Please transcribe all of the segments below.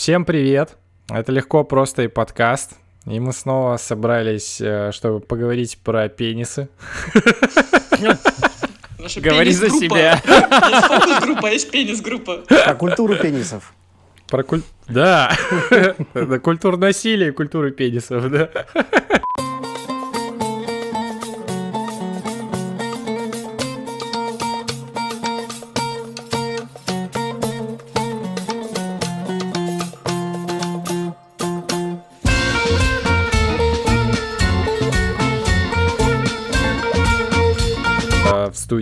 Всем привет! Это легко, просто и подкаст. И мы снова собрались, э, чтобы поговорить про пенисы. Говори за себя. Есть фокус-группа, а есть пенис-группа. Про культуру пенисов. Про куль... Да, это культуру насилия и культуру пенисов, да.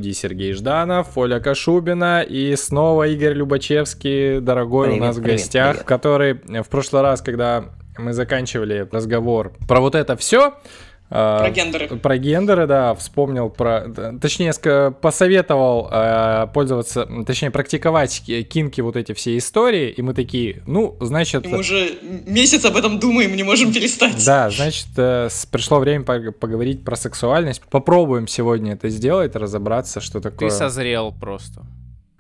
Студии Сергей Жданов, Оля Кашубина и снова Игорь Любачевский, дорогой Привет, у нас в привет, гостях, привет. который в прошлый раз, когда мы заканчивали разговор про вот это все, Про гендеры. про гендеры, да, вспомнил про, точнее, посоветовал э, пользоваться, точнее, практиковать ки- кинки вот эти все истории, и мы такие, ну, значит, И мы уже месяц об этом думаем, не можем перестать. да, значит, э, пришло время пог- поговорить про сексуальность. Попробуем сегодня это сделать, разобраться, что такое Ты созрел просто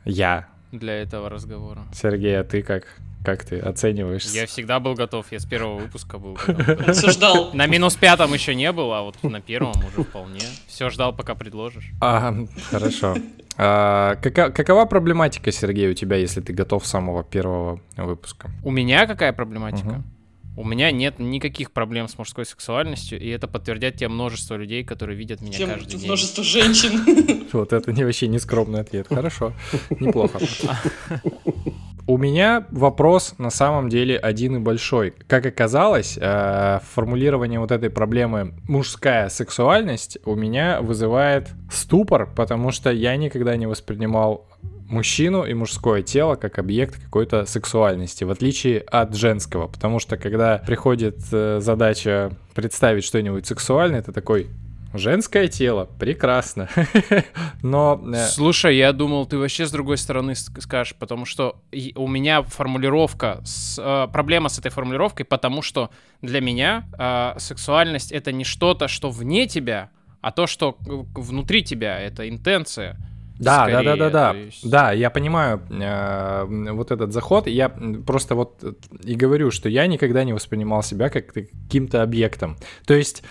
я. для этого разговора. Сергей, а ты как? Как ты оцениваешь? Я всегда был готов, я с первого выпуска был готов. Все ждал. На минус пятом еще не был, а вот на первом уже вполне. Все ждал, пока предложишь. А, хорошо. А, кака- какова проблематика, Сергей, у тебя, если ты готов с самого первого выпуска? У меня какая проблематика? Мгм. У меня нет никаких проблем с мужской сексуальностью, и это подтвердят те множество людей, которые видят меня Тем каждый день. множество женщин. Вот это не вообще не скромный ответ. Хорошо, неплохо. У меня вопрос на самом деле один и большой. Как оказалось, э, формулирование вот этой проблемы мужская сексуальность у меня вызывает ступор, потому что я никогда не воспринимал мужчину и мужское тело как объект какой-то сексуальности, в отличие от женского. Потому что когда приходит э, задача представить что-нибудь сексуальное, ты такой, женское тело, прекрасно. Но... э, Слушай, я думал, ты вообще с другой стороны скажешь, потому что у меня формулировка, с, э, проблема с этой формулировкой, потому что для меня э, сексуальность это не что-то, что вне тебя, а то, что внутри тебя, это интенция. Да, скорее, да, да, да, да. есть- Да, я понимаю э, вот этот заход. Я просто вот и говорю, что я никогда не воспринимал себя как каким-то объектом. То есть,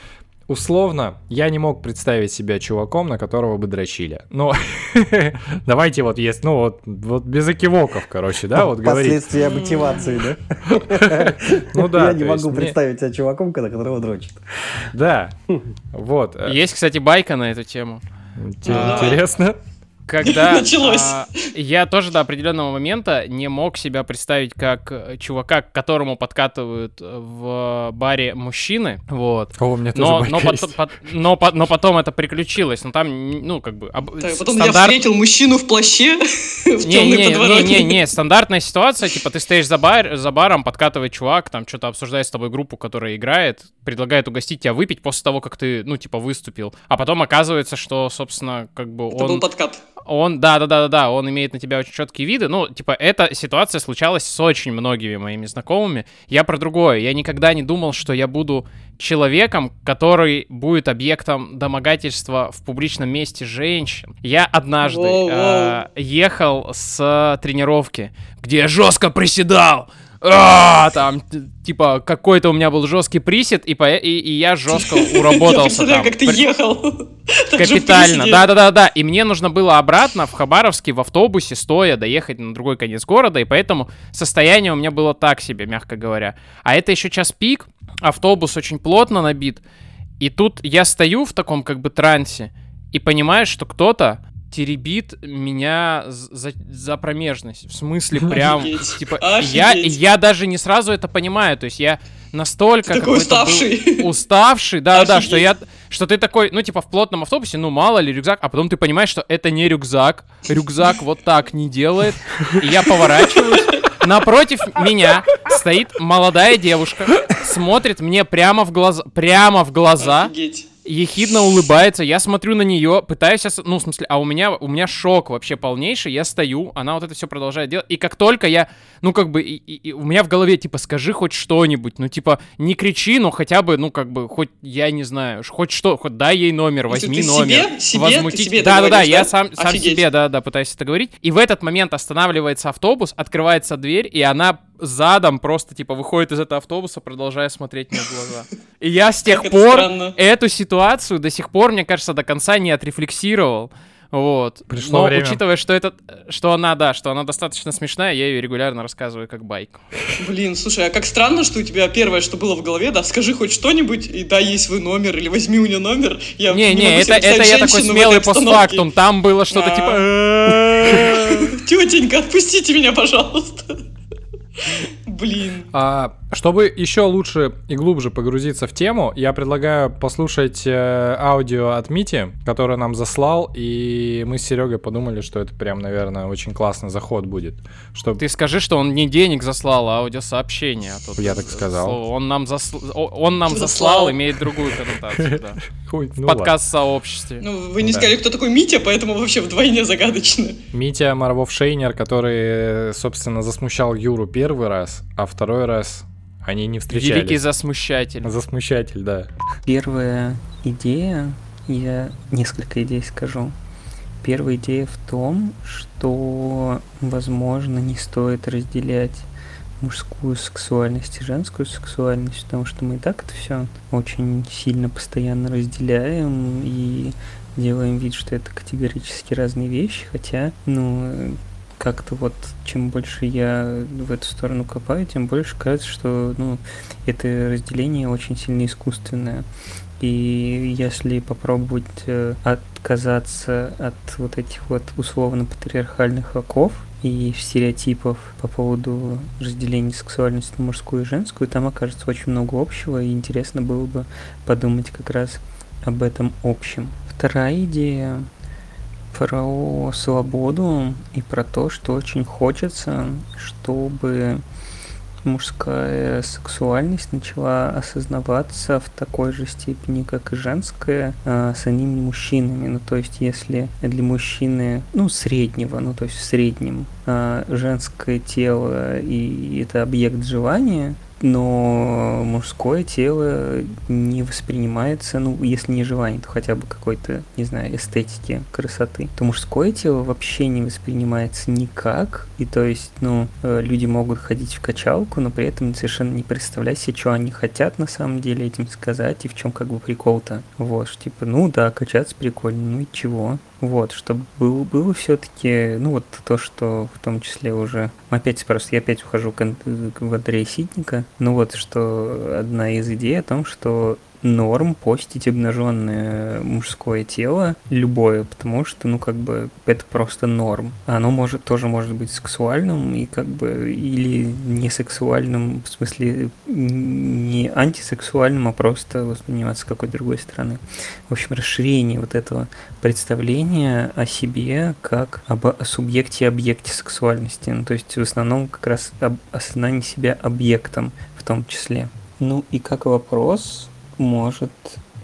условно, я не мог представить себя чуваком, на которого бы дрочили. Но давайте вот есть, ну вот, вот без окивоков, короче, да, вот говорить. Последствия мотивации, да? Ну да, Я не могу представить себя чуваком, на которого дрочит. Да, вот. Есть, кстати, байка на эту тему. Интересно. Когда Началось. а, я тоже до определенного момента не мог себя представить как э, чувака, к которому подкатывают э, в баре мужчины, вот. О, у меня тоже Но, байка но, пот- пот- но, по- но потом это приключилось. Ну там, ну, как бы. об- Так, с- Потом я стандарт- встретил мужчину в плаще в не, не, не, не, не, стандартная ситуация, типа ты стоишь за, бар, за баром, подкатывает чувак, там что-то обсуждает с тобой группу, которая играет, предлагает угостить тебя выпить после того, как ты, ну, типа, выступил. А потом оказывается, что, собственно, как бы Это был он... подкат. Он, да, да, да, да, да, он имеет на тебя очень четкие виды. Ну, типа, эта ситуация случалась с очень многими моими знакомыми. Я про другое. Я никогда не думал, что я буду человеком, который будет объектом домогательства в публичном месте женщин. Я однажды э, ехал с тренировки, где я жестко приседал. А, там, типа, какой-то у меня был жесткий присед, и, по- и, и я жестко Я уработался там. как ты ехал. Капитально, да-да-да-да. И мне нужно было обратно в Хабаровске в автобусе стоя доехать на другой конец города, и поэтому состояние у меня было так себе, мягко говоря. А это еще час пик, автобус очень плотно набит, и тут я стою в таком как бы трансе и понимаю, что кто-то теребит меня за, за промежность. В смысле, прям, Офигеть. типа, я, Офигеть. я даже не сразу это понимаю. То есть я настолько Ты такой был уставший. уставший, да, да, что Офигеть. я, что ты такой, ну типа в плотном автобусе, ну мало ли рюкзак, а потом ты понимаешь, что это не рюкзак, рюкзак вот так не делает, и я поворачиваюсь, напротив меня стоит молодая девушка, смотрит мне прямо в глаза, прямо в глаза, Офигеть. Ехидно улыбается, я смотрю на нее, пытаюсь, ос- ну, в смысле, а у меня, у меня шок вообще полнейший, я стою, она вот это все продолжает делать, и как только я, ну, как бы, и, и- и у меня в голове, типа, скажи хоть что-нибудь, ну, типа, не кричи, но хотя бы, ну, как бы, хоть, я не знаю, хоть что, хоть дай ей номер, Если возьми ты номер. себе- себе- ты себе да, да, да, я сам, сам Офигеть. себе, да, да, пытаюсь это говорить, и в этот момент останавливается автобус, открывается дверь, и она задом просто, типа, выходит из этого автобуса, продолжая смотреть мне в глаза. И я с тех пор эту ситуацию до сих пор, мне кажется, до конца не отрефлексировал. Вот. Пришло Но время. учитывая, что это, что она, да, что она достаточно смешная, я ее регулярно рассказываю как байк. Блин, слушай, а как странно, что у тебя первое, что было в голове, да, скажи хоть что-нибудь, и дай ей свой номер, или возьми у нее номер. Я Не, могу не, себе это, это я такой смелый постфактум. Там было что-то А. типа... Тетенька, отпустите меня, пожалуйста. Блин. А, чтобы еще лучше и глубже погрузиться в тему, я предлагаю послушать э, аудио от Мити, который нам заслал, и мы с Серегой подумали, что это прям, наверное, очень классный заход будет. Чтобы... Ты скажи, что он не денег заслал, а аудиосообщение. а то Я так сказал. слово. Он нам, засл- он нам Заслал. имеет другую коннотацию, да. Хуй, ну В подкаст-сообществе. Ну, вы не Да. сказали, кто такой Митя, поэтому вообще вдвойне загадочно. Митя Марвов Шейнер, который, собственно, засмущал Юру первый раз, а второй раз они не встречались. Великий засмущатель. Засмущатель, да. Первая идея, я несколько идей скажу. Первая идея в том, что, возможно, не стоит разделять мужскую сексуальность и женскую сексуальность, потому что мы и так это все очень сильно постоянно разделяем и делаем вид, что это категорически разные вещи, хотя, ну, как-то вот чем больше я в эту сторону копаю, тем больше кажется, что, ну, это разделение очень сильно искусственное. И если попробовать э, отказаться от вот этих вот условно-патриархальных оков и стереотипов по поводу разделения сексуальности на мужскую и женскую, там окажется очень много общего, и интересно было бы подумать как раз об этом общем. Вторая идея про свободу и про то, что очень хочется, чтобы мужская сексуальность начала осознаваться в такой же степени, как и женская, а, самими мужчинами. Ну, то есть, если для мужчины, ну, среднего, ну, то есть в среднем, а, женское тело и это объект желания, но мужское тело не воспринимается, ну, если не желание, то хотя бы какой-то, не знаю, эстетики, красоты, то мужское тело вообще не воспринимается никак, и то есть, ну, э, люди могут ходить в качалку, но при этом совершенно не представлять себе, что они хотят на самом деле этим сказать, и в чем как бы прикол-то. Вот, типа, ну да, качаться прикольно, ну и чего? Вот, чтобы было, было все-таки, ну вот то, что в том числе уже, опять просто я опять ухожу к, Ан- в Андрея Ситника, ну вот, что одна из идей о том, что норм постить обнаженное мужское тело, любое, потому что, ну, как бы, это просто норм. Оно может, тоже может быть сексуальным и, как бы, или не сексуальным, в смысле, не антисексуальным, а просто восприниматься с какой-то другой стороны. В общем, расширение вот этого представления о себе как об субъекте и объекте сексуальности. Ну, то есть, в основном, как раз об осознание себя объектом в том числе. Ну и как вопрос может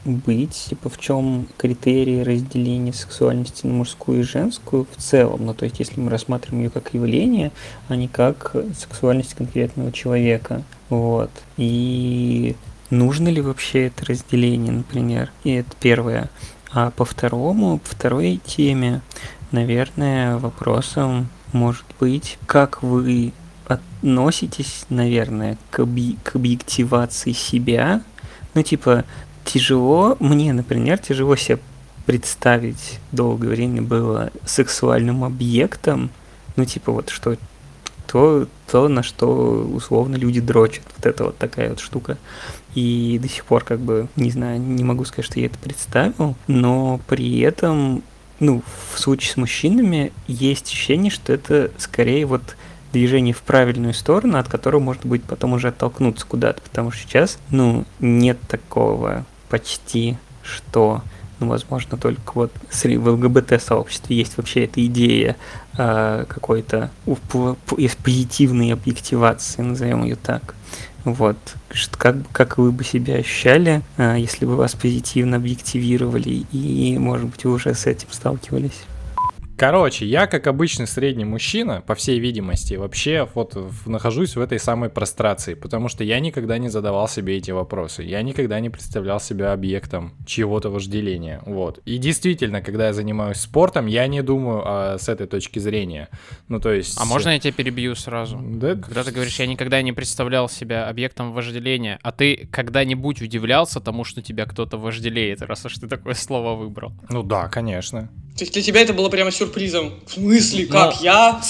быть, типа, в чем критерии разделения сексуальности на мужскую и женскую в целом? Ну, то есть, если мы рассматриваем ее как явление, а не как сексуальность конкретного человека. Вот. И нужно ли вообще это разделение, например? И это первое. А по второму, по второй теме, наверное, вопросом может быть, как вы относитесь, наверное, к, объ- к объективации себя. Ну, типа, тяжело, мне, например, тяжело себе представить долгое время было сексуальным объектом, ну, типа, вот что то, то, на что условно люди дрочат. Вот это вот такая вот штука. И до сих пор, как бы, не знаю, не могу сказать, что я это представил, но при этом, ну, в случае с мужчинами есть ощущение, что это скорее вот движение в правильную сторону, от которого может быть потом уже оттолкнуться куда-то, потому что сейчас, ну, нет такого почти, что, ну, возможно, только вот в ЛГБТ-сообществе есть вообще эта идея э, какой-то из позитивной объективации, назовем ее так. Вот. Как, как вы бы себя ощущали, э, если бы вас позитивно объективировали, и, может быть, вы уже с этим сталкивались? Короче, я, как обычный средний мужчина, по всей видимости, вообще вот нахожусь в этой самой прострации, потому что я никогда не задавал себе эти вопросы. Я никогда не представлял себя объектом чьего-то вожделения. Вот. И действительно, когда я занимаюсь спортом, я не думаю а, с этой точки зрения. Ну, то есть... А можно я тебя перебью сразу? Да, Когда ты говоришь, я никогда не представлял себя объектом вожделения, а ты когда-нибудь удивлялся тому, что тебя кто-то вожделеет, раз уж ты такое слово выбрал? Ну да, конечно. То есть для тебя это было прямо сюрпризом. В смысле, как я?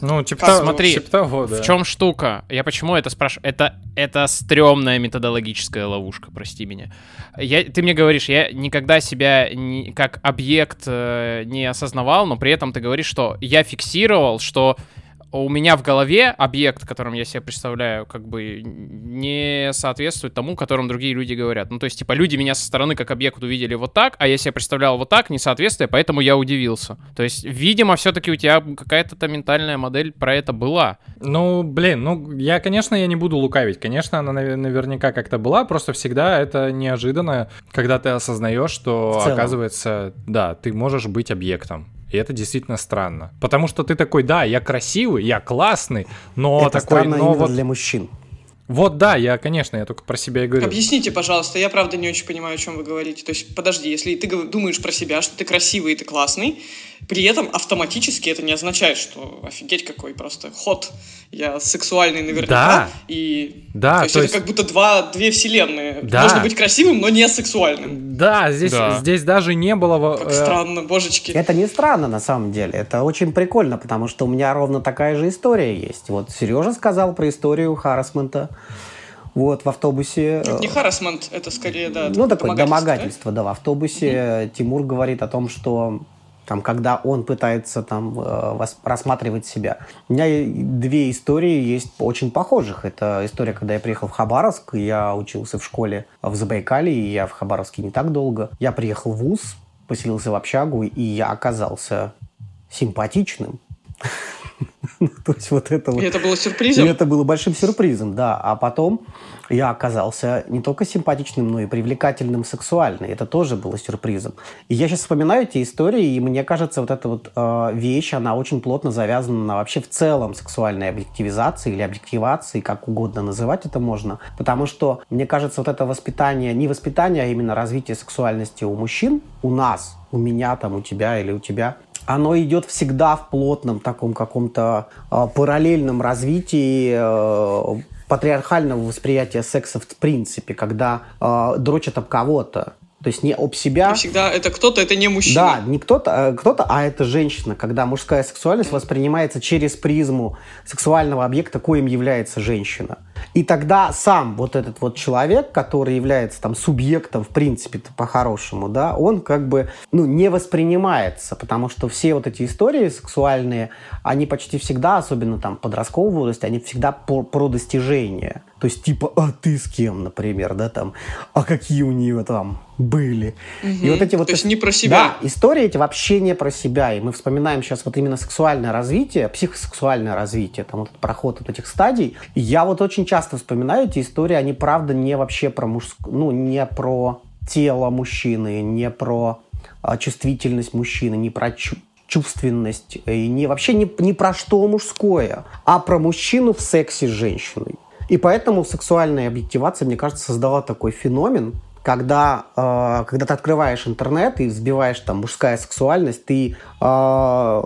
Ну, типа, Как, того- смотри, типа того, да. В чем штука? Я почему это спрашиваю? Это, это стрёмная методологическая ловушка, прости меня. Я, ты мне говоришь, я никогда себя не- как объект э, не осознавал, но при этом ты говоришь, что я фиксировал, что у меня в голове объект, которым я себе представляю, как бы не соответствует тому, которым другие люди говорят. Ну, то есть, типа, люди меня со стороны как объект увидели вот так, а я себе представлял вот так, несоответствие, поэтому я удивился. То есть, видимо, все-таки у тебя какая-то та ментальная модель про это была. Ну, блин, ну, я, конечно, я не буду лукавить. Конечно, она навер- наверняка как-то была, просто всегда это неожиданно, когда ты осознаешь, что, оказывается, да, ты можешь быть объектом. И это действительно странно. Потому что ты такой, да, я красивый, я классный, но Это такой, странно но вот, для мужчин. Вот да, я, конечно, я только про себя и говорю. Объясните, пожалуйста, я правда не очень понимаю, о чем вы говорите. То есть, подожди, если ты думаешь про себя, что ты красивый и ты классный, при этом автоматически это не означает, что офигеть какой просто ход. Я сексуальный наверняка. Да. И Да, то есть то это есть- как будто два, две вселенные. Да. Можно быть красивым, но не сексуальным. Да, здесь, Да. здесь даже не было... Как э, странно, божечки. Это не странно на самом деле, это очень прикольно, потому что у меня ровно такая же история есть. Вот Сережа сказал про историю харасмента. Вот в автобусе. Это не э, харасмент, это скорее, да, Ну, такое домогательство, да? да. В автобусе Тимур говорит о том, что там, когда он пытается там э, рассматривать себя. У меня две истории есть очень похожих. Это история, когда я приехал в Хабаровск, я учился в школе в Забайкале, и я в Хабаровске не так долго. Я приехал в ВУЗ, поселился в общагу, и я оказался симпатичным. Ну, То есть вот это вот. И это было И сюрпризом? это было большим сюрпризом, да. А потом я оказался не только симпатичным, но и привлекательным сексуально. Это тоже было сюрпризом. И я сейчас вспоминаю эти истории, и мне кажется, вот эта вот э, вещь, она очень плотно завязана на вообще в целом сексуальной объективизации или объективации, как угодно называть это можно. Потому что, мне кажется, вот это воспитание, не воспитание, а именно развитие сексуальности у мужчин, у нас, у меня, там, у тебя или у тебя, оно идет всегда в плотном таком каком-то э, параллельном развитии э, патриархального восприятия секса в принципе, когда э, дрочат об кого-то. То есть не об себя, И всегда это кто-то, это не мужчина. да, не кто-то, э, кто-то, а это женщина, когда мужская сексуальность воспринимается через призму сексуального объекта, коим является женщина. И тогда сам вот этот вот человек, который является там субъектом, в принципе, по-хорошему, да, он как бы, ну, не воспринимается, потому что все вот эти истории сексуальные, они почти всегда, особенно там в подростковом возрасте, они всегда по- про достижение. То есть типа, а ты с кем, например, да, там, а какие у нее там были. И вот эти вот... То есть не про себя. Да, истории эти вообще не про себя. И мы вспоминаем сейчас вот именно сексуальное развитие, психосексуальное развитие, там вот этот проход вот этих стадий. И я вот очень часто вспоминаю эти истории, они правда не вообще про мужскую, ну, не про тело мужчины, не про а, чувствительность мужчины, не про чу- чувственность, и не, вообще не, не про что мужское, а про мужчину в сексе с женщиной. И поэтому сексуальная объективация, мне кажется, создала такой феномен, когда, э, когда ты открываешь интернет и взбиваешь там мужская сексуальность, ты э,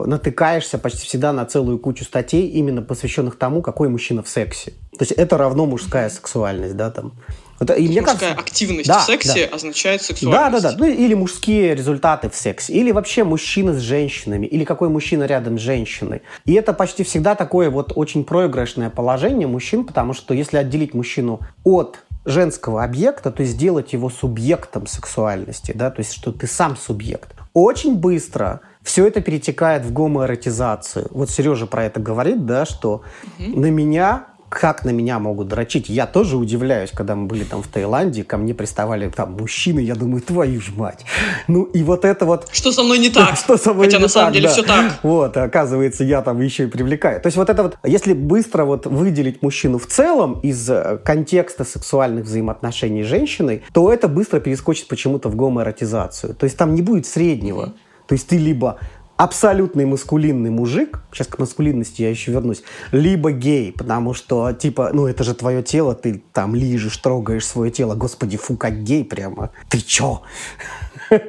натыкаешься почти всегда на целую кучу статей, именно посвященных тому, какой мужчина в сексе. То есть это равно мужская сексуальность, да, там. Это, и мне Мужская кажется, активность Да, в сексе да. означает да, сексуальность. да, да. Ну, или мужские результаты в сексе. Или вообще мужчина с женщинами. Или какой мужчина рядом с женщиной. И это почти всегда такое вот очень проигрышное положение мужчин, потому что если отделить мужчину от женского объекта, то есть сделать его субъектом сексуальности, да, то есть что ты сам субъект, очень быстро все это перетекает в гомоэротизацию. Вот Сережа про это говорит, да, что на меня как на меня могут дрочить. Я тоже удивляюсь, когда мы были там в Таиланде, ко мне приставали там мужчины, я думаю, твою ж мать. Ну и вот это вот... Что со мной не так? Что со мной Хотя не на самом так, деле да. все так. Вот, оказывается, я там еще и привлекаю. То есть вот это вот, если быстро вот выделить мужчину в целом из э, контекста сексуальных взаимоотношений с женщиной, то это быстро перескочит почему-то в гомоэротизацию. То есть там не будет среднего. То есть ты либо абсолютный маскулинный мужик, сейчас к маскулинности я еще вернусь, либо гей, потому что, типа, ну это же твое тело, ты там лижешь, трогаешь свое тело, господи, фу, как гей прямо, ты чё?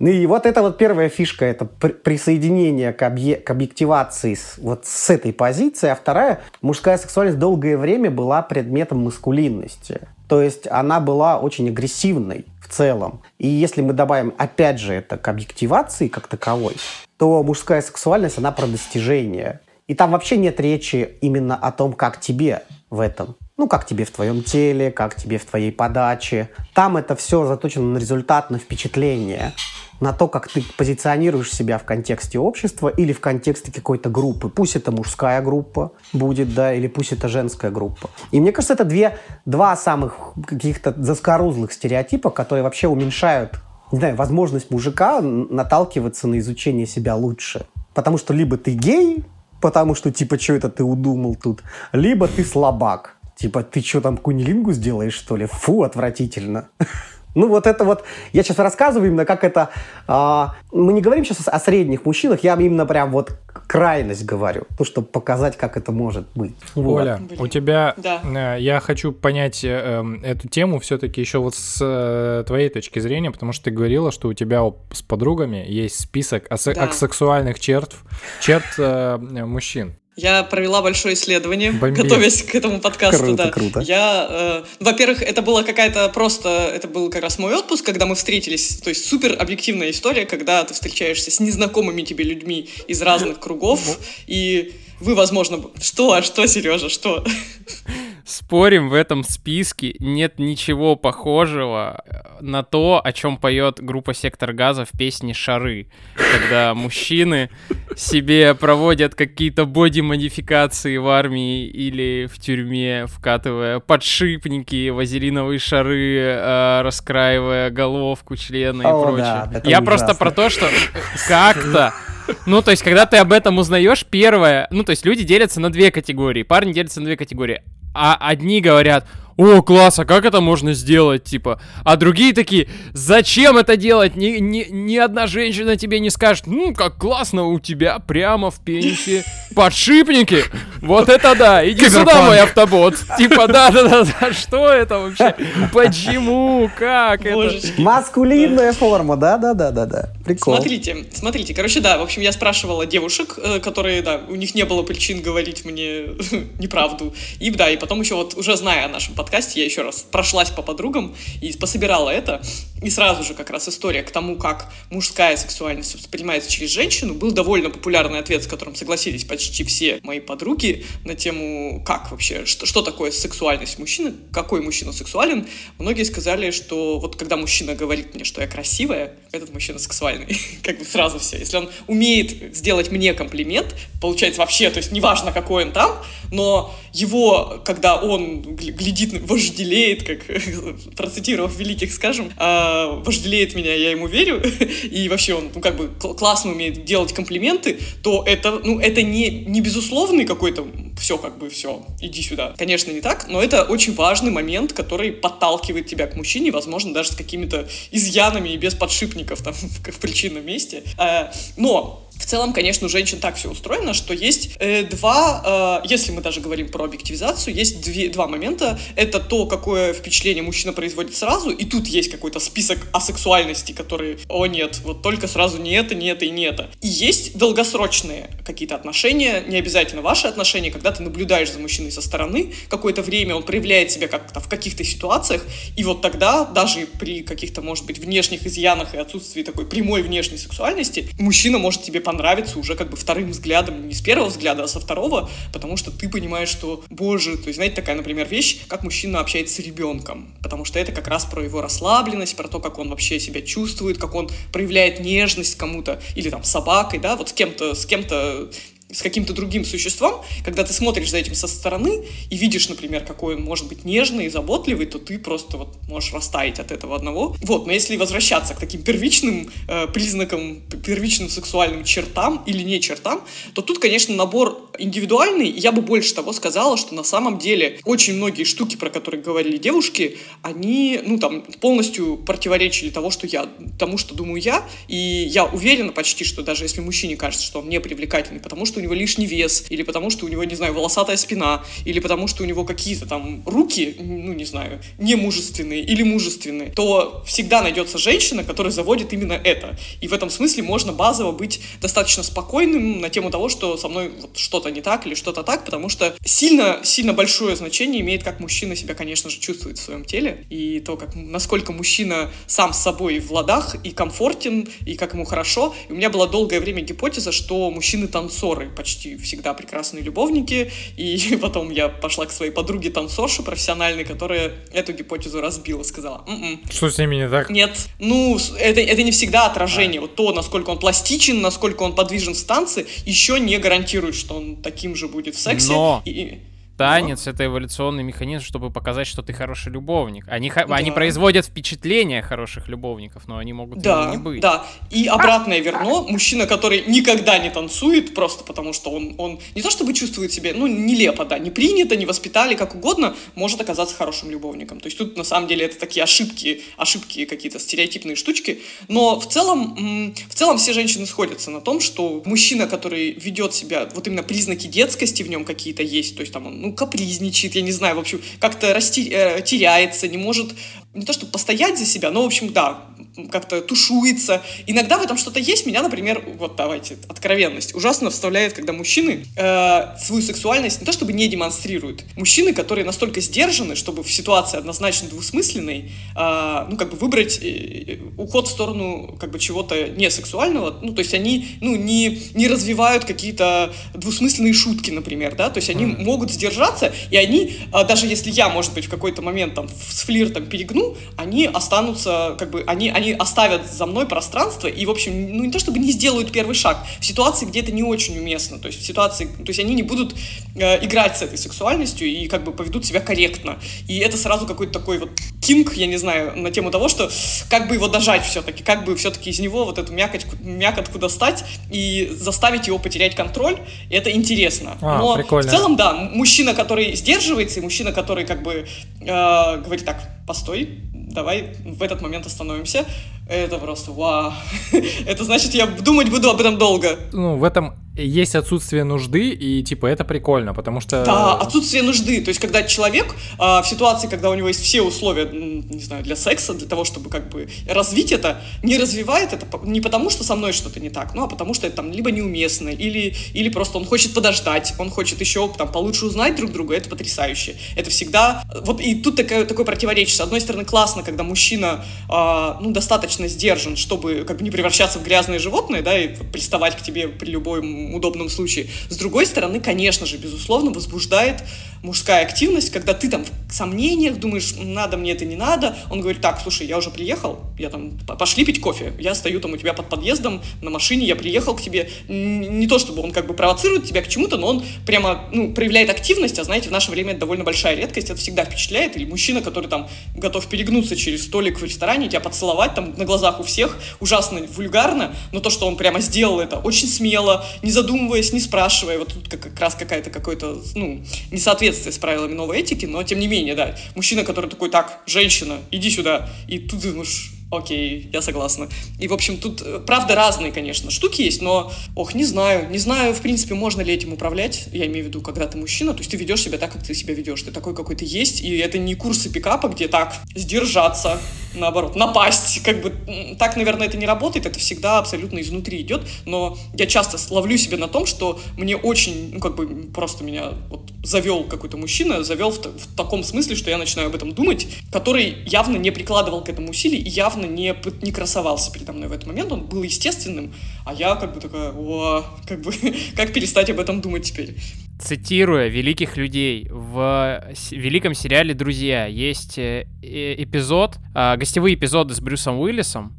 Ну и вот это вот первая фишка, это присоединение к, объе к объективации с, вот с этой позиции, а вторая, мужская сексуальность долгое время была предметом маскулинности. То есть она была очень агрессивной в целом. И если мы добавим, опять же, это к объективации как таковой, то мужская сексуальность, она про достижение. И там вообще нет речи именно о том, как тебе в этом. Ну, как тебе в твоем теле, как тебе в твоей подаче. Там это все заточено на результат, на впечатление на то, как ты позиционируешь себя в контексте общества или в контексте какой-то группы. Пусть это мужская группа будет, да, или пусть это женская группа. И мне кажется, это две, два самых каких-то заскорузлых стереотипа, которые вообще уменьшают не знаю, возможность мужика наталкиваться на изучение себя лучше. Потому что либо ты гей, потому что, типа, что это ты удумал тут, либо ты слабак. Типа, ты что там, кунилингу сделаешь, что ли? Фу, отвратительно. Ну, вот это вот, я сейчас рассказываю именно, как это... А, мы не говорим сейчас о средних мужчинах, я именно прям вот крайность говорю, то, чтобы показать, как это может быть. Оля, вот. у тебя... Да. Э, я хочу понять э, эм, эту тему все-таки еще вот с э, твоей точки зрения, потому что ты говорила, что у тебя с подругами есть список ас- да. сексуальных черт, черт э, мужчин. Я провела большое исследование, Бомбей. готовясь к этому подкасту. Круто, да. круто. Я, э, во-первых, это было какая-то просто, это был как раз мой отпуск, когда мы встретились, то есть супер объективная история, когда ты встречаешься с незнакомыми тебе людьми из разных кругов, и вы, возможно, что, а что, Сережа, что? Спорим, в этом списке нет ничего похожего на то, о чем поет группа Сектор Газа в песне «Шары», когда мужчины себе проводят какие-то боди-модификации в армии или в тюрьме, вкатывая подшипники, вазелиновые шары, э, раскраивая головку члена и прочее. Я просто про то, что как-то ну, то есть, когда ты об этом узнаешь, первое, ну, то есть, люди делятся на две категории, парни делятся на две категории. А одни говорят, о, класс, а как это можно сделать, типа? А другие такие, зачем это делать? Ни, ни, ни одна женщина тебе не скажет, ну, как классно у тебя прямо в пенисе подшипники. Вот это да, иди сюда, мой автобот. Типа, да-да-да, что это вообще? Почему? Как это? Маскулинная форма, да-да-да-да-да. Прикол. Смотрите, смотрите, короче, да, в общем, я спрашивала девушек, э, которые, да, у них не было причин говорить мне неправду. И да, и потом еще вот, уже зная о нашем подкасте, я еще раз прошлась по подругам и пособирала это. И сразу же как раз история к тому, как мужская сексуальность воспринимается через женщину. Был довольно популярный ответ, с которым согласились почти все мои подруги на тему, как вообще, что, что такое сексуальность мужчины, какой мужчина сексуален. Многие сказали, что вот когда мужчина говорит мне, что я красивая, этот мужчина сексуальный. как бы сразу все. Если он умеет сделать мне комплимент, получается вообще, то есть неважно, какой он там, но его, когда он глядит, вожделеет, как процитировав великих, скажем, а, вожделеет меня, я ему верю, и вообще он, ну, как бы классно умеет делать комплименты, то это, ну, это не, не безусловный какой-то все, как бы, все, иди сюда. Конечно, не так, но это очень важный момент, который подталкивает тебя к мужчине, возможно, даже с какими-то изъянами и без подшипников там причинном месте. А, но в целом, конечно, у женщин так все устроено, что есть э, два, э, если мы даже говорим про объективизацию, есть две, два момента. Это то, какое впечатление мужчина производит сразу, и тут есть какой-то список асексуальности, который, о нет, вот только сразу не это, не это и не это. И есть долгосрочные какие-то отношения, не обязательно ваши отношения, когда ты наблюдаешь за мужчиной со стороны, какое-то время он проявляет себя как-то в каких-то ситуациях, и вот тогда, даже при каких-то, может быть, внешних изъянах и отсутствии такой прямой внешней сексуальности, мужчина может тебе понравится уже как бы вторым взглядом, не с первого взгляда, а со второго, потому что ты понимаешь, что, боже, то есть, знаете, такая, например, вещь, как мужчина общается с ребенком, потому что это как раз про его расслабленность, про то, как он вообще себя чувствует, как он проявляет нежность кому-то, или там собакой, да, вот с кем-то, с кем-то с каким-то другим существом, когда ты смотришь за этим со стороны и видишь, например, какой он может быть нежный и заботливый, то ты просто вот можешь растаять от этого одного. Вот, но если возвращаться к таким первичным э, признакам, первичным сексуальным чертам или не чертам, то тут, конечно, набор индивидуальный. Я бы больше того сказала, что на самом деле очень многие штуки, про которые говорили девушки, они, ну, там, полностью противоречили того, что я, тому, что думаю я, и я уверена почти, что даже если мужчине кажется, что он не привлекательный, потому что у него лишний вес, или потому что у него, не знаю, волосатая спина, или потому что у него какие-то там руки, ну, не знаю, не мужественные или мужественные, то всегда найдется женщина, которая заводит именно это. И в этом смысле можно базово быть достаточно спокойным на тему того, что со мной вот что-то не так или что-то так, потому что сильно, сильно большое значение имеет, как мужчина себя, конечно же, чувствует в своем теле, и то, как, насколько мужчина сам с собой в ладах и комфортен, и как ему хорошо. И у меня была долгое время гипотеза, что мужчины танцоры почти всегда прекрасные любовники, и потом я пошла к своей подруге танцорше профессиональной, которая эту гипотезу разбила, сказала, М-м". Что с ними не так? Нет, ну, это, это не всегда отражение. Вот то, насколько он пластичен, насколько он подвижен в станции, еще не гарантирует, что он таким же будет в сексе. Но... И, танец это эволюционный механизм, чтобы показать, что ты хороший любовник. Они, да. они производят впечатление хороших любовников, но они могут да, не быть. Да, и обратное верно. Мужчина, который никогда не танцует, просто потому что он, он не то чтобы чувствует себя, ну, нелепо, да, не принято, не воспитали, как угодно, может оказаться хорошим любовником. То есть тут, на самом деле, это такие ошибки, ошибки какие-то стереотипные штучки. Но в целом, в целом все женщины сходятся на том, что мужчина, который ведет себя, вот именно признаки детскости в нем какие-то есть, то есть там он, ну, капризничает, я не знаю, в общем, как-то расти, э, теряется, не может не то чтобы постоять за себя, но, в общем, да, как-то тушуется. Иногда в этом что-то есть. Меня, например, вот давайте, откровенность, ужасно вставляет, когда мужчины э, свою сексуальность не то чтобы не демонстрируют. Мужчины, которые настолько сдержаны, чтобы в ситуации однозначно двусмысленной, э, ну, как бы выбрать э, уход в сторону как бы чего-то не сексуального, ну, то есть они, ну, не, не развивают какие-то двусмысленные шутки, например, да, то есть они mm. могут сдержаться, и они, э, даже если я, может быть, в какой-то момент там с флиртом перегну, они останутся, как бы, они, они оставят за мной пространство и, в общем, ну не то чтобы не сделают первый шаг, в ситуации, где это не очень уместно, то есть в ситуации, то есть они не будут э, играть с этой сексуальностью и как бы поведут себя корректно. И это сразу какой-то такой вот кинг, я не знаю, на тему того, что как бы его дожать все-таки, как бы все-таки из него вот эту мякоть, мякотку достать и заставить его потерять контроль, это интересно. А, Но прикольно. в целом, да, мужчина, который сдерживается, и мужчина, который как бы э, говорит так, постой, давай в этот момент остановимся. Это просто вау. Это значит, я думать буду об этом долго. Ну, в этом есть отсутствие нужды, и типа это прикольно, потому что... Да, отсутствие нужды. То есть, когда человек а, в ситуации, когда у него есть все условия, не знаю, для секса, для того, чтобы как бы развить это, не развивает это не потому, что со мной что-то не так, ну, а потому что это там либо неуместно, или, или просто он хочет подождать, он хочет еще там получше узнать друг друга, это потрясающе. Это всегда... Вот и тут такое, такое противоречие. С одной стороны, классно, когда мужчина, а, ну, достаточно сдержан, чтобы как бы не превращаться в грязное животное, да, и приставать к тебе при любой удобном случае. С другой стороны, конечно же, безусловно, возбуждает мужская активность, когда ты там в сомнениях думаешь, надо мне это, не надо. Он говорит, так, слушай, я уже приехал, я там, пошли пить кофе. Я стою там у тебя под подъездом на машине, я приехал к тебе. Не то, чтобы он как бы провоцирует тебя к чему-то, но он прямо, ну, проявляет активность, а знаете, в наше время это довольно большая редкость, это всегда впечатляет. Или мужчина, который там готов перегнуться через столик в ресторане, тебя поцеловать там на глазах у всех, ужасно вульгарно, но то, что он прямо сделал это очень смело, не задумываясь, не спрашивая, вот тут как, раз какая-то какой-то, ну, несоответствие соответствие с правилами новой этики, но тем не менее, да, мужчина, который такой, так, женщина, иди сюда, и тут думаешь, окей, я согласна. И, в общем, тут, э, правда, разные, конечно, штуки есть, но, ох, не знаю, не знаю, в принципе, можно ли этим управлять, я имею в виду, когда ты мужчина, то есть ты ведешь себя так, как ты себя ведешь, ты такой, какой ты есть, и это не курсы пикапа, где так, сдержаться, наоборот, напасть, как бы, так, наверное, это не работает, это всегда абсолютно изнутри идет, но я часто ловлю себя на том, что мне очень, ну, как бы, просто меня вот завел какой-то мужчина, завел в, в таком смысле, что я начинаю об этом думать, который явно не прикладывал к этому усилий и явно явно не, не красовался передо мной в этот момент, он был естественным, а я как бы такая, о, как бы, как перестать об этом думать теперь? Цитируя великих людей, в великом сериале «Друзья» есть э, э, эпизод, а, гостевые эпизоды с Брюсом Уиллисом,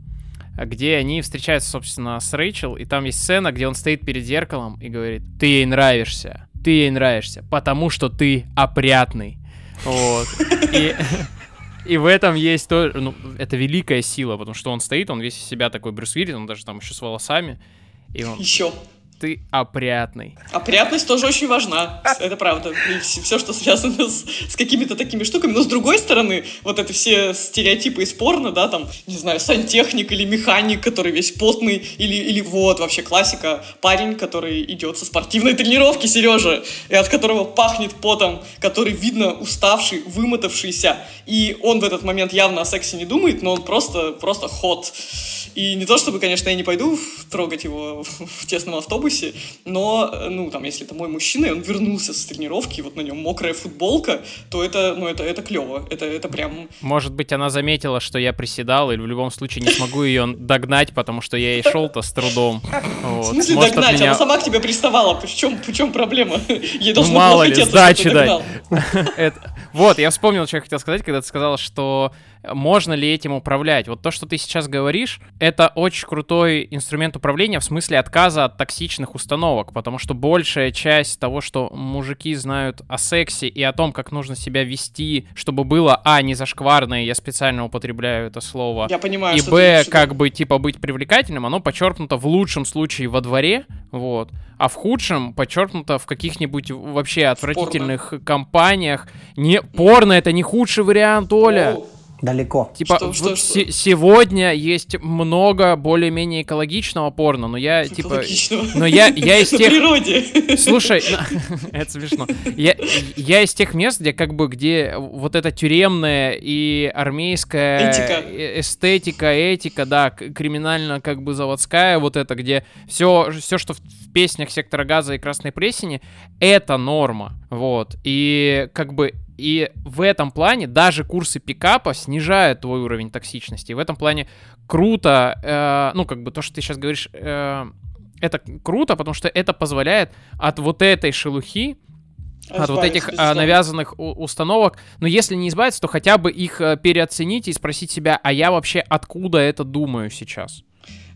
где они встречаются, собственно, с Рэйчел, и там есть сцена, где он стоит перед зеркалом и говорит, ты ей нравишься, ты ей нравишься, потому что ты опрятный. Вот. И, и в этом есть то, ну, это великая сила, потому что он стоит, он весь из себя такой Брюс Уиллис, он даже там еще с волосами. И он... Еще ты опрятный. Опрятность тоже очень важна, это правда. Все, что связано с, с какими-то такими штуками. Но с другой стороны, вот это все стереотипы из порно, да, там, не знаю, сантехник или механик, который весь потный, или, или вот вообще классика, парень, который идет со спортивной тренировки, Сережа, и от которого пахнет потом, который видно уставший, вымотавшийся, и он в этот момент явно о сексе не думает, но он просто, просто ход. И не то чтобы, конечно, я не пойду трогать его в тесном автобусе, но, ну, там, если это мой мужчина, и он вернулся с тренировки, и вот на нем мокрая футболка, то это, ну, это, это клево. Это, это прям... Может быть, она заметила, что я приседал, или в любом случае не смогу ее догнать, потому что я и шел-то с трудом. Вот. В смысле Может, догнать? Меня... Она сама к тебе приставала. В чем, в чем проблема? Ей должно ну, мало ли, сдачи дать. Вот, я вспомнил, что я хотел сказать, когда ты сказала, что можно ли этим управлять. Вот то, что ты сейчас говоришь, это очень крутой инструмент управления в смысле отказа от токсичных установок, потому что большая часть того, что мужики знают о сексе и о том, как нужно себя вести, чтобы было, а, не зашкварно, я специально употребляю это слово, я понимаю, и, б, как бы, типа, быть привлекательным, оно подчеркнуто в лучшем случае во дворе, вот, а в худшем подчеркнуто в каких-нибудь вообще отвратительных порно. компаниях. Не, порно это не худший вариант, Оля. О, далеко. Типа, что, что, что? сегодня есть много более-менее экологичного порно, но я, типа... Но я, я из тех... природе. Слушай, это смешно. Я, я из тех мест, где как бы, где вот эта тюремная и армейская этика. Э, эстетика, этика, да, криминально как бы заводская, вот это, где все, все что в песнях Сектора Газа и Красной Плесени, это норма, вот. И как бы и в этом плане даже курсы пикапа снижают твой уровень токсичности. И в этом плане круто, э, ну, как бы то, что ты сейчас говоришь, э, это круто, потому что это позволяет от вот этой шелухи, от вот этих а, навязанных установок, но если не избавиться, то хотя бы их а, переоценить и спросить себя, а я вообще откуда это думаю сейчас?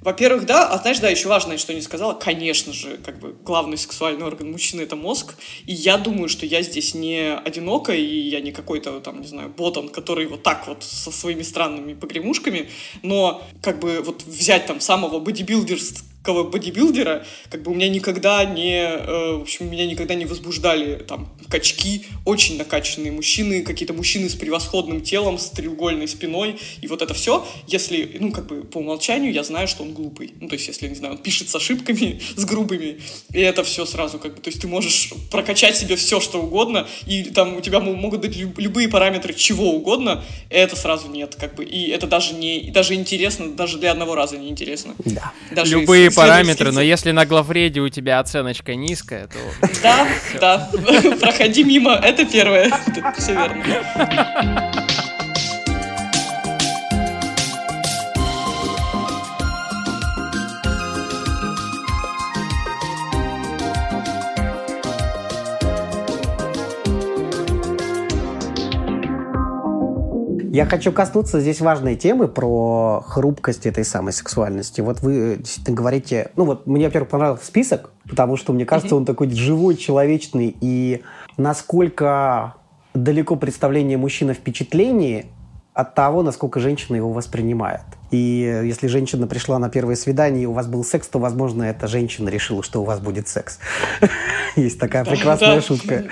Во-первых, да, а знаешь, да, еще важное, что не сказала, конечно же, как бы главный сексуальный орган мужчины это мозг, и я думаю, что я здесь не одинока, и я не какой-то там, не знаю, ботан, который вот так вот со своими странными погремушками, но как бы вот взять там самого бодибилдерского классического бодибилдера, как бы у меня никогда не, э, в общем, меня никогда не возбуждали там качки, очень накачанные мужчины, какие-то мужчины с превосходным телом, с треугольной спиной, и вот это все, если, ну, как бы по умолчанию я знаю, что он глупый. Ну, то есть, если, не знаю, он пишет с ошибками, с грубыми, и это все сразу как бы, то есть ты можешь прокачать себе все, что угодно, и там у тебя могут быть любые параметры чего угодно, это сразу нет, как бы, и это даже не, даже интересно, даже для одного раза не интересно. Да. Даже любые параметры, но если на главреде у тебя оценочка низкая, то... Да, да, проходи мимо, это первое, все верно. Я хочу коснуться здесь важной темы про хрупкость этой самой сексуальности. Вот вы действительно говорите... Ну вот мне, во-первых, понравился список, потому что, мне кажется, он такой живой, человечный. И насколько далеко представление мужчины о впечатлении от того, насколько женщина его воспринимает. И если женщина пришла на первое свидание, и у вас был секс, то, возможно, эта женщина решила, что у вас будет секс. Есть такая прекрасная шутка.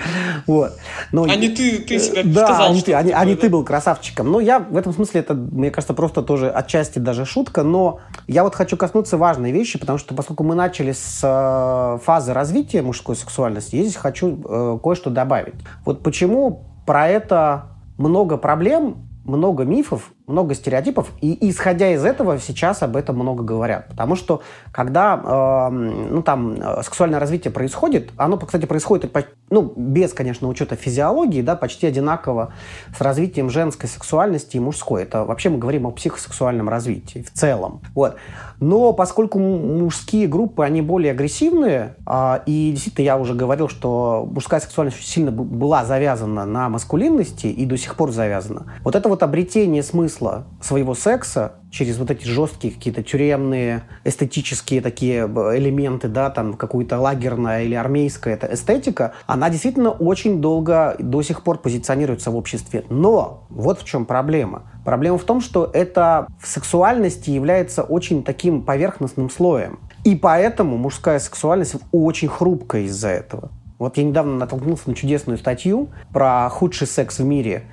Вот. Но, а не ты, ты себя да, сказал, а не, ты, а, не, а не ты был красавчиком. Но я в этом смысле, это, мне кажется, просто тоже отчасти даже шутка. Но я вот хочу коснуться важной вещи, потому что поскольку мы начали с э, фазы развития мужской сексуальности, я здесь хочу э, кое-что добавить. Вот почему про это много проблем, много мифов, много стереотипов, и исходя из этого сейчас об этом много говорят. Потому что когда э, ну, там, э, сексуальное развитие происходит, оно, кстати, происходит ну, без, конечно, учета физиологии, да, почти одинаково с развитием женской сексуальности и мужской. Это вообще мы говорим о психосексуальном развитии в целом. Вот. Но поскольку мужские группы, они более агрессивные, э, и действительно я уже говорил, что мужская сексуальность сильно была завязана на маскулинности и до сих пор завязана. Вот это вот обретение смысла смысла своего секса через вот эти жесткие какие-то тюремные эстетические такие элементы, да, там какую-то лагерная или армейская эта эстетика, она действительно очень долго до сих пор позиционируется в обществе. Но вот в чем проблема. Проблема в том, что это в сексуальности является очень таким поверхностным слоем. И поэтому мужская сексуальность очень хрупкая из-за этого. Вот я недавно натолкнулся на чудесную статью про худший секс в мире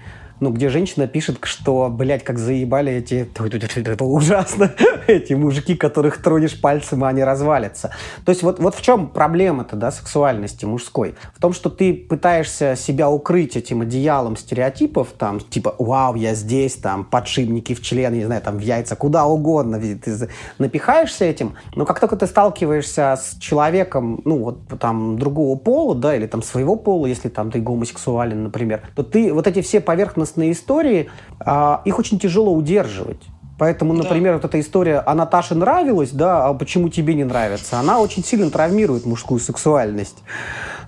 ну, где женщина пишет, что, блядь, как заебали эти... Это ужасно. эти мужики, которых тронешь пальцем, а они развалятся. То есть вот, вот в чем проблема-то, да, сексуальности мужской? В том, что ты пытаешься себя укрыть этим одеялом стереотипов, там, типа, вау, я здесь, там, подшипники в член, не знаю, там, в яйца, куда угодно. Ты напихаешься этим, но как только ты сталкиваешься с человеком, ну, вот, там, другого пола, да, или там своего пола, если там ты гомосексуален, например, то ты вот эти все поверхностные поверхностные истории, а, их очень тяжело удерживать. Поэтому, например, да. вот эта история «А Наташе нравилась, да, а почему тебе не нравится?» Она очень сильно травмирует мужскую сексуальность.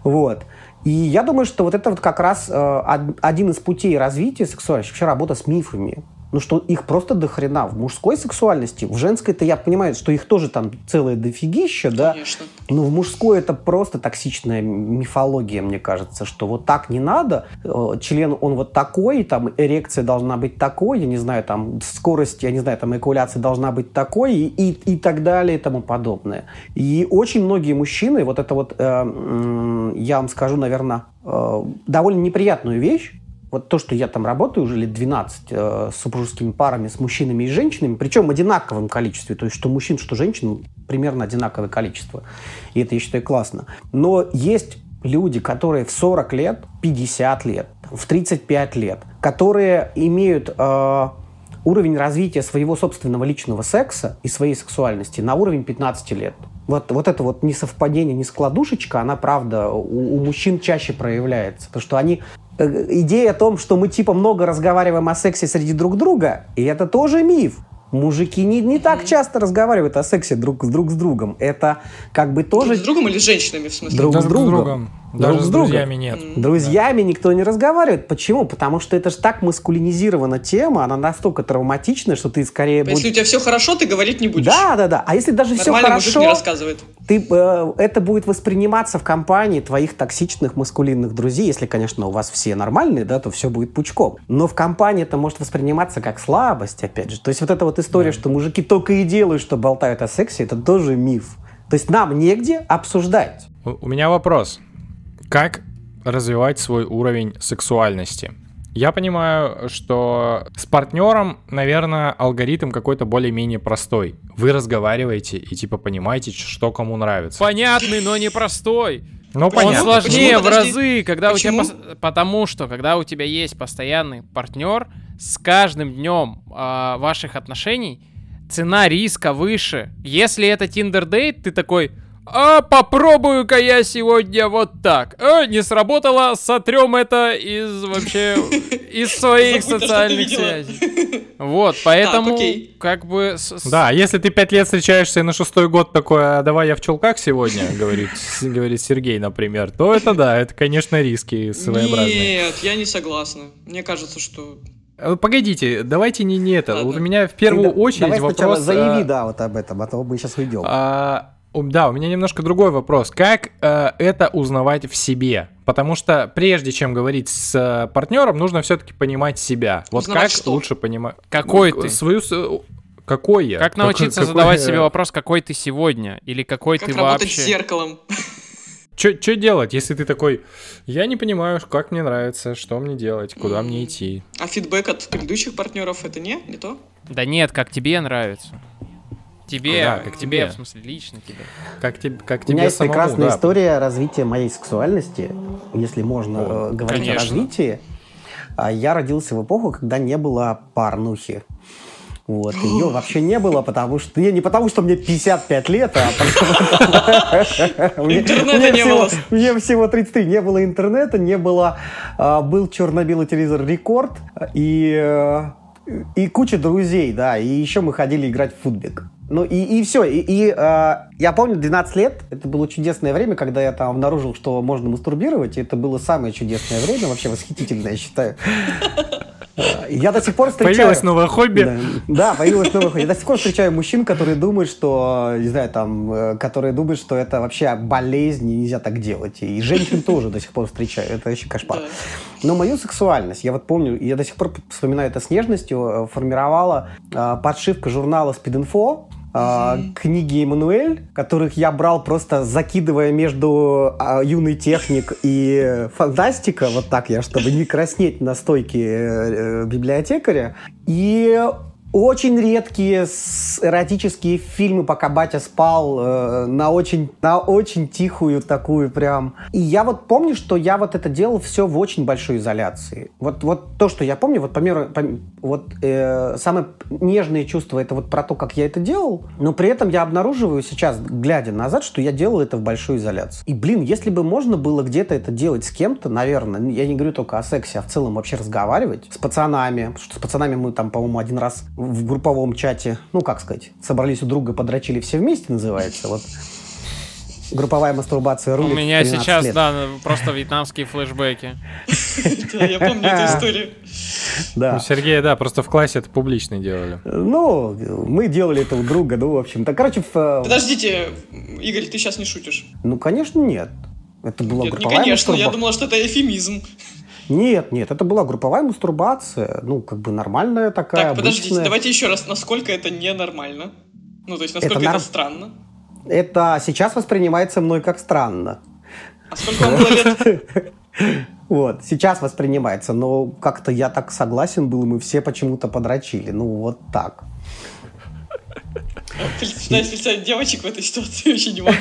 Вот. И я думаю, что вот это вот как раз э, один из путей развития сексуальности, вообще работа с мифами ну что их просто дохрена в мужской сексуальности, в женской-то я понимаю, что их тоже там целое дофигища, да, Конечно. но в мужской это просто токсичная мифология, мне кажется, что вот так не надо, э, член он вот такой, там эрекция должна быть такой, я не знаю, там скорость, я не знаю, там экуляция должна быть такой и, и, и так далее и тому подобное. И очень многие мужчины, вот это вот, э, я вам скажу, наверное, э, довольно неприятную вещь, вот то, что я там работаю уже лет 12 э, с супружескими парами, с мужчинами и женщинами, причем одинаковом количестве, то есть что мужчин, что женщин примерно одинаковое количество. И это, я считаю, классно. Но есть люди, которые в 40 лет, 50 лет, в 35 лет, которые имеют э, уровень развития своего собственного личного секса и своей сексуальности на уровень 15 лет. Вот, вот это вот несовпадение, не складушечка, она, правда, у, у мужчин чаще проявляется. Потому что они идея о том, что мы типа много разговариваем о сексе среди друг друга, и это тоже миф. Мужики не, не так часто разговаривают о сексе друг, друг с другом. Это как бы тоже... Друг с другом или с женщинами, в смысле? Друг, друг с другом. другом. Даже друг с, с друзьями нет. Друзьями да. никто не разговаривает. Почему? Потому что это же так маскулинизирована тема, она настолько травматична, что ты скорее... Будь... Если у тебя все хорошо, ты говорить не будешь. Да, да, да. А если даже все хорошо... не рассказывает. Ты, э, это будет восприниматься в компании твоих токсичных маскулинных друзей. Если, конечно, у вас все нормальные, да, то все будет пучком. Но в компании это может восприниматься как слабость, опять же. То есть вот эта вот история, да. что мужики только и делают, что болтают о сексе, это тоже миф. То есть нам негде обсуждать. У меня вопрос. Как развивать свой уровень сексуальности? Я понимаю, что с партнером, наверное, алгоритм какой-то более-менее простой. Вы разговариваете и типа понимаете, что кому нравится. Понятный, но не простой. Ну, понятно. Он сложнее Почему? в разы, когда Почему? у тебя... Потому что, когда у тебя есть постоянный партнер, с каждым днем э, ваших отношений цена риска выше. Если это Tinder дейт, ты такой, а попробую-ка я сегодня вот так. А, не сработало, сотрем это из вообще из своих социальных связей. Вот, поэтому как бы... Да, если ты пять лет встречаешься и на шестой год такой, а давай я в чулках сегодня, говорит, говорит Сергей, например, то это да, это, конечно, риски своеобразные. Нет, я не согласна. Мне кажется, что э, Погодите, давайте не, не это. Ладно. Вот у меня в первую Ты, очередь давай вопрос... заяви, а... да, вот об этом, а то мы сейчас уйдем. А, да, у меня немножко другой вопрос. Как э, это узнавать в себе? Потому что прежде чем говорить с э, партнером, нужно все-таки понимать себя. Вот узнавать как что? лучше понимать... Какой ну, ты? Свою... Какой я? Как научиться какой, задавать какой... себе вопрос, какой ты сегодня? Или какой как ты работать вообще? с зеркалом. Что делать, если ты такой, я не понимаю, как мне нравится, что мне делать, куда mm. мне идти? А фидбэк от предыдущих партнеров это не, не то? Да нет, как тебе нравится. Тебе, да, как тебе, в смысле, лично тебе. Как, тебе, как тебе У меня есть самому, прекрасная да. история развития моей сексуальности, если можно О, э, говорить конечно. о развитии. А Я родился в эпоху, когда не было порнухи. Вот, ее вообще не было, потому что... Не, не потому, что мне 55 лет, а потому Мне всего 33. Не было интернета, не было... А, был черно-белый телевизор «Рекорд» и э, и куча друзей, да, и еще мы ходили играть в футбик. Ну и, и все. И, и э, я помню, 12 лет, это было чудесное время, когда я там обнаружил, что можно мастурбировать, и это было самое чудесное время, вообще восхитительное, я считаю. Я до сих пор встречаю... Появилось новое хобби. Да, да, появилось новое хобби. Я до сих пор встречаю мужчин, которые думают, что, не знаю, там, э, которые думают, что это вообще болезнь, и нельзя так делать. И женщин тоже до сих пор встречаю. Это вообще кошмар. Но мою сексуальность, я вот помню, я до сих пор вспоминаю это с нежностью, э, формировала э, подшивка журнала Speed.info, а, книги Эммануэль, которых я брал просто закидывая между а, юный техник и фантастика, вот так я, чтобы не краснеть на стойке э, библиотекаря. И очень редкие эротические фильмы, пока батя спал, э, на, очень, на очень тихую такую прям. И я вот помню, что я вот это делал все в очень большой изоляции. Вот, вот то, что я помню, вот по меру, по, вот э, самое нежное чувство это вот про то, как я это делал, но при этом я обнаруживаю сейчас, глядя назад, что я делал это в большой изоляции. И, блин, если бы можно было где-то это делать с кем-то, наверное, я не говорю только о сексе, а в целом вообще разговаривать с пацанами, потому что с пацанами мы там, по-моему, один раз в групповом чате, ну, как сказать, собрались у друга, подрочили все вместе, называется, вот. Групповая мастурбация рулит У меня сейчас, лет. да, просто вьетнамские флешбеки. Да, я помню эту историю. Да. У Сергея, да, просто в классе это публично делали. Ну, мы делали это у друга, ну, в общем-то. Короче. Э, Подождите, Игорь, ты сейчас не шутишь? Ну, конечно, нет. Это была нет, групповая не конечно, я думала, что это эфемизм. Нет, нет, это была групповая мастурбация, ну, как бы нормальная такая, Так, подождите, обычная. давайте еще раз, насколько это ненормально? Ну, то есть, насколько это, это нар... странно? Это сейчас воспринимается мной как странно. А сколько вам было лет? Вот, сейчас воспринимается, но как-то я так согласен был, и мы все почему-то подрочили. Ну, вот так. Пытаюсь представить девочек в этой ситуации, вообще не могу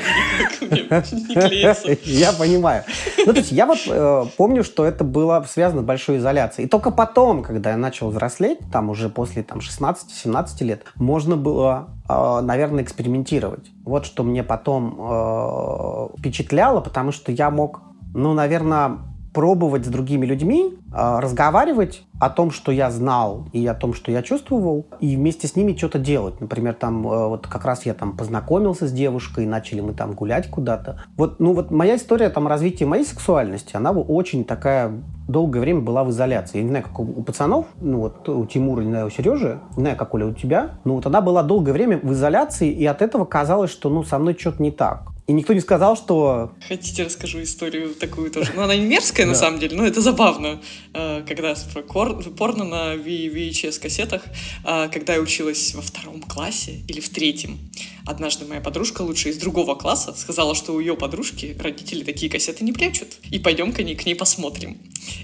никак, не клеится. Я понимаю. Ну, то есть я вот э, помню, что это было связано с большой изоляцией. И только потом, когда я начал взрослеть, там уже после там, 16-17 лет, можно было, э, наверное, экспериментировать. Вот что мне потом э, впечатляло, потому что я мог, ну, наверное, пробовать с другими людьми, а, разговаривать о том, что я знал и о том, что я чувствовал, и вместе с ними что-то делать. Например, там э, вот как раз я там познакомился с девушкой, начали мы там гулять куда-то. Вот, ну вот моя история там развития моей сексуальности, она очень такая долгое время была в изоляции. Я не знаю, как у, у пацанов, ну вот у Тимура, не знаю, у Сережи, не знаю, как Оля у тебя, но вот она была долгое время в изоляции, и от этого казалось, что ну со мной что-то не так. И никто не сказал, что... Хотите, расскажу историю такую тоже. Ну, она не мерзкая, на самом деле, но это забавно. Э, когда порно на VHS-кассетах, э, когда я училась во втором классе или в третьем, однажды моя подружка, лучше из другого класса, сказала, что у ее подружки родители такие кассеты не прячут. И пойдем-ка к ней посмотрим.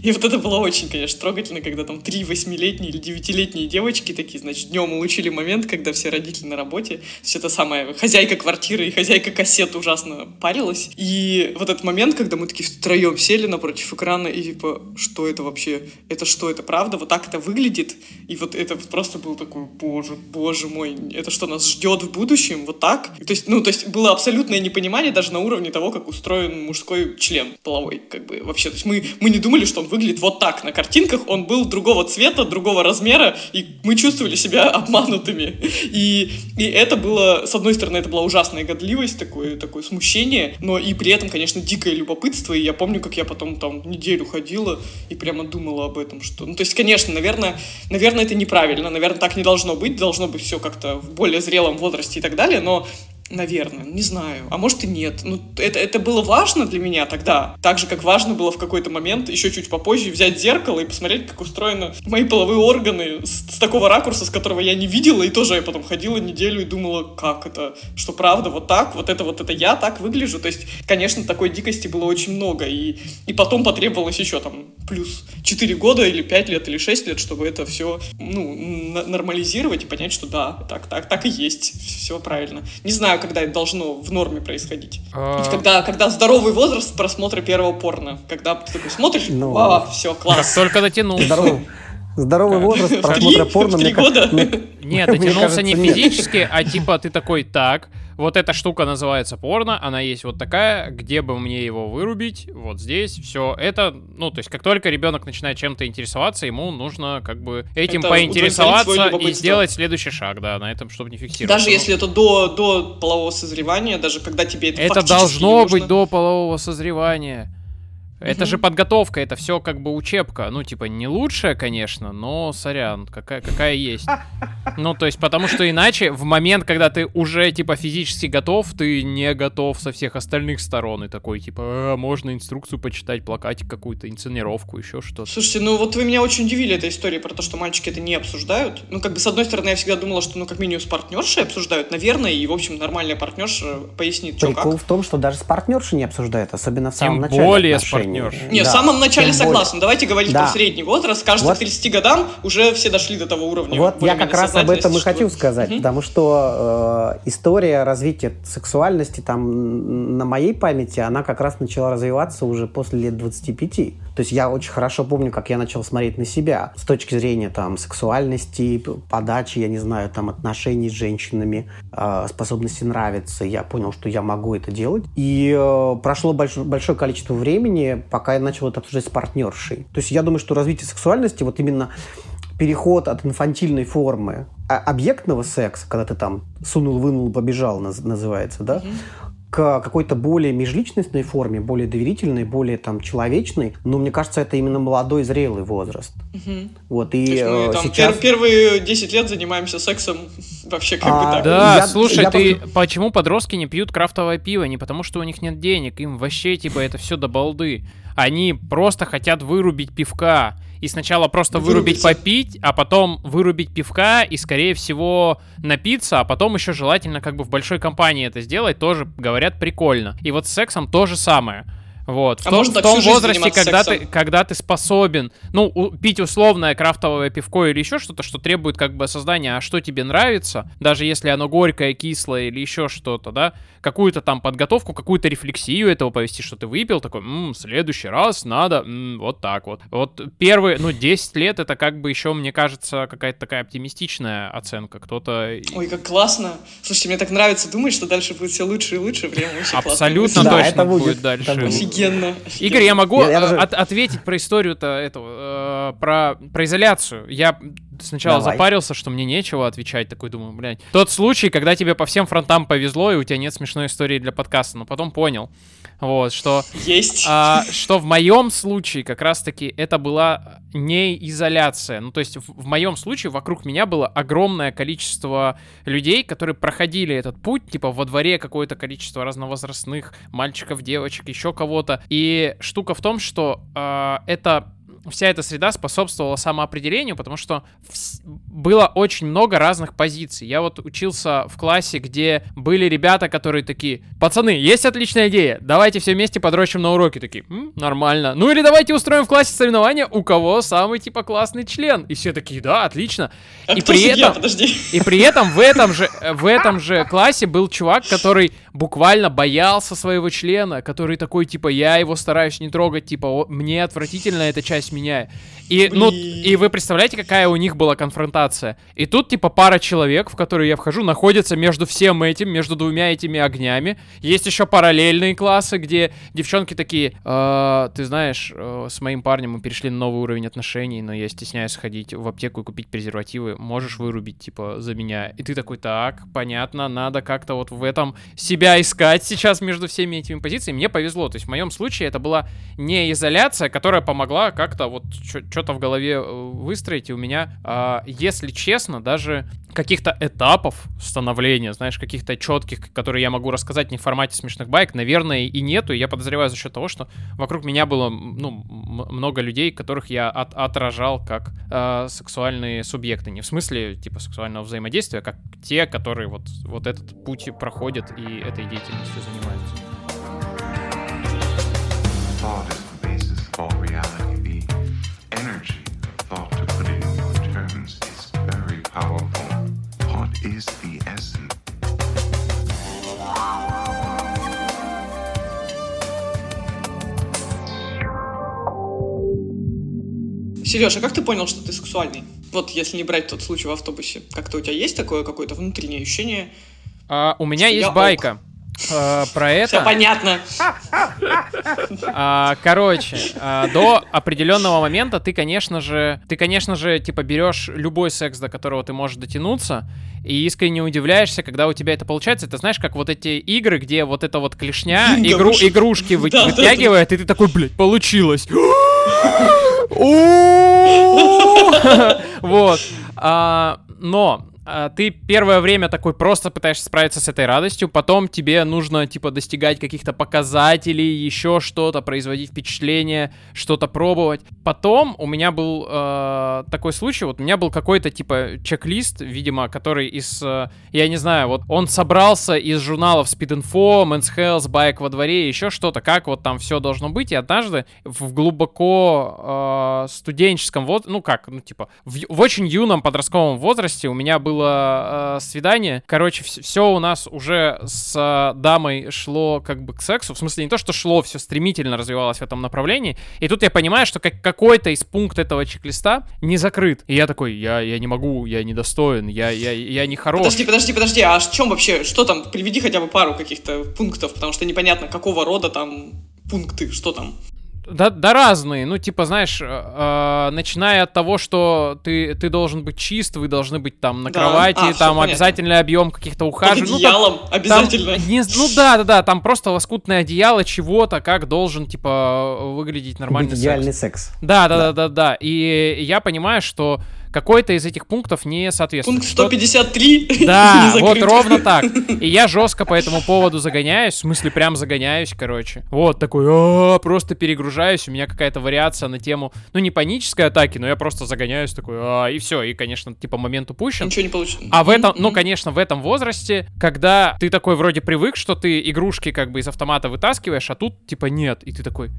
И вот это было очень, конечно, трогательно, когда там три восьмилетние или девятилетние девочки такие, значит, днем улучили момент, когда все родители на работе, все это самое, хозяйка квартиры и хозяйка кассет ужасно парилась. И вот этот момент, когда мы такие втроем сели напротив экрана и типа, что это вообще? Это что, это правда? Вот так это выглядит? И вот это просто был такой, боже, боже мой, это что, нас ждет в будущем? Вот так? То есть, ну, то есть было абсолютное непонимание даже на уровне того, как устроен мужской член половой, как бы вообще. То есть мы, мы не думали, что он выглядит вот так на картинках, он был другого цвета, другого размера, и мы чувствовали себя обманутыми. И, и это было, с одной стороны, это была ужасная годливость, такое, такое смущение, но и при этом, конечно, дикое любопытство, и я помню, как я потом там неделю ходила и прямо думала об этом, что... Ну, то есть, конечно, наверное, наверное, это неправильно, наверное, так не должно быть, должно быть все как-то в более зрелом возрасте и так далее, но Наверное, не знаю. А может и нет. Ну, это, это было важно для меня тогда. Так же, как важно было в какой-то момент, еще чуть попозже, взять зеркало и посмотреть, как устроены мои половые органы с, с такого ракурса, с которого я не видела. И тоже я потом ходила неделю и думала, как это, что правда, вот так, вот это, вот это я так выгляжу. То есть, конечно, такой дикости было очень много. И, и потом потребовалось еще там плюс 4 года или 5 лет или 6 лет, чтобы это все ну, нормализировать и понять, что да, так, так, так и есть. Все правильно. Не знаю, когда это должно в норме происходить. А... Когда, когда здоровый возраст просмотра первого порно. Когда ты такой смотришь, ну... а, все, класс. Как только дотянул. Здоровый. Здоровый возраст просмотра порно. Три года? Нет, дотянулся не физически, а типа ты такой, так, вот эта штука называется порно, она есть вот такая, где бы мне его вырубить, вот здесь, все это, ну, то есть как только ребенок начинает чем-то интересоваться, ему нужно как бы этим это поинтересоваться и сделать следующий шаг, да, на этом, чтобы не фиксировать. Даже если это до, до полового созревания, даже когда тебе это Это должно нужно... быть до полового созревания. Это же подготовка, это все как бы учебка. Ну, типа, не лучшая, конечно, но сорян, какая, какая есть. Ну, то есть, потому что иначе в момент, когда ты уже, типа, физически готов, ты не готов со всех остальных сторон. И такой, типа, «А, можно инструкцию почитать, плакатик какую-то, инсценировку, еще что-то. Слушайте, ну вот вы меня очень удивили этой историей про то, что мальчики это не обсуждают. Ну, как бы, с одной стороны, я всегда думала, что, ну, как минимум, с партнершей обсуждают, наверное, и, в общем, нормальная партнерша пояснит, что Прикол как. в том, что даже с партнершей не обсуждают, особенно в самом Тем начале более с отношений. партнершей. Не, в Да, самом начале тем более. согласен. Давайте говорить Да. про средний возраст. Кажется, Вот. к 30 годам уже все дошли до того уровня. Вот я как раз об этом и что- сказать, Мгм. потому что э, история развития сексуальности там на моей памяти, она как раз начала развиваться уже после лет 25. То есть я очень хорошо помню, как я начал смотреть на себя с точки зрения там сексуальности, подачи, я не знаю, там отношений с женщинами, э, способности нравиться. Я понял, что я могу это делать. И э, прошло больш- большое количество времени, пока я начал это обсуждать с партнершей. То есть я думаю, что развитие сексуальности вот именно переход от инфантильной формы а- объектного секса, когда ты там сунул, вынул, побежал, наз- называется, да, к какой-то более межличностной форме, более доверительной, более там человечной, но мне кажется, это именно молодой, зрелый возраст. Мгм. Вот, То и есть мы э, там сейчас... пер- первые 10 лет занимаемся сексом вообще как бы А, так. Да, Я- слушай, я ты просто- почему подростки не пьют крафтовое пиво? Не потому, что у них нет денег, им вообще типа это все до балды. Они просто хотят вырубить пивка. И сначала просто вырубить попить, а потом вырубить пивка и, скорее всего, напиться, а потом еще желательно как бы в большой компании это сделать, тоже, говорят, прикольно. И вот с сексом то же самое. Вот. В А том, в том всю жизнь возрасте, когда ты, когда ты способен, ну, у- пить условное крафтовое пивко или еще что-то, что требует как бы осознания, а что тебе нравится, даже если оно горькое, кислое или еще что-то, да, какую-то там подготовку, какую-то рефлексию этого повести, что ты выпил, такой, «М, в следующий раз надо, м, вот так вот. Вот первые, ну, 10 лет это как бы еще, мне кажется, какая-то такая оптимистичная оценка. Кто-то... Ой, как классно. Слушайте, мне так нравится думать, что дальше будет все лучше и лучше. Прям вообще классно. Абсолютно Да, точно это будет, будет это дальше. будет. Офигенно. Игорь, я могу Я- я э, даже- от- ответить про историю-то этого, э, про, про изоляцию. Я сначала Давай. запарился, что мне нечего отвечать, такой думаю, блядь. Тот случай, когда тебе по всем фронтам повезло, и у тебя нет смешной истории для подкаста, но потом понял, вот, что Есть. а, что в моем случае как раз-таки это была не изоляция. Ну, то есть в, в моем случае вокруг меня было огромное количество людей, которые проходили этот путь, типа во дворе какое-то количество разновозрастных мальчиков, девочек, еще кого-то. И штука в том, что а, это вся эта среда способствовала самоопределению, потому что было очень много разных позиций. Я вот учился в классе, где были ребята, которые такие, пацаны, есть отличная идея, давайте все вместе подрочим на уроке. Такие, «М, нормально. Ну или давайте устроим в классе соревнования, у кого самый типа классный член. И все такие, да, отлично. А и при этом- Подожди. И при этом в этом же, в этом же классе был чувак, который буквально боялся своего члена, который такой, типа, я его стараюсь не трогать, типа, «О, мне отвратительно эта часть меня. И, ну, и вы представляете, какая у них была конфронтация? И тут, типа, пара человек, в которые я вхожу, находится между всем этим, между двумя этими огнями. Есть еще параллельные классы, где девчонки такие, «Э, ты знаешь, э, с моим парнем мы перешли на новый уровень отношений, но я стесняюсь сходить в аптеку и купить презервативы. Можешь вырубить, типа, за меня? И ты такой, так, понятно, надо как-то вот в этом себя искать сейчас между всеми этими позициями. Мне повезло. То есть в моем случае это была не изоляция, которая помогла как-то вот что-то в голове э, выстроить. И у меня, а, если честно, даже каких-то этапов становления, знаешь, каких-то четких, которые я могу рассказать не в формате смешных байк, наверное, и нету. И я подозреваю за счет того, что вокруг меня было ну, много людей, которых я от- отражал как э, сексуальные субъекты. Не в смысле, типа, сексуального взаимодействия, а как те, которые вот, вот этот путь проходят и этой деятельностью занимаются. Is the essence. Сереж, а как ты понял, что ты сексуальный? Вот если не брать тот случай в автобусе. Как-то у тебя есть такое какое-то внутреннее ощущение? А, у меня есть я байка. э, про это. Все понятно. А, короче, а, до определенного момента ты, конечно же, ты, конечно же, типа берешь любой секс, до которого ты можешь дотянуться, и искренне удивляешься, когда у тебя это получается. Это знаешь, как вот эти игры, где вот эта вот клешня игру, Игрушки. вы- Да, да, да. вытягивает, и ты такой, блядь, получилось. Вот. А, Но а, ты первое время такой просто пытаешься справиться с этой радостью, потом тебе нужно, типа, достигать каких-то показателей, еще что-то, производить впечатление, что-то пробовать. Потом у меня был э, такой случай, вот у меня был какой-то, типа, чек-лист, видимо, который из, э, я не знаю, вот он собрался из журналов Speed Info, Men's Health, Байк во дворе, еще что-то, как вот там все должно быть, и однажды в глубоко э, студенческом возрасте, ну как, ну типа, в, в очень юном подростковом возрасте у меня было э, свидание. Короче, все у нас уже с э, дамой шло как бы к сексу. В смысле, не то, что шло, все стремительно развивалось в этом направлении. И тут я понимаю, что как, какой-то из пунктов этого чек-листа не закрыт. И я такой, я, я не могу, я недостоин, я, я, я не хорош. Подожди, подожди, подожди, а в чем вообще, что там, приведи хотя бы пару каких-то пунктов, потому что непонятно, какого рода там пункты, что там. Да, да разные, ну типа знаешь, э, э, начиная от того, что ты ты должен быть чист, вы должны быть там на Да. кровати, А, там понятно. обязательный объем каких-то Под ухаживаний. Ну, там- одеялом там обязательно. не- ну да, да, да, там просто лоскутное одеяло чего-то, как должен типа выглядеть нормальный Быть секс. идеальный секс. Да, да, да, да, да. И я понимаю, что какой-то из этих пунктов не соответствует. Пункт Что- 153 да, вот ровно так. И я жестко по этому поводу загоняюсь, в смысле прям загоняюсь, короче. Вот такой, «А, просто перегружаюсь, у меня какая-то вариация на тему, ну не панической атаки, но я просто загоняюсь такой, «А», и все, и конечно, типа момент упущен. Ничего не получилось. А в этом, ну, конечно, в этом возрасте, когда ты такой вроде привык, что ты игрушки как бы из автомата вытаскиваешь, а тут типа нет, и ты такой,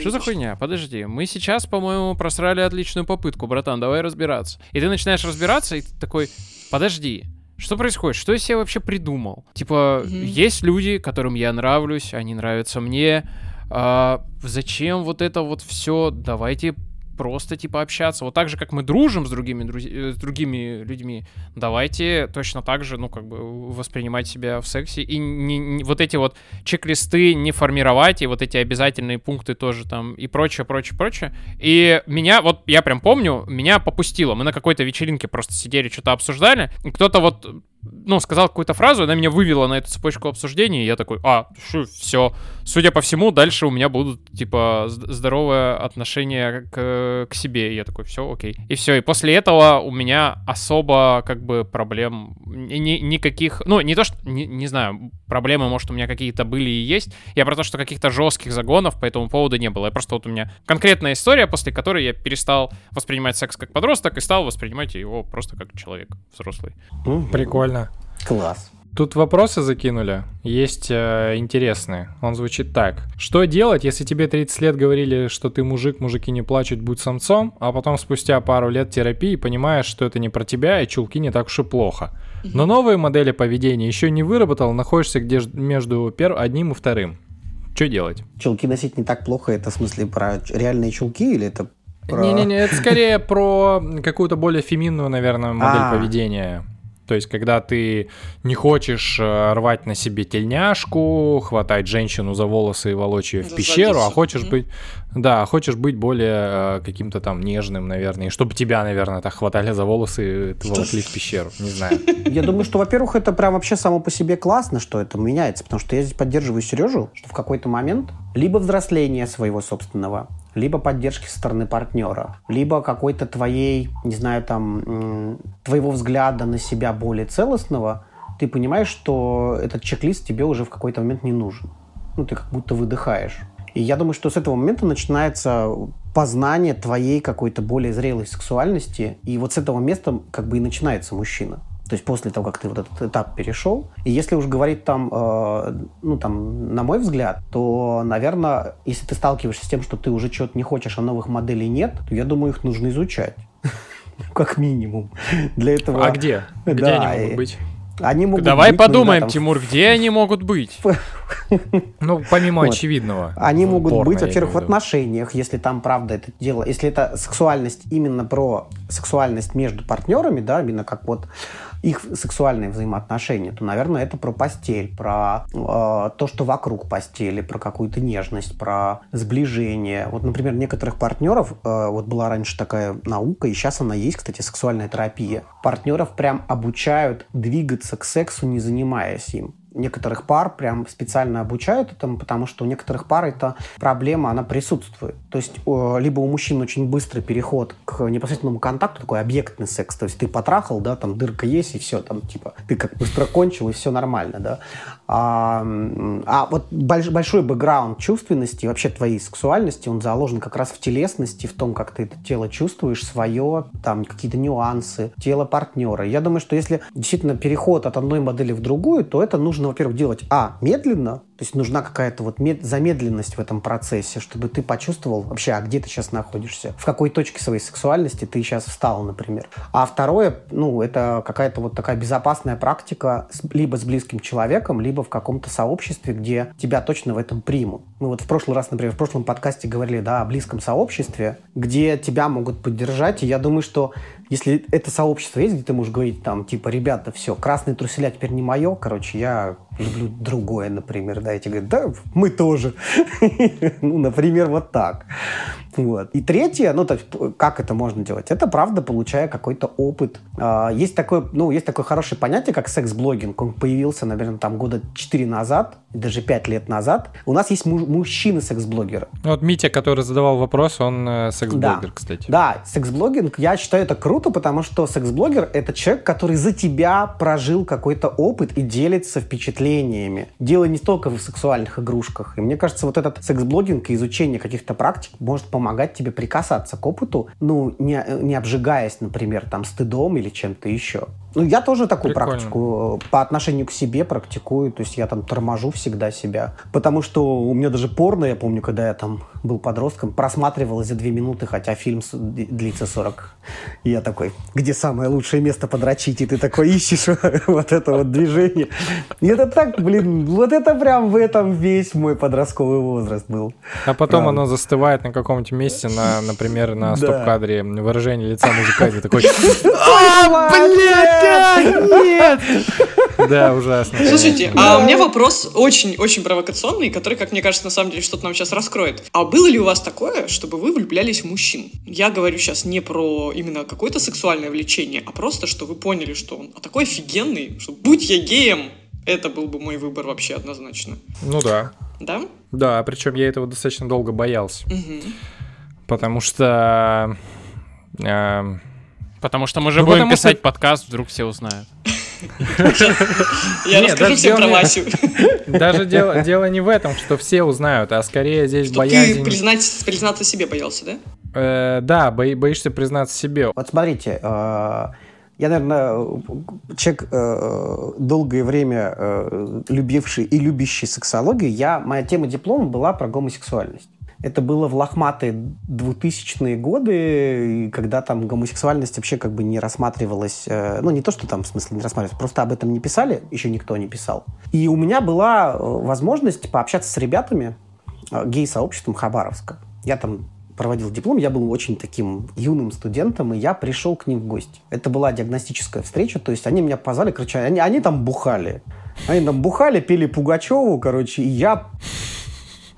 что за хуйня? Подожди, мы сейчас, по-моему, просрали отличную попытку, братан, давай разбираться. И ты начинаешь разбираться, и ты такой, подожди, что происходит? Что я себе вообще придумал? Типа, Мгм. есть люди, которым я нравлюсь, они нравятся мне. а, зачем вот это вот все? Давайте просто типа общаться. Вот так же, как мы дружим с другими, друзи- э, с другими людьми, давайте точно так же, ну, как бы воспринимать себя в сексе. И не, не- вот эти вот чек-листы не формировать, и вот эти обязательные пункты тоже там, и прочее, прочее, прочее. И меня, вот я прям помню, меня попустило. Мы на какой-то вечеринке просто сидели, что-то обсуждали, и кто-то вот ну, сказал какую-то фразу, она меня вывела на эту цепочку обсуждений, и я такой, а, все. Судя по всему, дальше у меня будут, типа, здоровое отношение к, к себе. И я такой, все, окей. И все, и после этого у меня особо, как бы, проблем ни- ни- никаких, ну, не то, что, не, не знаю, проблемы, может, у меня какие-то были и есть. Я про то, что каких-то жестких загонов по этому поводу не было. Я просто вот у меня конкретная история, после которой я перестал воспринимать секс как подросток и стал воспринимать его просто как человек взрослый. Мгм. Прикольно. Класс. Тут вопросы закинули, есть э, интересные. Он звучит так. Что делать, если тебе 30 лет говорили, что ты мужик, мужики не плачут, будь самцом, а потом спустя пару лет терапии понимаешь, что это не про тебя, и чулки не так уж и плохо. Но новые модели поведения еще не выработал, находишься где между пер- одним и вторым. Что делать? Чулки носить не так плохо, это в смысле про реальные чулки или это про... Не-не-не, это скорее про какую-то более феминную, наверное, модель А. поведения. То есть, когда ты не хочешь э, рвать на себе тельняшку, хватать женщину за волосы и волочь ее в За пещеру, а задницу. хочешь быть, да, хочешь быть более э, каким-то там нежным, наверное, и чтобы тебя, наверное, так хватали за волосы и волокли в пещеру, не знаю. Я думаю, что, во-первых, это прям вообще само по себе классно, что это меняется, потому что я здесь поддерживаю Сережу, что в какой-то момент либо взросление своего собственного, либо поддержки со стороны партнера, либо какой-то твоей, не знаю, там, твоего взгляда на себя более целостного, ты понимаешь, что этот чек-лист тебе уже в какой-то момент не нужен. Ну, ты как будто выдыхаешь. И я думаю, что с этого момента начинается познание твоей какой-то более зрелой сексуальности. И вот с этого места как бы и начинается мужчина. То есть после того, как ты вот этот этап перешел. И если уж говорить там, э, ну там, на мой взгляд, то, наверное, если ты сталкиваешься с тем, что ты уже чего-то не хочешь, а новых моделей нет, то я думаю, их нужно изучать. Как минимум. Для этого... А где? Где Да, они могут быть? Они могут Давай быть, ну, да, подумаем, там, Тимур, где они могут быть? Ну, помимо Вот. очевидного. Они могут порно, быть, во-первых, в отношениях, если там правда это дело, если это сексуальность именно про сексуальность между партнерами, да, именно как вот их сексуальные взаимоотношения, то, наверное, это про постель, про э, то, что вокруг постели, про какую-то нежность, про сближение. Вот, например, некоторых партнеров, э, вот была раньше такая наука, и сейчас она есть, кстати, сексуальная терапия. Партнеров прям обучают двигаться к сексу, не занимаясь им некоторых пар прям специально обучают этому, потому что у некоторых пар эта проблема, она присутствует. То есть либо у мужчин очень быстрый переход к непосредственному контакту, такой объектный секс, то есть ты потрахал, да, там дырка есть, и все, там типа ты как быстро кончил, и все нормально, да. А, а вот больш, большой бэкграунд чувственности, вообще твоей сексуальности, он заложен как раз в телесности, в том, как ты это тело чувствуешь, свое, там какие-то нюансы, тело партнера. Я думаю, что если действительно переход от одной модели в другую, то это нужно, во-первых, делать, а, медленно, то есть нужна какая-то вот мед- замедленность в этом процессе, чтобы ты почувствовал вообще, а где ты сейчас находишься, в какой точке своей сексуальности ты сейчас встал, например. А второе, ну, это какая-то вот такая безопасная практика с, либо с близким человеком, либо в каком-то сообществе, где тебя точно в этом примут. Мы вот в прошлый раз, например, в прошлом подкасте говорили, да, о близком сообществе, где тебя могут поддержать, и я думаю, что если это сообщество есть, где ты можешь говорить там, типа, ребята, все, красные труселя теперь не мое, короче, я люблю другое, например, да, и тебе говорят, да, мы тоже. ну, например, вот так. Вот. И третье, ну, то есть, как это можно делать? Это, правда, получая какой-то опыт. А, есть такое, ну, есть такое хорошее понятие, как секс-блогинг. Он появился, наверное, там года 4 назад, даже 5 лет назад. У нас есть му- мужчины-секс-блогеры. Вот Митя, который задавал вопрос, он э, секс-блогер, да. кстати. Да, секс-блогинг, я считаю это круто, потому что секс-блогер — это человек, который за тебя прожил какой-то опыт и делится впечатлениями. Дело не только в сексуальных игрушках. И мне кажется, вот этот секс-блогинг и изучение каких-то практик может помогать тебе прикасаться к опыту, ну, не, не обжигаясь, например, там, стыдом или чем-то еще. Ну, я тоже такую Прикольно. практику по отношению к себе практикую. То есть я там торможу всегда себя. Потому что у меня даже порно, я помню, когда я там был подростком, просматривалось за две минуты, хотя фильм длится 40. И я такой, где самое лучшее место подрочить? И ты такой ищешь вот это вот движение. И это так, блин, вот это прям в этом весь мой подростковый возраст был. А потом оно застывает на каком-то месте, на, например, на стоп-кадре выражение лица мужика, и ты такой, А, нет! да, ужасно. Слушайте, а у меня вопрос очень-очень провокационный, который, как мне кажется, на самом деле что-то нам сейчас раскроет. А было ли у вас такое, чтобы вы влюблялись в мужчин? Я говорю сейчас не про именно какое-то сексуальное влечение, а просто, что вы поняли, что он а такой офигенный, что будь я геем, это был бы мой выбор вообще однозначно. Ну да. Да? Да, причем я этого достаточно долго боялся, Мгм. потому что... э, Потому что мы же Ну, будем потому что- писать подкаст, вдруг все узнают. Я расскажу всем про Васю. Даже дело, дело не в этом, что все узнают, а скорее здесь Что ты боязнь... признать, признаться себе боялся, да? Э, да, бои- боишься признаться себе. Вот смотрите, э, я, наверное, человек э, долгое время э, любивший и любящий сексологию, я, моя тема диплома была про гомосексуальность. Это было в лохматые 2000-е годы, когда там гомосексуальность вообще как бы не рассматривалась, э, ну не то, что там в смысле не рассматривалась, просто об этом не писали, еще никто не писал. И у меня была э, возможность пообщаться с ребятами, э, гей-сообществом Хабаровска. Я там проводил диплом, я был очень таким юным студентом, и я пришел к ним в гости. Это была диагностическая встреча, то есть они меня позвали, короче, они, они там бухали. Они там бухали, пели Пугачеву, короче, и я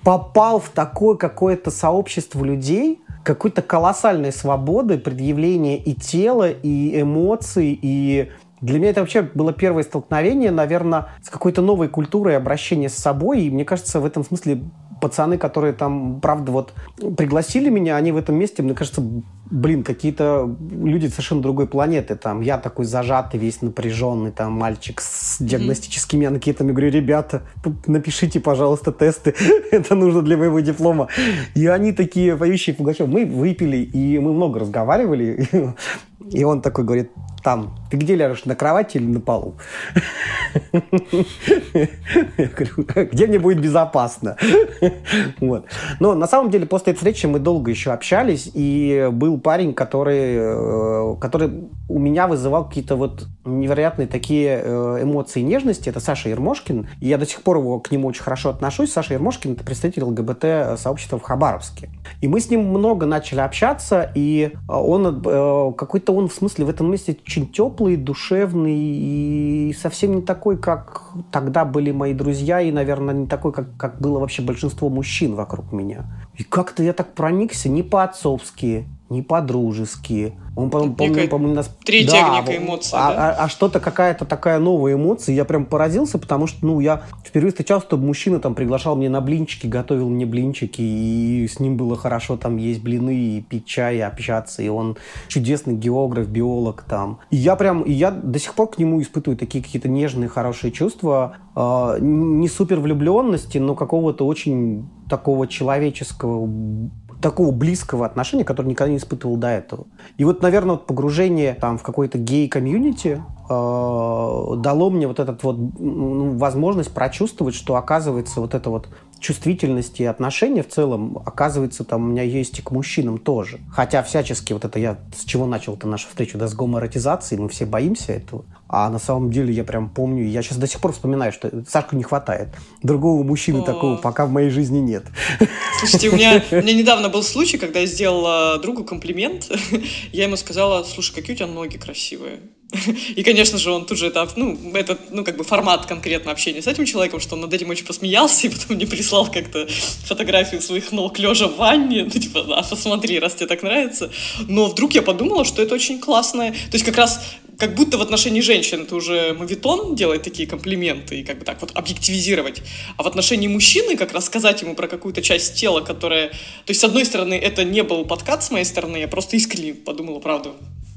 попал в такое какое-то сообщество людей, какой-то колоссальной свободы, предъявления и тела, и эмоций, и для меня это вообще было первое столкновение, наверное, с какой-то новой культурой обращения с собой. И мне кажется, в этом смысле пацаны, которые там, правда, вот пригласили меня, они в этом месте, мне кажется, блин, какие-то люди совершенно другой планеты. Там я такой зажатый, весь напряженный, там мальчик с диагностическими анкетами. Говорю, ребята, напишите, пожалуйста, тесты. Это нужно для моего диплома. И они такие поющие Пугачев. Мы выпили, и мы много разговаривали. И он такой говорит, там, ты где ляжешь, на кровати или на полу? Я говорю, где мне будет безопасно? Вот. Но на самом деле после этой встречи мы долго еще общались, и был парень, который, э, который у меня вызывал какие-то вот невероятные такие э, эмоции нежности. Это Саша Ермошкин. И я до сих пор его, к нему очень хорошо отношусь. Саша Ермошкин — это представитель ЛГБТ-сообщества в Хабаровске. И мы с ним много начали общаться, и он какой-то он, в смысле, в этом месте очень теплый, душевный и совсем не такой, как тогда были мои друзья, и, наверное, не такой, как, как было вообще большинство мужчин вокруг меня. И как-то я так проникся не по-отцовски, не по-дружески. Он, по помню, помню, нас... Третья да, эмоция, а, да? А, а что-то какая-то такая новая эмоция. Я прям поразился, потому что, ну, я впервые встречал, чтобы мужчина там приглашал меня на блинчики, готовил мне блинчики, и с ним было хорошо там есть блины, и пить чай, и общаться, и он чудесный географ, биолог там. И я прям, и я до сих пор к нему испытываю такие какие-то нежные, хорошие чувства, э, не супер влюбленности, но какого-то очень такого человеческого такого близкого отношения, которое никогда не испытывал до этого. И вот, наверное, вот погружение там в какой-то гей-комьюнити э, дало мне вот этот вот ну, возможность прочувствовать, что оказывается вот это вот чувствительность и отношения в целом, оказывается, там у меня есть и к мужчинам тоже. Хотя всячески вот это я с чего начал это нашу встречу, да, с гомоэротизацией, мы все боимся этого. А на самом деле я прям помню, я сейчас до сих пор вспоминаю, что Сашку не хватает. Другого мужчины О. такого пока в моей жизни нет. Слушайте, у меня, у меня недавно был случай, когда я сделала другу комплимент. Я ему сказала, слушай, какие у тебя ноги красивые. И, конечно же, он тут же это, ну, это, ну, как бы формат конкретно общения с этим человеком, что он над этим очень посмеялся, и потом мне прислал как-то фотографию своих ног лежа в ванне, ну, типа, да, посмотри, раз тебе так нравится. Но вдруг я подумала, что это очень классное, то есть как раз как будто в отношении женщин это уже мавитон делает такие комплименты и как бы так вот объективизировать. А в отношении мужчины как рассказать ему про какую-то часть тела, которая... То есть, с одной стороны, это не был подкат с моей стороны, я просто искренне подумала, правда,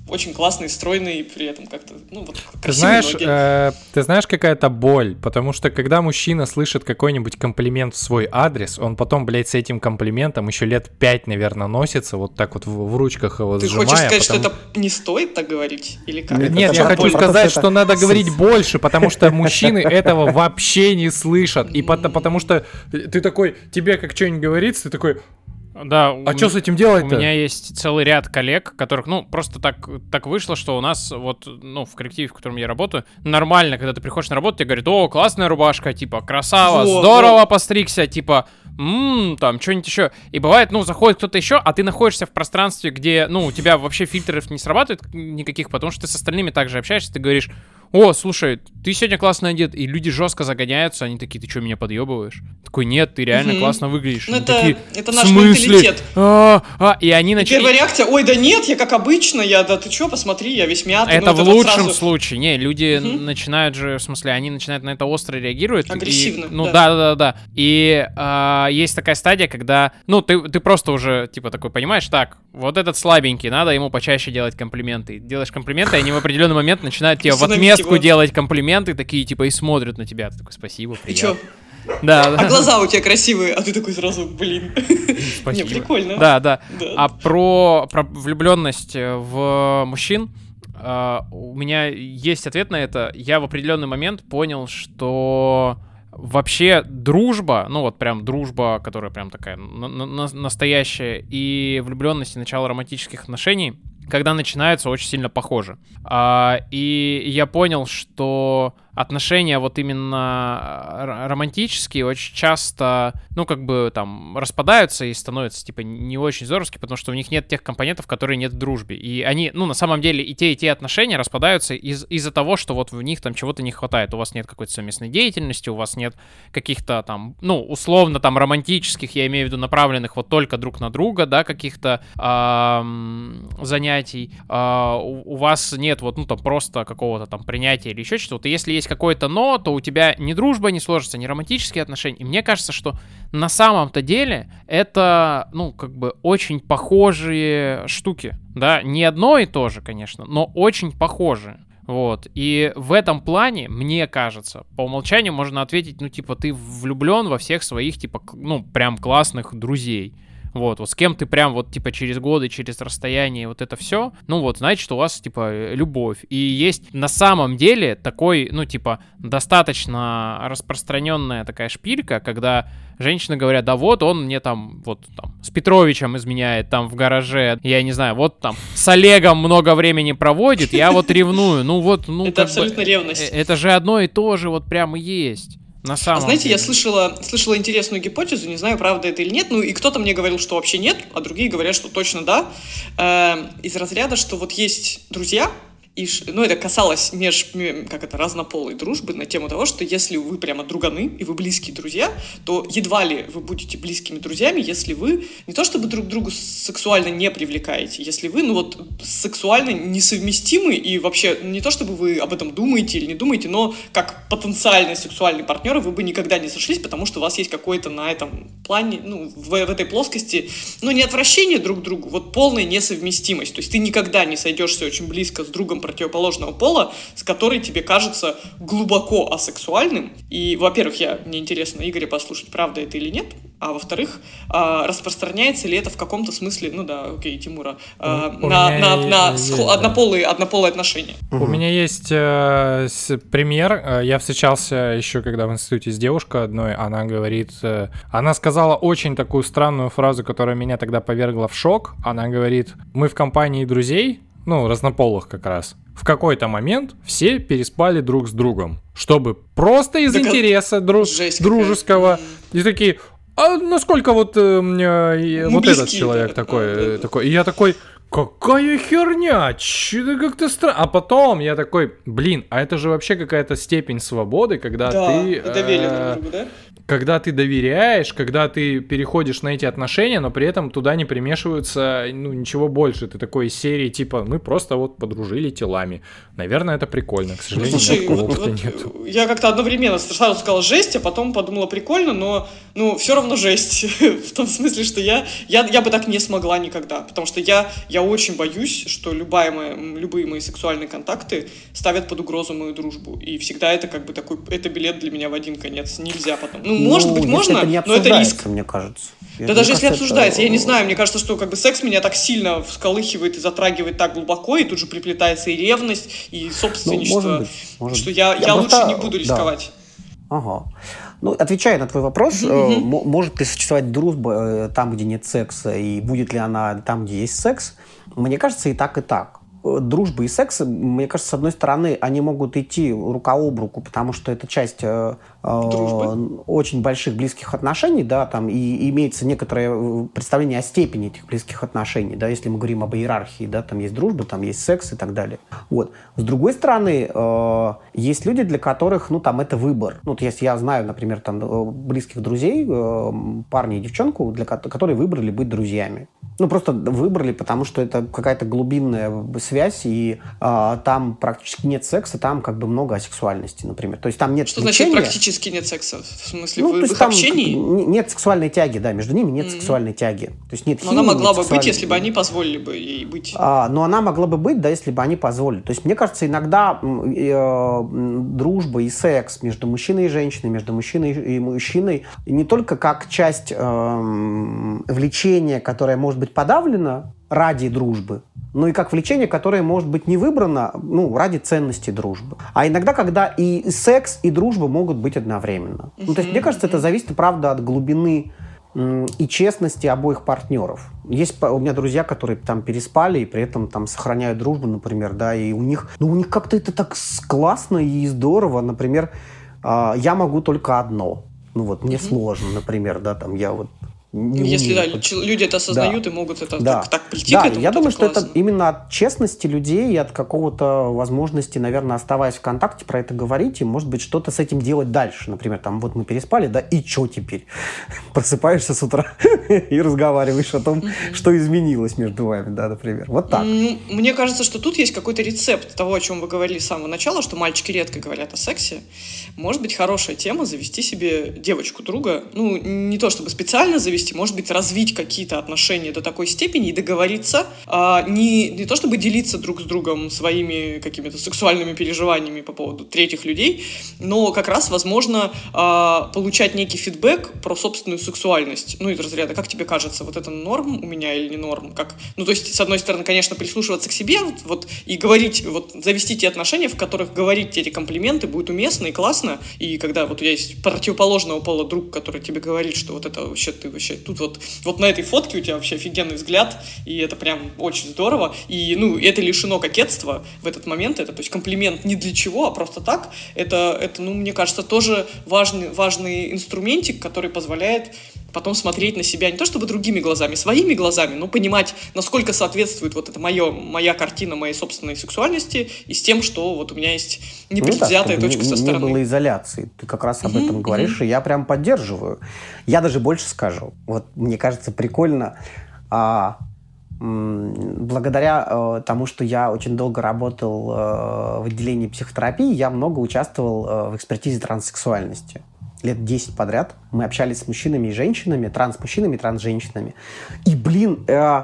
очень классный, стройный, и при этом как-то, ну, вот, Ты знаешь, э, ты знаешь, какая-то боль, потому что когда мужчина слышит какой-нибудь комплимент в свой адрес, он потом, блядь, с этим комплиментом еще лет пять, наверное, носится, вот так вот в, в ручках его Ты сжимая. хочешь сказать, потому... что это не стоит так говорить? Или как? Нет, Нет я хочу сказать, что надо говорить больше, потому что мужчины этого вообще не слышат, и потому что ты такой, тебе как что-нибудь говорится, ты такой, да. А что с этим делать? -то? У меня есть целый ряд коллег, которых, ну, просто так, так вышло, что у нас вот, ну, в коллективе, в котором я работаю, нормально, когда ты приходишь на работу, тебе говорят, о, классная рубашка, типа, красава, Во, здорово во. постригся, типа, ммм, там, что-нибудь еще. И бывает, ну, заходит кто-то еще, а ты находишься в пространстве, где, ну, у тебя вообще фильтров не срабатывает никаких, потому что ты с остальными также общаешься, ты говоришь, о, слушай, ты сегодня классно одет, и люди жестко загоняются, они такие, ты что, меня подъебываешь? Такой, нет, ты реально угу. классно выглядишь. Ну, это, такие, это наш менталитет. А, а, и они начали... Первая реакция, ой, да нет, я как обычно, я, да ты что, посмотри, я весь мятый. Это ну, в лучшем сразу... случае, не, люди угу. начинают же, в смысле, они начинают на это остро реагировать. Агрессивно, и, Ну, да, да, да, да. И а, есть такая стадия, когда, ну, ты, ты просто уже, типа, такой понимаешь, так, вот этот слабенький, надо ему почаще делать комплименты. Делаешь комплименты, и они в определенный момент начинают тебе в отместку делать комплименты такие, типа, и смотрят на тебя. Ты такой, спасибо, приятно. И чё? Да, да. А глаза у тебя красивые, а ты такой сразу, блин. Спасибо. Не, прикольно. Да, да. да. А про, про влюбленность в мужчин, Uh, у меня есть ответ на это. Я в определенный момент понял, что вообще дружба, ну вот прям дружба, которая прям такая на- на- настоящая, и влюбленность и начало романтических отношений, когда начинаются, очень сильно похожи. А, и я понял, что отношения вот именно романтические очень часто, ну, как бы там распадаются и становятся, типа, не очень здоровские, потому что у них нет тех компонентов, которые нет в дружбе. И они, ну, на самом деле, и те, и те отношения распадаются из- из-за того, что вот в них там чего-то не хватает. У вас нет какой-то совместной деятельности, у вас нет каких-то там, ну, условно там романтических, я имею в виду направленных вот только друг на друга, да, каких-то эм, занятий. Э, у, вас нет вот, ну, там просто какого-то там принятия или еще. Вот если есть какое-то но, то у тебя ни дружба не сложится, ни романтические отношения. И мне кажется, что на самом-то деле это, ну, как бы очень похожие штуки. Да, не одно и то же, конечно, но очень похожие. Вот. И в этом плане, мне кажется, по умолчанию можно ответить, ну, типа, ты влюблен во всех своих, типа, ну, прям классных друзей. Вот, вот с кем ты прям вот, типа, через годы, через расстояние, вот это все, ну вот, значит, у вас, типа, э, любовь. И есть на самом деле такой, ну, типа, достаточно распространенная такая шпилька, когда женщины говорят, да вот он мне там, вот там, с Петровичем изменяет там в гараже, я не знаю, вот там, с Олегом много времени проводит, я вот ревную, ну вот, ну Это как бы, абсолютно ревность. э, Это же одно и то же, вот прямо есть. На А самом знаете, деле. я слышала, слышала интересную гипотезу, не знаю, правда это или нет, ну и кто-то мне говорил, что вообще нет, а другие говорят, что точно да, Эм, из разряда, что вот есть друзья, и, ну, это касалось меж, ме- как это, разнополой дружбы на тему того, что если вы прямо друганы, и вы близкие друзья, то едва ли вы будете близкими друзьями, если вы не то чтобы друг другу сексуально не привлекаете, если вы, ну вот, сексуально несовместимы, и вообще не то чтобы вы об этом думаете или не думаете, но как потенциальный сексуальный партнер вы бы никогда не сошлись, потому что у вас есть какое-то на этом плане, ну, в, в этой плоскости, ну, не отвращение друг к другу, вот полная несовместимость. То есть ты никогда не сойдешься очень близко с другом противоположного пола, с которой тебе кажется глубоко асексуальным. И, во-первых, я, мне интересно Игоря послушать, правда это или нет, а во-вторых, а, распространяется ли это в каком-то смысле, ну да, окей, Тимура, а, на, меня на, на есть, схо- да. однополые, однополые отношения. У меня есть э, с- пример. Э, Я встречался еще, когда в институте с девушкой одной. Она говорит... э, она сказала очень такую странную фразу, которая меня тогда повергла в шок. Она говорит, мы в компании друзей, ну, разнополых как раз, в какой-то момент все переспали друг с другом, чтобы просто из Так, а- интереса дру- дружеского. И такие, а насколько вот, э, Мы вот этот человек да, такой, да, да, э, да. такой. И я такой, какая херня, че как-то странно. А потом я такой, блин, а это же вообще какая-то степень свободы, когда Да, ты... доверие э, друг другу, да? Когда ты доверяешь, когда ты переходишь на эти отношения, но при этом туда не примешивается ну, ничего больше. Ты такой из серии типа, мы просто вот подружили телами. Наверное, это прикольно. К Ну, сожалению, слушай, вот- вот нет. я как-то одновременно сразу сказала жесть, а потом подумала прикольно, но ну все равно жесть в том смысле, что я я я бы так не смогла никогда, потому что я я очень боюсь, что любая моя, любые мои сексуальные контакты ставят под угрозу мою дружбу, и всегда это как бы такой это билет для меня в один конец, нельзя потом. Ну может быть если можно, это не но это риск. обсуждается, мне кажется. Да Мне даже если кажется, это- обсуждается, я не знаю, мне кажется, что как бы секс меня так сильно всколыхивает и затрагивает так глубоко, и тут же приплетается и ревность, и Ну, собственничество, может быть, может что я, я, лучше просто- не буду да. рисковать. Ага. Ну, отвечая на твой вопрос, м- может ли существовать дружба э, там, где нет секса, и будет ли она там, где есть секс? Мне кажется, и так, и так. Дружба и секс, мне кажется, с одной стороны, они могут идти рука об руку, потому что это часть э, э, Дружбы. очень больших близких отношений, да, там и имеется некоторое э, представление о степени этих близких отношений, да, если мы говорим об иерархии, да, там есть дружба, там есть секс и так далее. Вот. С другой стороны, э, есть люди, для которых, ну, там, это выбор. Ну, вот если я знаю, например, там, э, близких друзей, э, парня и девчонку, для ко- которые выбрали быть друзьями. Ну, просто выбрали, потому что это какая-то глубинная связь, и э, там практически нет секса, там как бы много асексуальности, например. То есть там нет Что значит практически нет секса? В смысле, Ну, вы то в есть их там общении? нет сексуальной тяги, да, между ними нет Мгм. сексуальной тяги. То есть нет Но она химии, могла нет бы быть, если бы они позволили бы ей быть. а, но она могла бы быть, да, если бы они позволили. То есть, мне кажется, иногда э, дружба и секс между мужчиной и женщиной, между мужчиной и мужчиной не только как часть эм, влечения, которое может быть подавлено ради дружбы, но и как влечение, которое может быть не выбрано ну, ради ценности дружбы. А иногда, когда и секс, и дружба могут быть одновременно. Ну, то есть, мне кажется, это зависит, правда, от глубины и честности обоих партнеров. Есть у меня друзья, которые там переспали и при этом там сохраняют дружбу, например, да, и у них, ну, у них как-то это так классно и здорово. Например, а, я могу только одно. Ну вот, мне сложно, например, да, там я вот не Если да, люди это осознают и могут это Да. так, так прийти Да, к этому, я думаю, что это именно от честности людей и от какого-то возможности, наверное, оставаясь в контакте, про это говорить, и, может быть, что-то с этим делать дальше. Например, там, вот мы переспали, да, и что теперь? Просыпаешься с утра и разговариваешь о том, что изменилось между вами, да, например. Вот так. Ну, Мне кажется, что тут есть какой-то рецепт того, о чем вы говорили с самого начала, что мальчики редко говорят о сексе. Может быть, хорошая тема завести себе девочку друга. Ну, не то чтобы специально завести вывести, может быть, развить какие-то отношения до такой степени и договориться, а, не, не то чтобы делиться друг с другом своими какими-то сексуальными переживаниями по поводу третьих людей, но как раз, возможно, а, получать некий фидбэк про собственную сексуальность. Ну, из разряда, как тебе кажется, вот это норм у меня или не норм? Как, ну, то есть, с одной стороны, конечно, прислушиваться к себе, вот, вот и говорить, вот завести те отношения, в которых говорить эти комплименты будет уместно и классно, и когда вот есть противоположного пола друг, который тебе говорит, что вот это вообще ты вообще тут вот, вот на этой фотке у тебя вообще офигенный взгляд, и это прям очень здорово, и, ну, это лишено кокетства в этот момент, это, то есть, комплимент не для чего, а просто так, это, это ну, мне кажется, тоже важный, важный инструментик, который позволяет потом смотреть на себя не то чтобы другими глазами, своими глазами, но понимать, насколько соответствует вот это мое, моя картина моей собственной сексуальности и с тем, что вот у меня есть непредвзятая ну, да, точка не, со стороны. Не было изоляции. Ты как раз об этом говоришь, и я прям поддерживаю. Я даже больше скажу. Вот мне кажется прикольно, а, благодаря э, тому, что я очень долго работал э, в отделении психотерапии, я много участвовал э, в экспертизе транссексуальности лет 10 подряд. Мы общались с мужчинами и женщинами, транс-мужчинами и транс-женщинами. И, блин, э,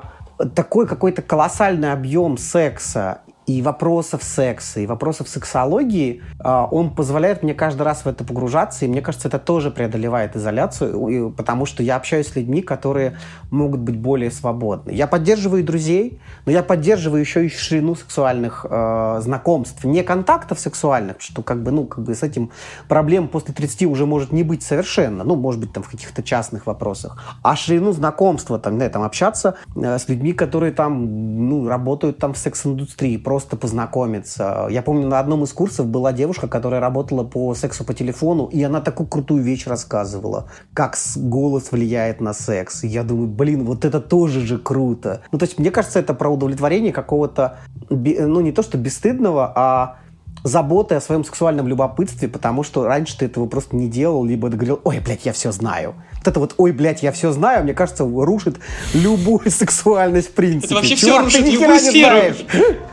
такой какой-то колоссальный объем секса и вопросов секса, и вопросов сексологии, а, он позволяет мне каждый раз в это погружаться, и мне кажется, это тоже преодолевает изоляцию, потому что я общаюсь с людьми, которые могут быть более свободны. Я поддерживаю друзей, но я поддерживаю еще и ширину сексуальных э, знакомств, не контактов сексуальных, что как бы, ну, как бы с этим проблем после 30 уже может не быть совершенно, ну, может быть, там в каких-то частных вопросах, а ширину знакомства, там, да, там общаться э, с людьми, которые там, ну, работают там в секс-индустрии, просто просто познакомиться. Я помню, на одном из курсов была девушка, которая работала по сексу по телефону, и она такую крутую вещь рассказывала, как голос влияет на секс. Я думаю, блин, вот это тоже же круто. Ну, то есть, мне кажется, это про удовлетворение какого-то, ну, не то что бесстыдного, а заботы о своем сексуальном любопытстве, потому что раньше ты этого просто не делал, либо ты говорил, ой, блядь, я все знаю. Вот это вот, ой, блядь, я все знаю, мне кажется, рушит любую сексуальность в принципе. Это вообще все рушит любую сферу.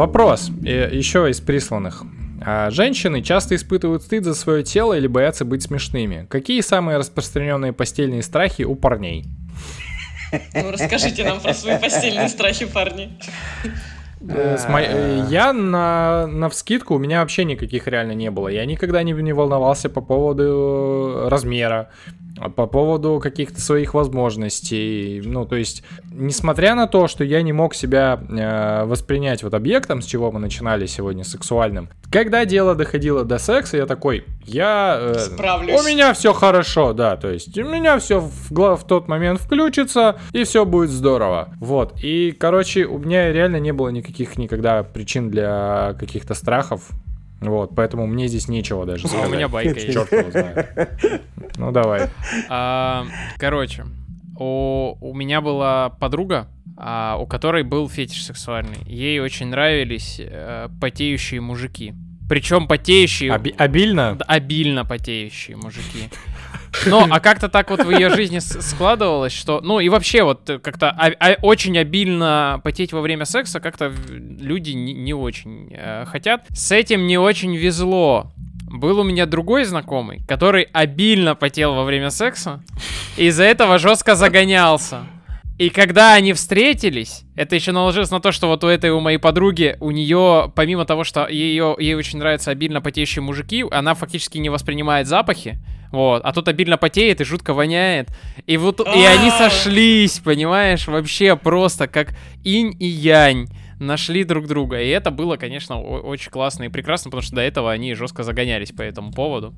Вопрос э, еще из присланных. А, женщины часто испытывают стыд за свое тело или боятся быть смешными. Какие самые распространенные постельные страхи у парней? Ну, расскажите нам про свои постельные страхи, парни. Э, э, я на, на вскидку, у меня вообще никаких реально не было. Я никогда не, не волновался по поводу размера. А по поводу каких-то своих возможностей. Ну, то есть, несмотря на то, что я не мог себя э, воспринять вот объектом, с чего мы начинали сегодня, сексуальным, когда дело доходило до секса, я такой, я... Э, у меня все хорошо, да, то есть, у меня все в, в тот момент включится, и все будет здорово. Вот, и, короче, у меня реально не было никаких никогда причин для каких-то страхов. Вот, поэтому мне здесь нечего даже сказать. У меня байка есть. Черт его знает. Ну, давай. А, короче, у, у меня была подруга, а, у которой был фетиш сексуальный. Ей очень нравились а, потеющие мужики. Причем потеющие... Оби- обильно? Обильно потеющие мужики. Ну, а как-то так вот в ее жизни складывалось, что... Ну, и вообще вот как-то а, а, очень обильно потеть во время секса как-то люди не, не очень э, хотят. С этим не очень везло. Был у меня другой знакомый, который обильно потел во время секса, и из-за этого жестко загонялся. И когда они встретились, это еще наложилось на то, что вот у этой, у моей подруги, у нее, помимо того, что ее, ей очень нравятся обильно потеющие мужики, она фактически не воспринимает запахи, вот, а тут обильно потеет и жутко воняет. И вот, и они сошлись, понимаешь, вообще просто как инь и янь нашли друг друга. И это было, конечно, очень классно и прекрасно, потому что до этого они жестко загонялись по этому поводу.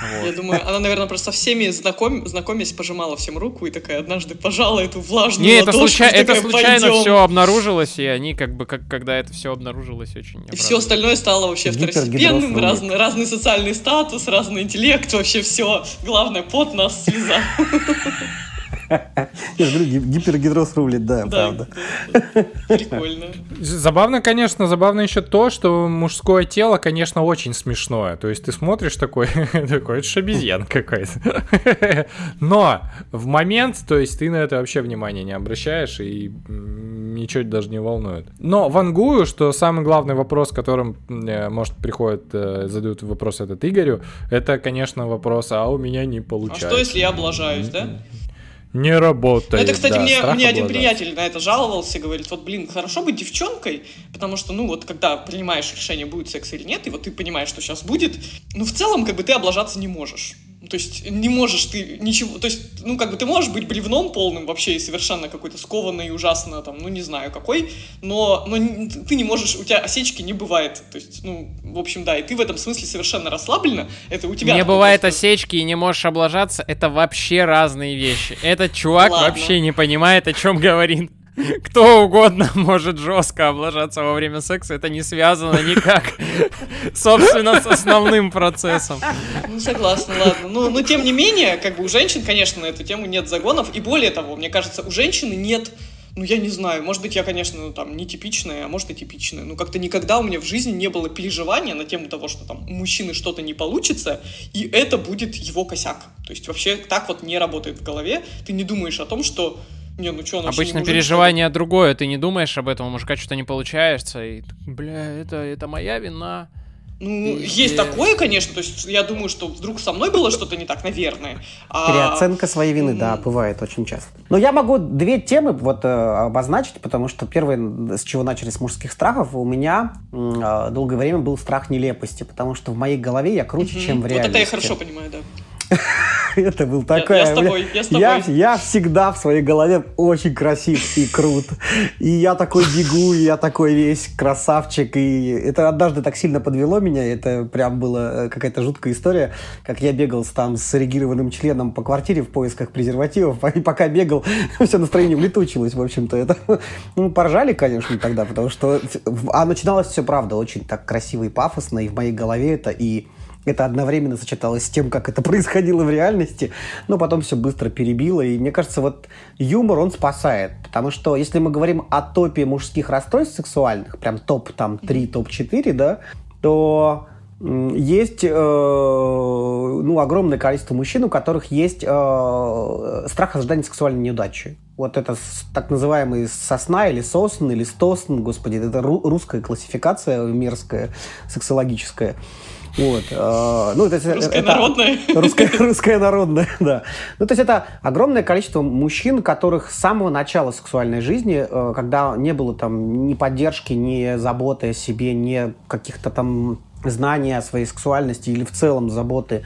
Вот. Я думаю, она, наверное, просто всеми знаком... знакомясь пожимала всем руку и такая однажды пожала эту влажную Не, это, случа... это случайно все обнаружилось, и они как бы, как, когда это все обнаружилось, очень И все остальное стало вообще второстепенным, разный, разный социальный статус, разный интеллект, вообще все. Главное, под нас слеза. Я же говорю, ги- гипергидроз рулит, да, Да, правда. да. Прикольно. Забавно, конечно, забавно еще то, что мужское тело, конечно, очень смешное. То есть ты смотришь такой, такой, это обезьян какой-то. Но в момент, то есть ты на это вообще внимания не обращаешь и ничего даже не волнует. Но вангую, что самый главный вопрос, которым, э, может, приходит, э, задают вопрос этот Игорю, это, конечно, вопрос, а у меня не А получается. что, если я облажаюсь, да? Не работает. Ну, это, кстати, да, мне, мне один приятель на это жаловался, говорит, вот, блин, хорошо быть девчонкой, потому что, ну, вот, когда принимаешь решение, будет секс или нет, и вот ты понимаешь, что сейчас будет, ну, в целом, как бы, ты облажаться не можешь. То есть, не можешь ты ничего, то есть, ну, как бы, ты можешь быть бревном полным вообще и совершенно какой-то скованный, ужасно, там, ну, не знаю какой, но, но ты не можешь, у тебя осечки не бывает, то есть, ну, в общем, да, и ты в этом смысле совершенно расслабленно, это у тебя... Не бывает просто- осечки и не можешь облажаться, это вообще разные вещи. Этот чувак Ладно. вообще не понимает, о чем говорит. Кто угодно может жестко облажаться во время секса, это не связано никак, собственно, с основным процессом. Ну, согласна, ладно. Ну, но тем не менее, как бы у женщин, конечно, на эту тему нет загонов. И более того, мне кажется, у женщины нет, ну, я не знаю, может быть, я, конечно, ну, там, нетипичная, а может и типичная. Но как-то никогда у меня в жизни не было переживания на тему того, что там у мужчины что-то не получится, и это будет его косяк. То есть вообще так вот не работает в голове. Ты не думаешь о том, что не, ну что, Обычно переживание другое, ты не думаешь об этом, у мужика что-то не получается, и бля, это, это моя вина. Ну, Пиздец. есть такое, конечно. То есть я думаю, что вдруг со мной было что-то не так, наверное. А- Переоценка своей вины, да, бывает очень часто. Но я могу две темы вот э, обозначить, потому что первое, с чего начали с мужских страхов, у меня э, долгое время был страх нелепости, потому что в моей голове я круче, Мгм. чем в Вот реальности. это я хорошо понимаю, да. Это был Я- такая... я с тобой, я с тобой. Я, я всегда в своей голове очень красив и крут. И я такой бегу, и я такой весь красавчик. И это однажды так сильно подвело меня. Это прям была э, какая-то жуткая история, как я бегал там с эрегированным членом по квартире в поисках презервативов. И пока бегал, все настроение улетучилось, в общем-то. Это, ну, поржали, конечно, тогда, потому что... А начиналось все, правда, очень так красиво и пафосно. И в моей голове это и это одновременно сочеталось с тем, как это происходило в реальности, но потом все быстро перебило. И мне кажется, вот юмор, он спасает. Потому что если мы говорим о топе мужских расстройств сексуальных, прям топ там 3, топ 4, да, то есть э, ну, огромное количество мужчин, у которых есть э, страх ожидания сексуальной неудачи. Вот это так называемый сосна или сосн, или стосн, господи, это ру- русская классификация мерзкая, сексологическая. Вот. э, ну, то есть Русская это- народная. Русская, русская народная, да. Ну, то есть это огромное количество мужчин, которых с самого начала сексуальной жизни, э, когда не было там ни поддержки, ни заботы о себе, ни каких-то там знаний о своей сексуальности или в целом заботы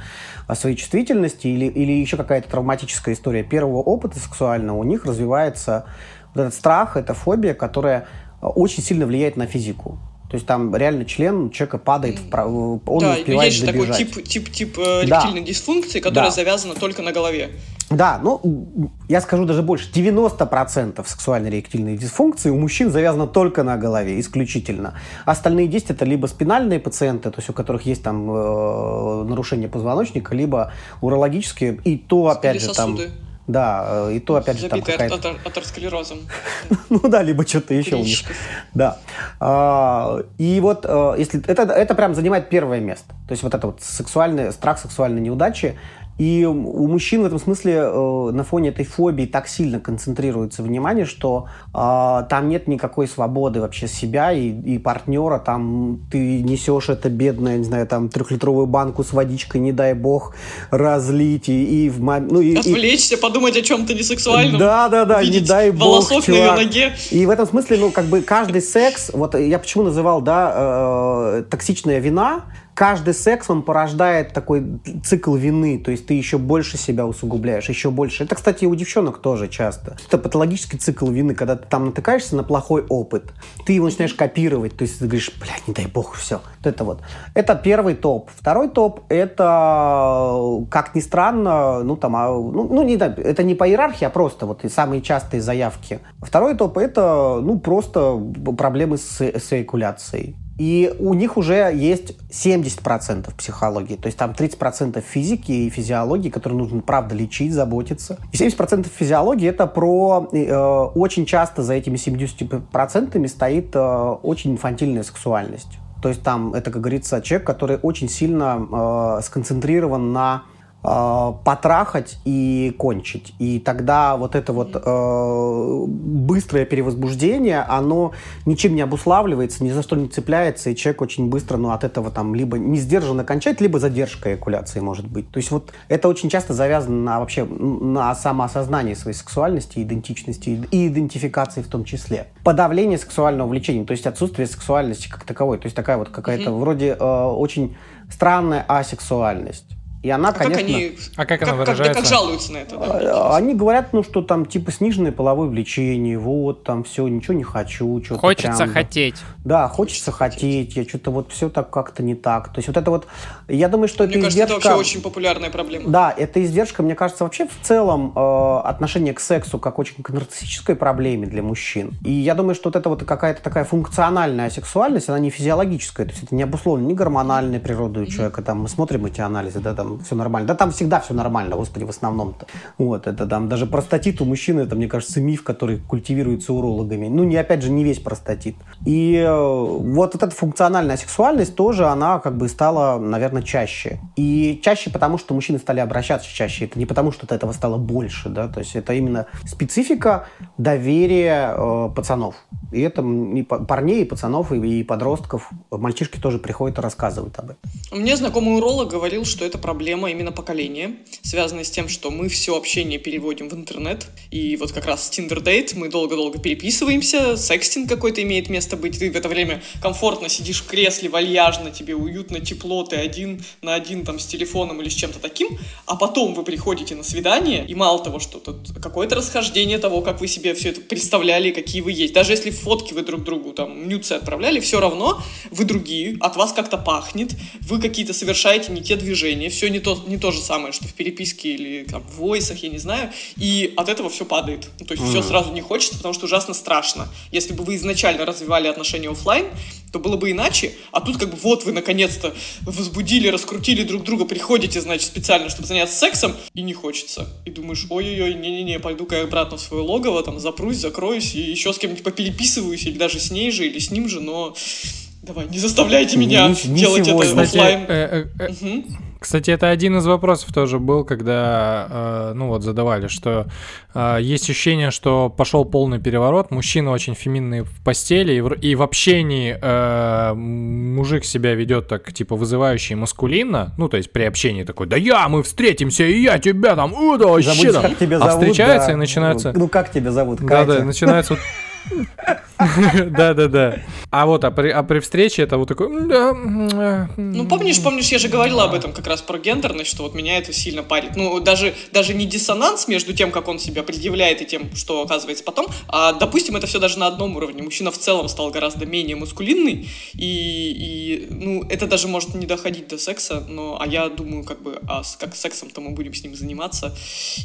о своей чувствительности или, или еще какая-то травматическая история первого опыта сексуального, у них развивается вот этот страх, эта фобия, которая э, очень сильно влияет на физику. То есть там реально член человека падает, в прав- он да, не успевает есть же такой добежать. тип, тип, тип э, Да. дисфункции, которая Да. завязана только на голове. Да, ну, я скажу даже больше. 90% сексуальной реактивной дисфункции у мужчин завязано только на голове, исключительно. Остальные 10 это либо спинальные пациенты, то есть у которых есть там э, нарушение позвоночника, либо урологические, и то, опять Или же, там... Да, э, и то, опять же, там какая-то... атеросклерозом. Ну да, либо что-то еще у них. Да. А, И вот э, если это, это прям занимает первое место. То есть вот это вот сексуальный, страх сексуальной неудачи. И у мужчин в этом смысле э, на фоне этой фобии так сильно концентрируется внимание, что э, там нет никакой свободы вообще себя и, и партнера. Там ты несешь это бедное, не знаю, там трехлитровую банку с водичкой, не дай бог, разлить и, и в ну, и, и- Отвлечься, подумать о чем-то несексуальном. да, да, да, не дай бог, волосок на ее чувак. ноге. И в этом смысле, ну, как бы каждый секс, вот я почему называл, да, э, токсичная вина, каждый секс, он порождает такой цикл вины, то есть ты еще больше себя усугубляешь, еще больше. Это, кстати, у девчонок тоже часто. Это патологический цикл вины, когда ты там натыкаешься на плохой опыт, ты его начинаешь копировать, то есть ты говоришь, блядь, не дай бог, все. Вот это вот. Это первый топ. Второй топ, это, как ни странно, ну, там, а, ну, ну, не, это не по иерархии, а просто вот и самые частые заявки. Второй топ, это, ну, просто проблемы с, с эякуляцией. И у них уже есть 70% психологии. То есть там 30% физики и физиологии, которые нужно, правда, лечить, заботиться. И 70% физиологии это про... Э, очень часто за этими 70% стоит э, очень инфантильная сексуальность. То есть там, это, как говорится, человек, который очень сильно э, сконцентрирован на э, потрахать и кончить. И тогда вот это вот э, быстрое перевозбуждение, оно ничем не обуславливается, ни за что не цепляется, и человек очень быстро ну, от этого там либо не сдержанно кончает, либо задержка эякуляции может быть. То есть вот это очень часто завязано на вообще на самоосознании своей сексуальности, идентичности и идентификации в том числе. Подавление сексуального влечения, то есть отсутствие сексуальности как таковой. То есть такая вот какая-то mm-hmm. вроде э, очень странная асексуальность. И она, а конечно... Как они, а как, как она выражается? Как, как жалуются на это? Да? Они говорят, ну, что там, типа, сниженное половое влечение, вот, там, все, ничего не хочу, что-то Хочется прям, хотеть. Да, хочется, хочется хотеть, я что-то вот все так как-то не так. То есть вот это вот, я думаю, что мне это кажется, издержка... это вообще очень популярная проблема. Да, это издержка, мне кажется, вообще в целом э, отношение к сексу как очень к нарциссической проблеме для мужчин. И я думаю, что вот это вот какая-то такая функциональная сексуальность, она не физиологическая, то есть это не обусловлено ни гормональной природой у человека, там мы смотрим эти анализы, да, там все нормально. Да, там всегда все нормально, господи, в основном-то. Вот, это там даже простатит у мужчины, это, мне кажется, миф, который культивируется урологами. Ну, не, опять же, не весь простатит. И э, вот, эта функциональная сексуальность тоже, она как бы стала, наверное, чаще. И чаще потому, что мужчины стали обращаться чаще. Это не потому, что этого стало больше, да, то есть это именно специфика доверия э, пацанов. И это и парней, и пацанов, и, и подростков. Мальчишки тоже приходят и рассказывают об этом. Мне знакомый уролог говорил, что это проблема именно поколения связанное с тем, что мы все общение переводим в интернет. И вот как раз Tinder Date мы долго-долго переписываемся, секстинг какой-то имеет место быть. Ты в это время комфортно сидишь в кресле, вальяжно, тебе уютно, тепло, ты один на один там с телефоном или с чем-то таким. А потом вы приходите на свидание, и мало того, что тут какое-то расхождение того, как вы себе все это представляли, какие вы есть. Даже если фотки вы друг другу там нюцы отправляли, все равно вы другие, от вас как-то пахнет, вы какие-то совершаете не те движения, все не то, не то же самое, что в переписке или там, в войсах, я не знаю, и от этого все падает. Ну, то есть mm. все сразу не хочется, потому что ужасно страшно. Если бы вы изначально развивали отношения офлайн, то было бы иначе, а тут как бы вот вы наконец-то возбудили, раскрутили друг друга, приходите, значит, специально, чтобы заняться сексом, и не хочется. И думаешь, ой-ой-ой, не-не-не, пойду-ка я обратно в свое логово, там, запрусь, закроюсь, и еще с кем-нибудь попереписываюсь, или даже с ней же, или с ним же, но давай, не заставляйте меня не, делать не это офлайн. Э, э, э, угу. Кстати, это один из вопросов тоже был, когда, э, ну вот, задавали, что э, есть ощущение, что пошел полный переворот, мужчина очень феминный в постели, и в, и в общении э, мужик себя ведет так, типа, вызывающе маскулинно, ну, то есть при общении такой, да я, мы встретимся, и я тебя там, о, да, вообще Забудешь, там. Как тебя а зовут, встречаются да. и начинаются... Ну, как тебя зовут? Да, да, начинается да, да, да. А вот, а при, а при встрече это вот такой... Ну, помнишь, помнишь, я же говорила об этом как раз про гендерность, что вот меня это сильно парит. Ну, даже, даже не диссонанс между тем, как он себя предъявляет и тем, что оказывается потом, а, допустим, это все даже на одном уровне. Мужчина в целом стал гораздо менее мускулинный, и, и ну, это даже может не доходить до секса, но, а я думаю, как бы, а с, как сексом-то мы будем с ним заниматься,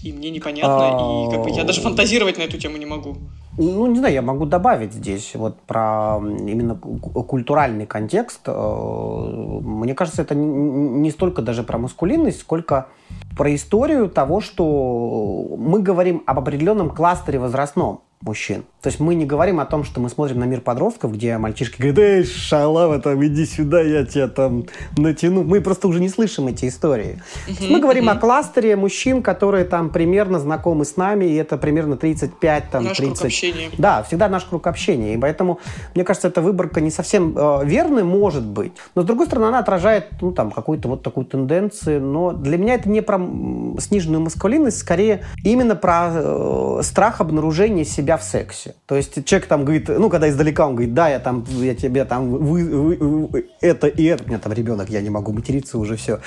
и мне непонятно, и как бы я даже фантазировать на эту тему не могу. Ну, не знаю, я могу добавить здесь вот про именно культуральный контекст. Э, мне кажется, это не столько даже про маскулинность, сколько про историю того, что мы говорим об определенном кластере возрастном мужчин. То есть мы не говорим о том, что мы смотрим на мир подростков, где мальчишки говорят, эй, шалава, там, иди сюда, я тебя там натяну. Мы просто уже не слышим эти истории. Uh-huh, мы говорим uh-huh. о кластере мужчин, которые там примерно знакомы с нами, и это примерно 35, там, наш 30. Круг общения. Да, всегда наш круг общения. И поэтому, мне кажется, эта выборка не совсем э, верной, может быть. Но, с другой стороны, она отражает, ну, там, какую-то вот такую тенденцию. Но для меня это не про сниженную маскулинность, скорее именно про э, страх обнаружения себя в сексе. То есть человек там говорит, ну, когда издалека он говорит, да, я там, я тебе там, вы, вы, вы, это и это, у меня там ребенок, я не могу материться уже, все.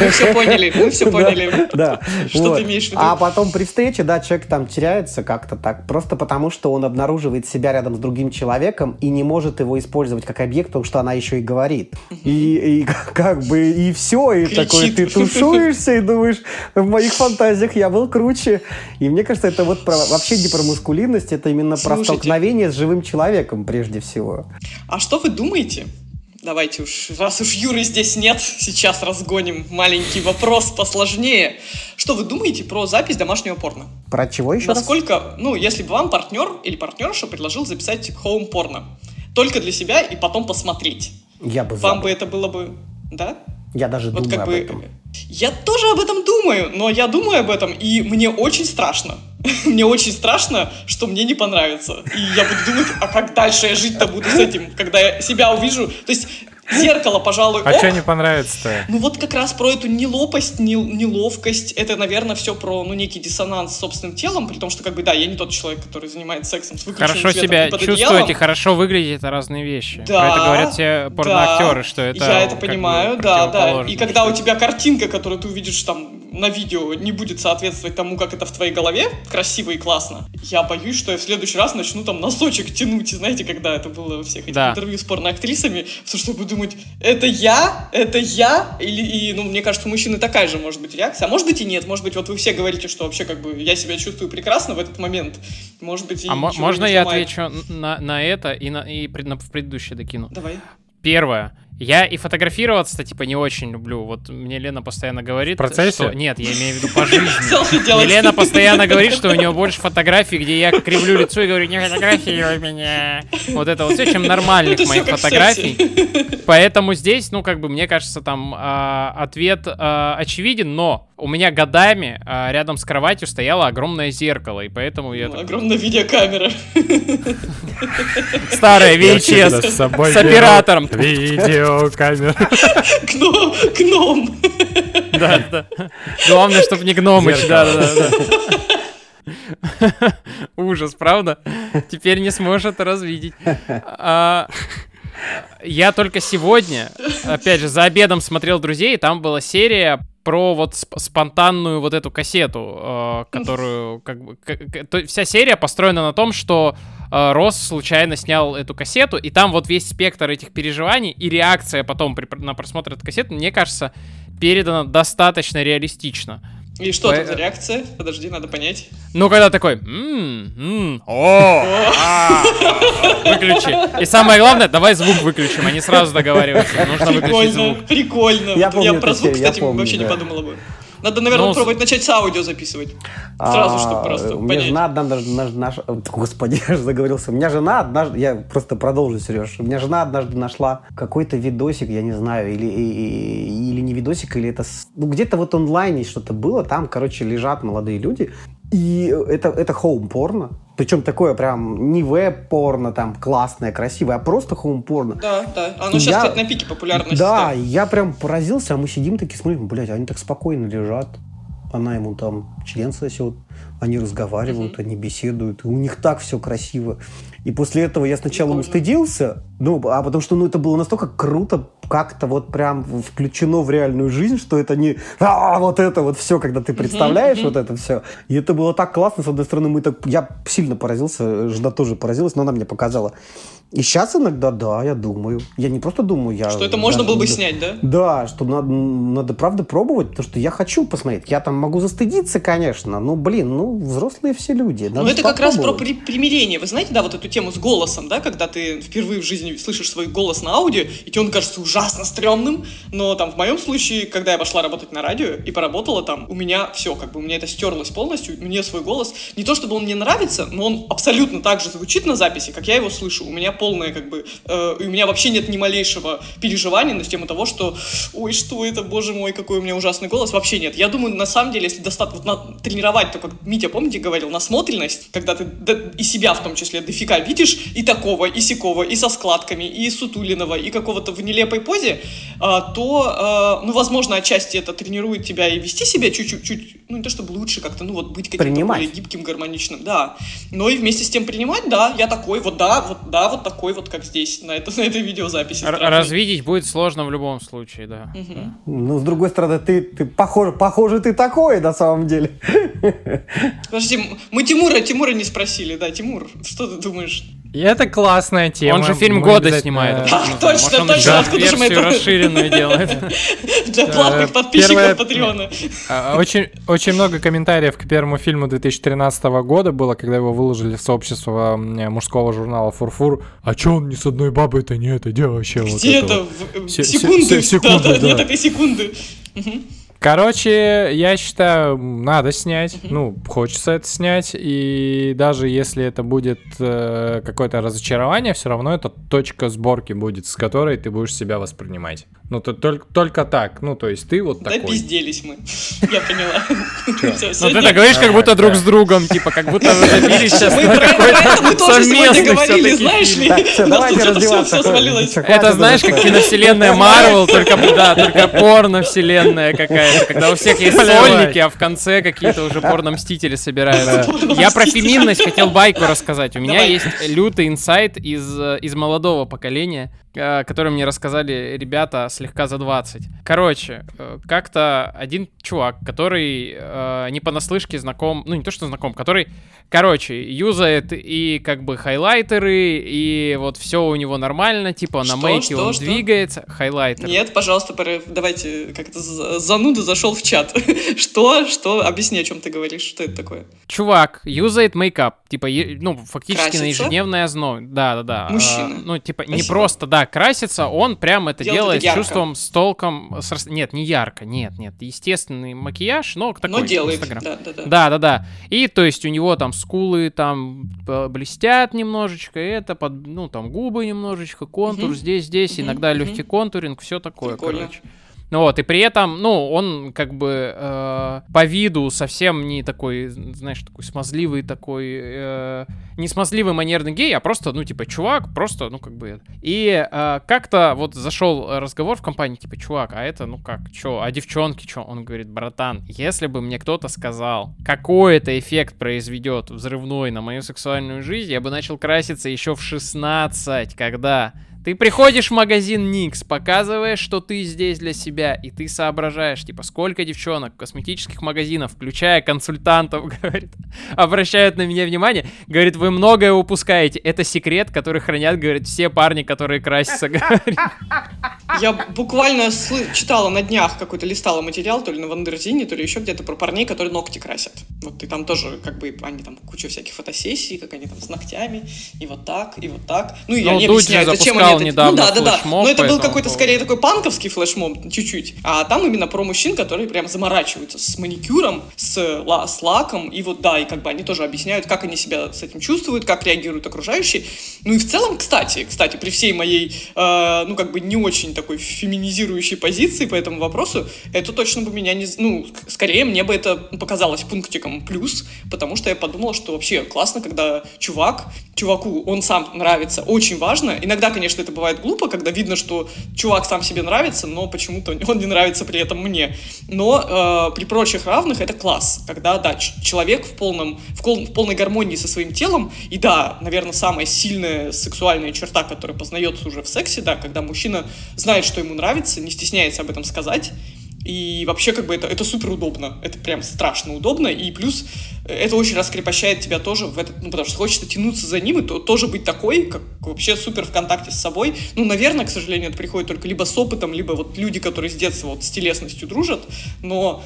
Мы все поняли, мы все поняли. Да. Что ты имеешь в виду? А потом при встрече, да, человек там теряется как-то так, просто потому что он обнаруживает себя рядом с другим человеком и не может его использовать как объект, потому что она еще и говорит. И, и как бы, и все, и Кричит. такой, ты тушуешься и думаешь, в моих фантазиях я был круче. И мне кажется, это вот про, вообще не про мускулинность, это именно про Слушайте. столкновение с живым человеком прежде всего. А что вы думаете давайте уж, раз уж Юры здесь нет, сейчас разгоним маленький вопрос посложнее. Что вы думаете про запись домашнего порно? Про чего еще раз? Насколько, ну, если бы вам партнер или партнерша предложил записать хоум порно, только для себя и потом посмотреть, Я бы вам бы это было бы, да? Я даже Вот думаю как об бы... этом. Я тоже об этом думаю, но я думаю об этом, и мне очень страшно. мне очень страшно, что мне не понравится. И я буду думать, а как дальше я жить-то буду с этим, когда я себя увижу. То есть зеркало, пожалуй, А что не понравится-то? Ну вот как раз про эту нелопость, нел- неловкость, это, наверное, все про, ну, некий диссонанс с собственным телом, при том, что, как бы, да, я не тот человек, который занимается сексом с выключенным Хорошо светом себя и хорошо выглядеть это разные вещи. Да, Про это говорят все порноактеры, да, что это. Я это бы понимаю, да, да. И когда у тебя картинка, которую ты увидишь там на видео, не будет соответствовать тому, как это в твоей голове, красиво и классно, я боюсь, что я в следующий раз начну там носочек тянуть. Знаете, когда это было во всех этих Да. интервью с порноактрисами, потому что я буду думать, это я, это я, или, и, ну, мне кажется, у мужчины такая же может быть реакция, а может быть и нет, может быть, вот вы все говорите, что вообще как бы я себя чувствую прекрасно в этот момент, может быть, и А можно я отвечу на, на это и, на, и пред- на- в предыдущее докину? Давай. Первое. Я и фотографироваться-то типа не очень люблю. Вот мне Лена постоянно говорит, В процессе? что... Нет, я имею в виду по жизни. Мне. Лена постоянно говорит, что у нее больше фотографий, где я кривлю лицо и говорю, не фотографируй меня. Вот это вот все, чем нормальных моих фотографий. Поэтому здесь, ну, как бы, мне кажется, там а, ответ а, очевиден, но у меня годами а, рядом с кроватью стояло огромное зеркало, и поэтому я... Ну, Огромная видеокамера. Старая VHS с оператором. Видеокамера. Гном. Гном. Да, да. Главное, чтобы не гномыч, да, да, да, да. Ужас, правда? Теперь не сможешь это развидеть. А, Я только сегодня, опять же, за обедом смотрел друзей, и там была серия про вот сп- спонтанную вот эту кассету, э, которую как бы к- к- то- вся серия построена на том, что э, Росс случайно снял эту кассету, и там вот весь спектр этих переживаний и реакция потом при- на просмотр этой кассеты, мне кажется, передана достаточно реалистично. И что По- это за реакция? Подожди, надо понять. Ну, когда такой, «М, м, о, а, выключи. И самое главное, давай звук выключим, они сразу договариваются, нужно выключить Прикольно, звук. прикольно. Помню Я про звук, кстати, помню, вообще не да. подумала бы. Надо, наверное, Ну, пробовать начать с аудио записывать. Сразу, А, чтобы просто У меня жена однажды, наш, наш- господи, я же заговорился. У меня жена однажды, я просто продолжу, Сереж. У меня жена однажды нашла какой-то видосик, я не знаю, или, или не видосик, или это... Ну, где-то вот онлайне что-то было, там, короче, лежат молодые люди, и это, это хоум-порно. Причем такое прям не веб-порно, там, классное, красивое, а просто хоум-порно. Да, да. Оно И сейчас, я- кстати, на пике популярности. Да, и я прям поразился, а мы сидим такие, смотрим, блядь, они так спокойно лежат. Она ему там член сосет, они разговаривают, они беседуют, и у них так все красиво. И после этого я сначала Прикольно. устыдился, ну, а потому что ну, это было настолько круто, как-то вот прям включено в реальную жизнь, что это не «А, вот это вот все, когда ты представляешь вот это все. И это было так классно, с одной стороны, мы так, я сильно поразился, жена тоже поразилась, но она мне показала. И сейчас иногда, да, я думаю. Я не просто думаю, я... Что это можно было бы снять, да? Да, что надо, надо правда пробовать, потому что я хочу посмотреть. Я там могу застыдиться, конечно, но, блин, ну, взрослые все люди. Ну, надо это как раз про примирение. Вы знаете, да, вот эту тему с голосом, да, когда ты впервые в жизни слышишь свой голос на аудио, и тебе он кажется ужасно стрёмным, но там в моем случае, когда я пошла работать на радио и поработала там, у меня все, как бы, у меня это стерлось полностью, мне свой голос, не то чтобы он мне нравится, но он абсолютно так же звучит на записи, как я его слышу. У меня полное, как бы, э, у меня вообще нет ни малейшего переживания на тему того, что, ой, что это, боже мой, какой у меня ужасный голос, вообще нет. Я думаю, на самом деле, если достаточно вот на- тренировать, то, как Митя, помните, говорил, насмотренность, когда ты до- и себя в том числе дофига видишь, и такого, и сякого, и со складками, и сутулиного, и какого-то в нелепой позе, а, то, а, ну, возможно, отчасти это тренирует тебя и вести себя чуть-чуть, чуть, ну, не то чтобы лучше как-то, ну, вот быть каким-то Принимать. более гибким, гармоничным, да. Но и вместе с тем принимать, да, я такой, вот да, вот да, вот такой вот, как здесь, на, это, на этой видеозаписи. Р-. Развидеть будет сложно в любом случае, да. Мгм. Ну, с другой стороны, ты, ты похож, похоже, ты такой на самом деле. Подожди, мы Тимура, Тимура не спросили, да, Тимур, что ты думаешь? И это классная тема. Он же фильм Мы года снимает. А, точно, может, он точно, откуда же мы это- расширенную делает. Для платных подписчиков первое- Патреона. А, Очень, очень много комментариев к первому фильму 2013 года было, когда его выложили в сообщество мужского журнала «Фурфур». А чё он ни с одной бабой-то не это, где вообще вот Где это Секунды. се- секунды, Да, да, да. Нет этой секунды. Короче, я считаю, надо снять. Ну, хочется это снять. И даже если это будет э, какое-то разочарование, все равно это точка сборки будет, с которой ты будешь себя воспринимать. Ну, то, только, только так. Ну, то есть ты вот Да, такой. пизделись мы. Я поняла. Ну ты так говоришь, как будто друг с другом, типа, как будто вы забились сейчас Мы про это- мы тоже сегодня говорили, знаешь ли? Давайте всё свалилось. Это знаешь, как киновселенная Марвел, только, да, только когда у всех есть сольники, а в конце какие-то уже порно-мстители собираются. Я про феминность хотел байку рассказать. У меня есть лютый инсайт из, э, из молодого поколения, э, который мне рассказали ребята слегка за 20. Короче, э, как-то один чувак, который не понаслышке знаком, ну не то что знаком, который, короче, юзает и как бы хайлайтеры, и вот все у него нормально, типа на Что, мейке что, он что? двигается, хайлайтер. Нет, пожалуйста, давайте, как это, зануда зашел в чат. Что, что, объясни, о чем ты говоришь, что это такое? Чувак юзает мейкап, типа, ну, фактически на Красится? ежедневной основе. Да, да, да. Мужчина. А, ну, типа, не Спасибо. просто, да, красится, он прям это Делает делает это с чувством, с толком. с Нет, не ярко, нет, нет. Естественный макияж, но такой. Но делает, Инстаграм. да, да, да. Да, да, да. И то есть у него там скулы там э, блестят немножечко, это под, ну там губы немножечко, контур Мгм. здесь, здесь, Мгм, иногда мгм. легкий контуринг, все такое, Прикольно. короче. Ну вот, и при этом, ну, он как бы э, по виду совсем не такой, знаешь, такой смазливый такой, э, не смазливый манерный гей, а просто, ну, типа, чувак, просто, ну, как бы... И э, как-то вот зашел разговор в компании, типа, чувак, а это, ну, как, чё, а девчонки, чё? Он говорит, братан, если бы мне кто-то сказал, какой это эффект произведет взрывной на мою сексуальную жизнь, я бы начал краситься еще в 16, когда... Ты приходишь в магазин NYX, показываешь, что ты здесь для себя, и ты соображаешь, типа, сколько девчонок косметических магазинов, включая консультантов, говорит, обращают на меня внимание, говорит, вы многое упускаете. Это секрет, который хранят, говорит, все парни, которые красятся, говорит. Я буквально читала на днях какой-то, листала материал, то ли на Вандерзине, то ли еще где-то про парней, которые ногти красят. Вот и там тоже, как бы, они там куча всяких фотосессий, как они там с ногтями, и вот так, и вот так. Ну, и Ну, они Дудь же объясняют, зачем они это... недавно Ну, да, да, да. Но это был какой-то, скорее, такой панковский флешмоб, чуть-чуть. А там именно про мужчин, которые прям заморачиваются с маникюром, с, ла- с лаком, и вот, да, и как бы они тоже объясняют, как они себя с этим чувствуют, как реагируют окружающие. Ну и в целом, кстати, кстати, при всей моей, э, ну, как бы не очень такой феминизирующей позиции по этому вопросу, это точно бы меня не... Ну, ск- скорее мне бы это показалось пунктиком плюс, потому что я подумала, что вообще классно, когда чувак, чуваку он сам нравится, очень важно. Иногда, конечно, это бывает глупо, когда видно, что чувак сам себе нравится, но почему-то он не нравится при этом мне. Но э, при прочих равных это класс, когда, да, человек в, полном, в, кол- в полной гармонии со своим телом, и да, наверное, самая сильная сексуальная черта, которая познается уже в сексе, да, когда мужчина знает, что ему нравится, не стесняется об этом сказать, и вообще, как бы, это, это супер удобно. Это прям страшно удобно. И плюс э, это очень раскрепощает тебя тоже в этот... Ну, потому что хочется тянуться за ним и то, тоже быть такой, как вообще супер в контакте с собой. Ну, наверное, к сожалению, это приходит только либо с опытом, либо вот люди, которые с детства вот с телесностью дружат. Но,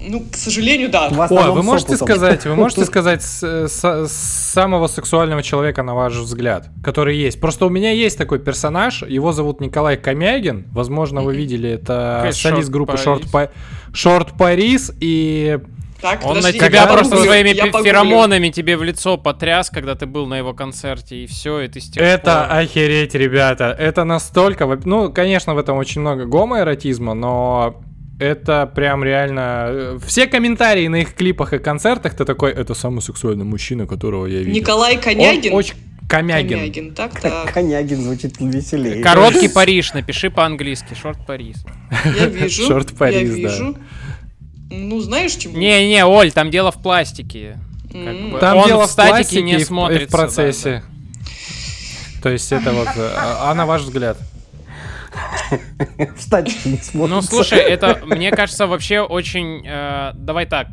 ну, к сожалению, да. Ой, вы можете опытом. сказать, вы можете сказать с- с- с самого сексуального человека, на ваш взгляд, который есть. Просто у меня есть такой персонаж, его зовут Николай Комягин. Возможно, вы видели, это Конечно, солист группы. Short, Pa- Short Paris. И Так, Он на подожди, тебя я просто погуглю, своими я феромонами тебе в лицо потряс, когда ты был на его концерте, и все, и ты с тех это пор- охереть, ребята. Это настолько... Ну, конечно, в этом очень много гомоэротизма, но это прям реально... э, Все комментарии на их клипах и концертах, ты такой, это самый сексуальный мужчина, которого я видел. Николай Конягин. Он очень... Комягин. Конягин, так, так. Конягин звучит веселее. Короткий Париж, напиши по-английски, шорт Париж. Я вижу. Шорт я Парис, да. вижу. Ну, знаешь, чему? Не-не, Оль, там дело в пластике. Как М. бы. Там Он дело в статике пластике не и в- и смотрится. в процессе. То есть это вот... э, А а на ваш взгляд? В статике не да. Ну, слушай, это, мне кажется, вообще очень... э, давай так.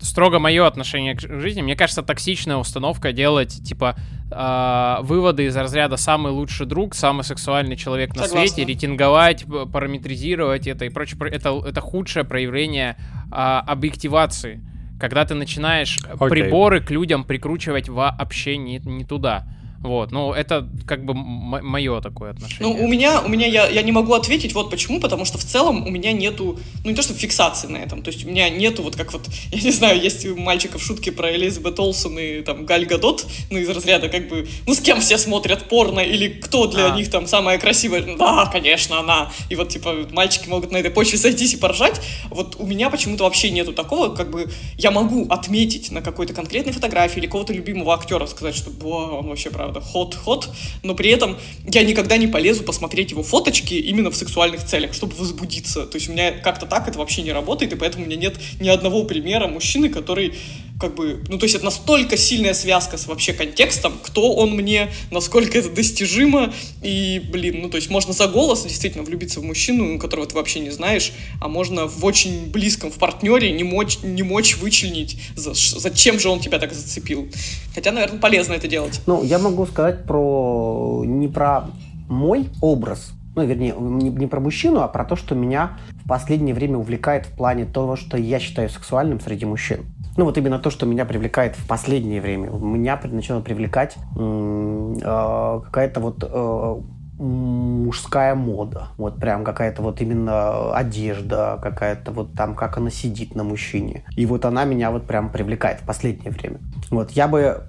строго мое отношение к жизни. Мне кажется, токсичная установка делать, типа, э, выводы из разряда «самый лучший друг», «самый сексуальный человек на Согласна. свете», рейтинговать, параметризировать это и прочее. Про- Это, это худшее проявление а, объективации. Когда ты начинаешь Окей. приборы к людям прикручивать вообще не, не туда. Вот, ну это как бы мое такое отношение. Ну, у меня, у меня я, я не могу ответить вот почему, потому что в целом у меня нету, ну не то что фиксации на этом, то есть у меня нету вот как вот, я не знаю, есть у мальчиков шутки про Элизабет Олсен и там Галь Гадот, ну из разряда как бы, ну с кем все смотрят порно или кто для А. них там самая красивая, Ну, да, конечно, она, и вот типа мальчики могут на этой почве сойтись и поржать, вот у меня почему-то вообще нету такого, как бы я могу отметить на какой-то конкретной фотографии или кого-то любимого актера, сказать, что, «Ба, он вообще, правда, хот-хот, но при этом я никогда не полезу посмотреть его фоточки именно в сексуальных целях, чтобы возбудиться. То есть у меня как-то так это вообще не работает, и поэтому у меня нет ни одного примера мужчины, который как бы, ну, то есть это настолько сильная связка с вообще контекстом, кто он мне, насколько это достижимо, и, блин, ну, то есть можно за голос действительно влюбиться в мужчину, которого ты вообще не знаешь, а можно в очень близком, в партнере не мочь, не мочь вычленить, за, зачем же он тебя так зацепил. Хотя, наверное, полезно это делать. Ну, я могу сказать про не про мой образ, ну, вернее, не, не про мужчину, а про то, что меня последнее время увлекает в плане того, что я считаю сексуальным среди мужчин. Ну, вот именно то, что меня привлекает в последнее время. Меня начало привлекать э, какая-то вот э, мужская мода. Вот прям какая-то вот именно одежда, какая-то вот там, как она сидит на мужчине. И вот она меня вот прям привлекает в последнее время. Вот я бы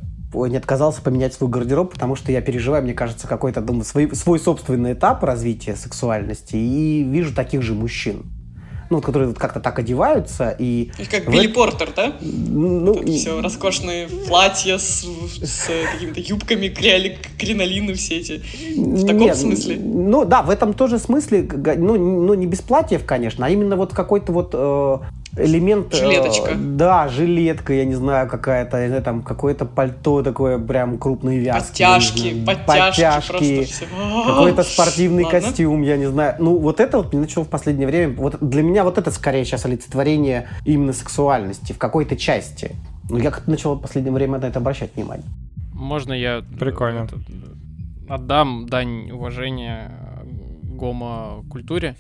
не отказался поменять свой гардероб, потому что я переживаю, мне кажется, какой-то думаю, свой, свой собственный этап развития сексуальности и вижу таких же мужчин. Ну, вот, которые вот как-то так одеваются и... И как в Билли Портер, да? Ну, Вот все роскошные платья с, с какими-то юбками, креоли- кринолины все эти. В таком Нет, смысле? Ну да, в этом тоже смысле, ну, ну не без платьев, конечно, а именно вот какой-то вот э, элемент... э, Жилеточка. да, жилетка, я не знаю, какая-то, там какое-то пальто такое прям крупной вязки. Подтяжки, знаю, подтяжки, все. какой-то спортивный Ладно. костюм, я не знаю. Ну, вот это вот мне начало в последнее время, вот для меня вот это скорее сейчас олицетворение именно сексуальности в какой-то части. Ну, я как-то начал в последнее время на это обращать внимание. Можно я... Прикольно. этот, Отдам дань уважения гомо-культуре,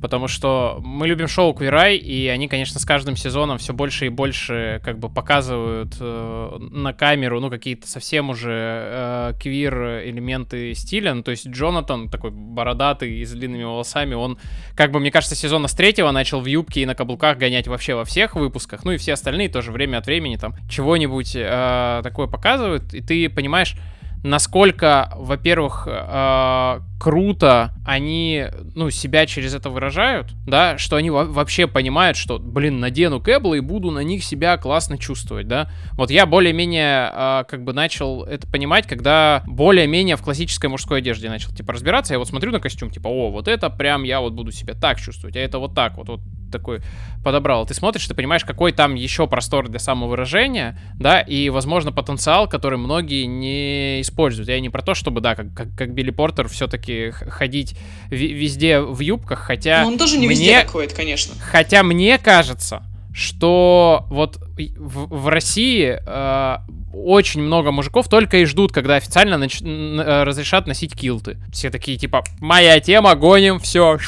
потому что мы любим шоу Eye, и они, конечно, с каждым сезоном все больше и больше как бы показывают э, на камеру, ну, какие-то совсем уже э, квир-элементы стиля. Ну, то есть Джонатан, такой бородатый и с длинными волосами, он, как бы, мне кажется, сезона с третьего начал в юбке и на каблуках гонять вообще во всех выпусках. Ну, и все остальные тоже время от времени там чего-нибудь э, такое показывают, и ты понимаешь, насколько, во-первых, э, круто они, ну, себя через это выражают, да, что они во- вообще понимают, что, блин, надену кэблы и буду на них себя классно чувствовать, да. Вот я более-менее, э, как бы, начал это понимать, когда более-менее в классической мужской одежде начал, типа, разбираться, я вот смотрю на костюм, типа, о, вот это прям я вот буду себя так чувствовать, а это вот так вот, вот такой подобрал. Ты смотришь, ты понимаешь, какой там еще простор для самовыражения, да, и, возможно, потенциал, который многие не используют. Я не про то, чтобы, да, как, как, как Билли Портер все-таки ходить везде в юбках, хотя... Ну, он тоже не мне- везде ходит, конечно. Хотя мне кажется, что вот в, в России э, очень много мужиков только и ждут, когда официально нач- э, разрешат носить килты. Все такие типа, моя тема, гоним, все,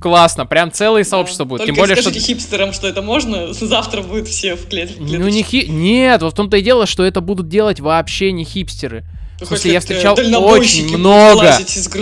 классно, прям целое сообщество будет. Только Тем более, что скажите хипстерам, что это можно, завтра будут все в клет- клеточке. ну не хи... Нет, вот в том-то и дело, что это будут делать вообще не хипстеры. Хочешь смысле, я встречал э, дальнобойщики очень много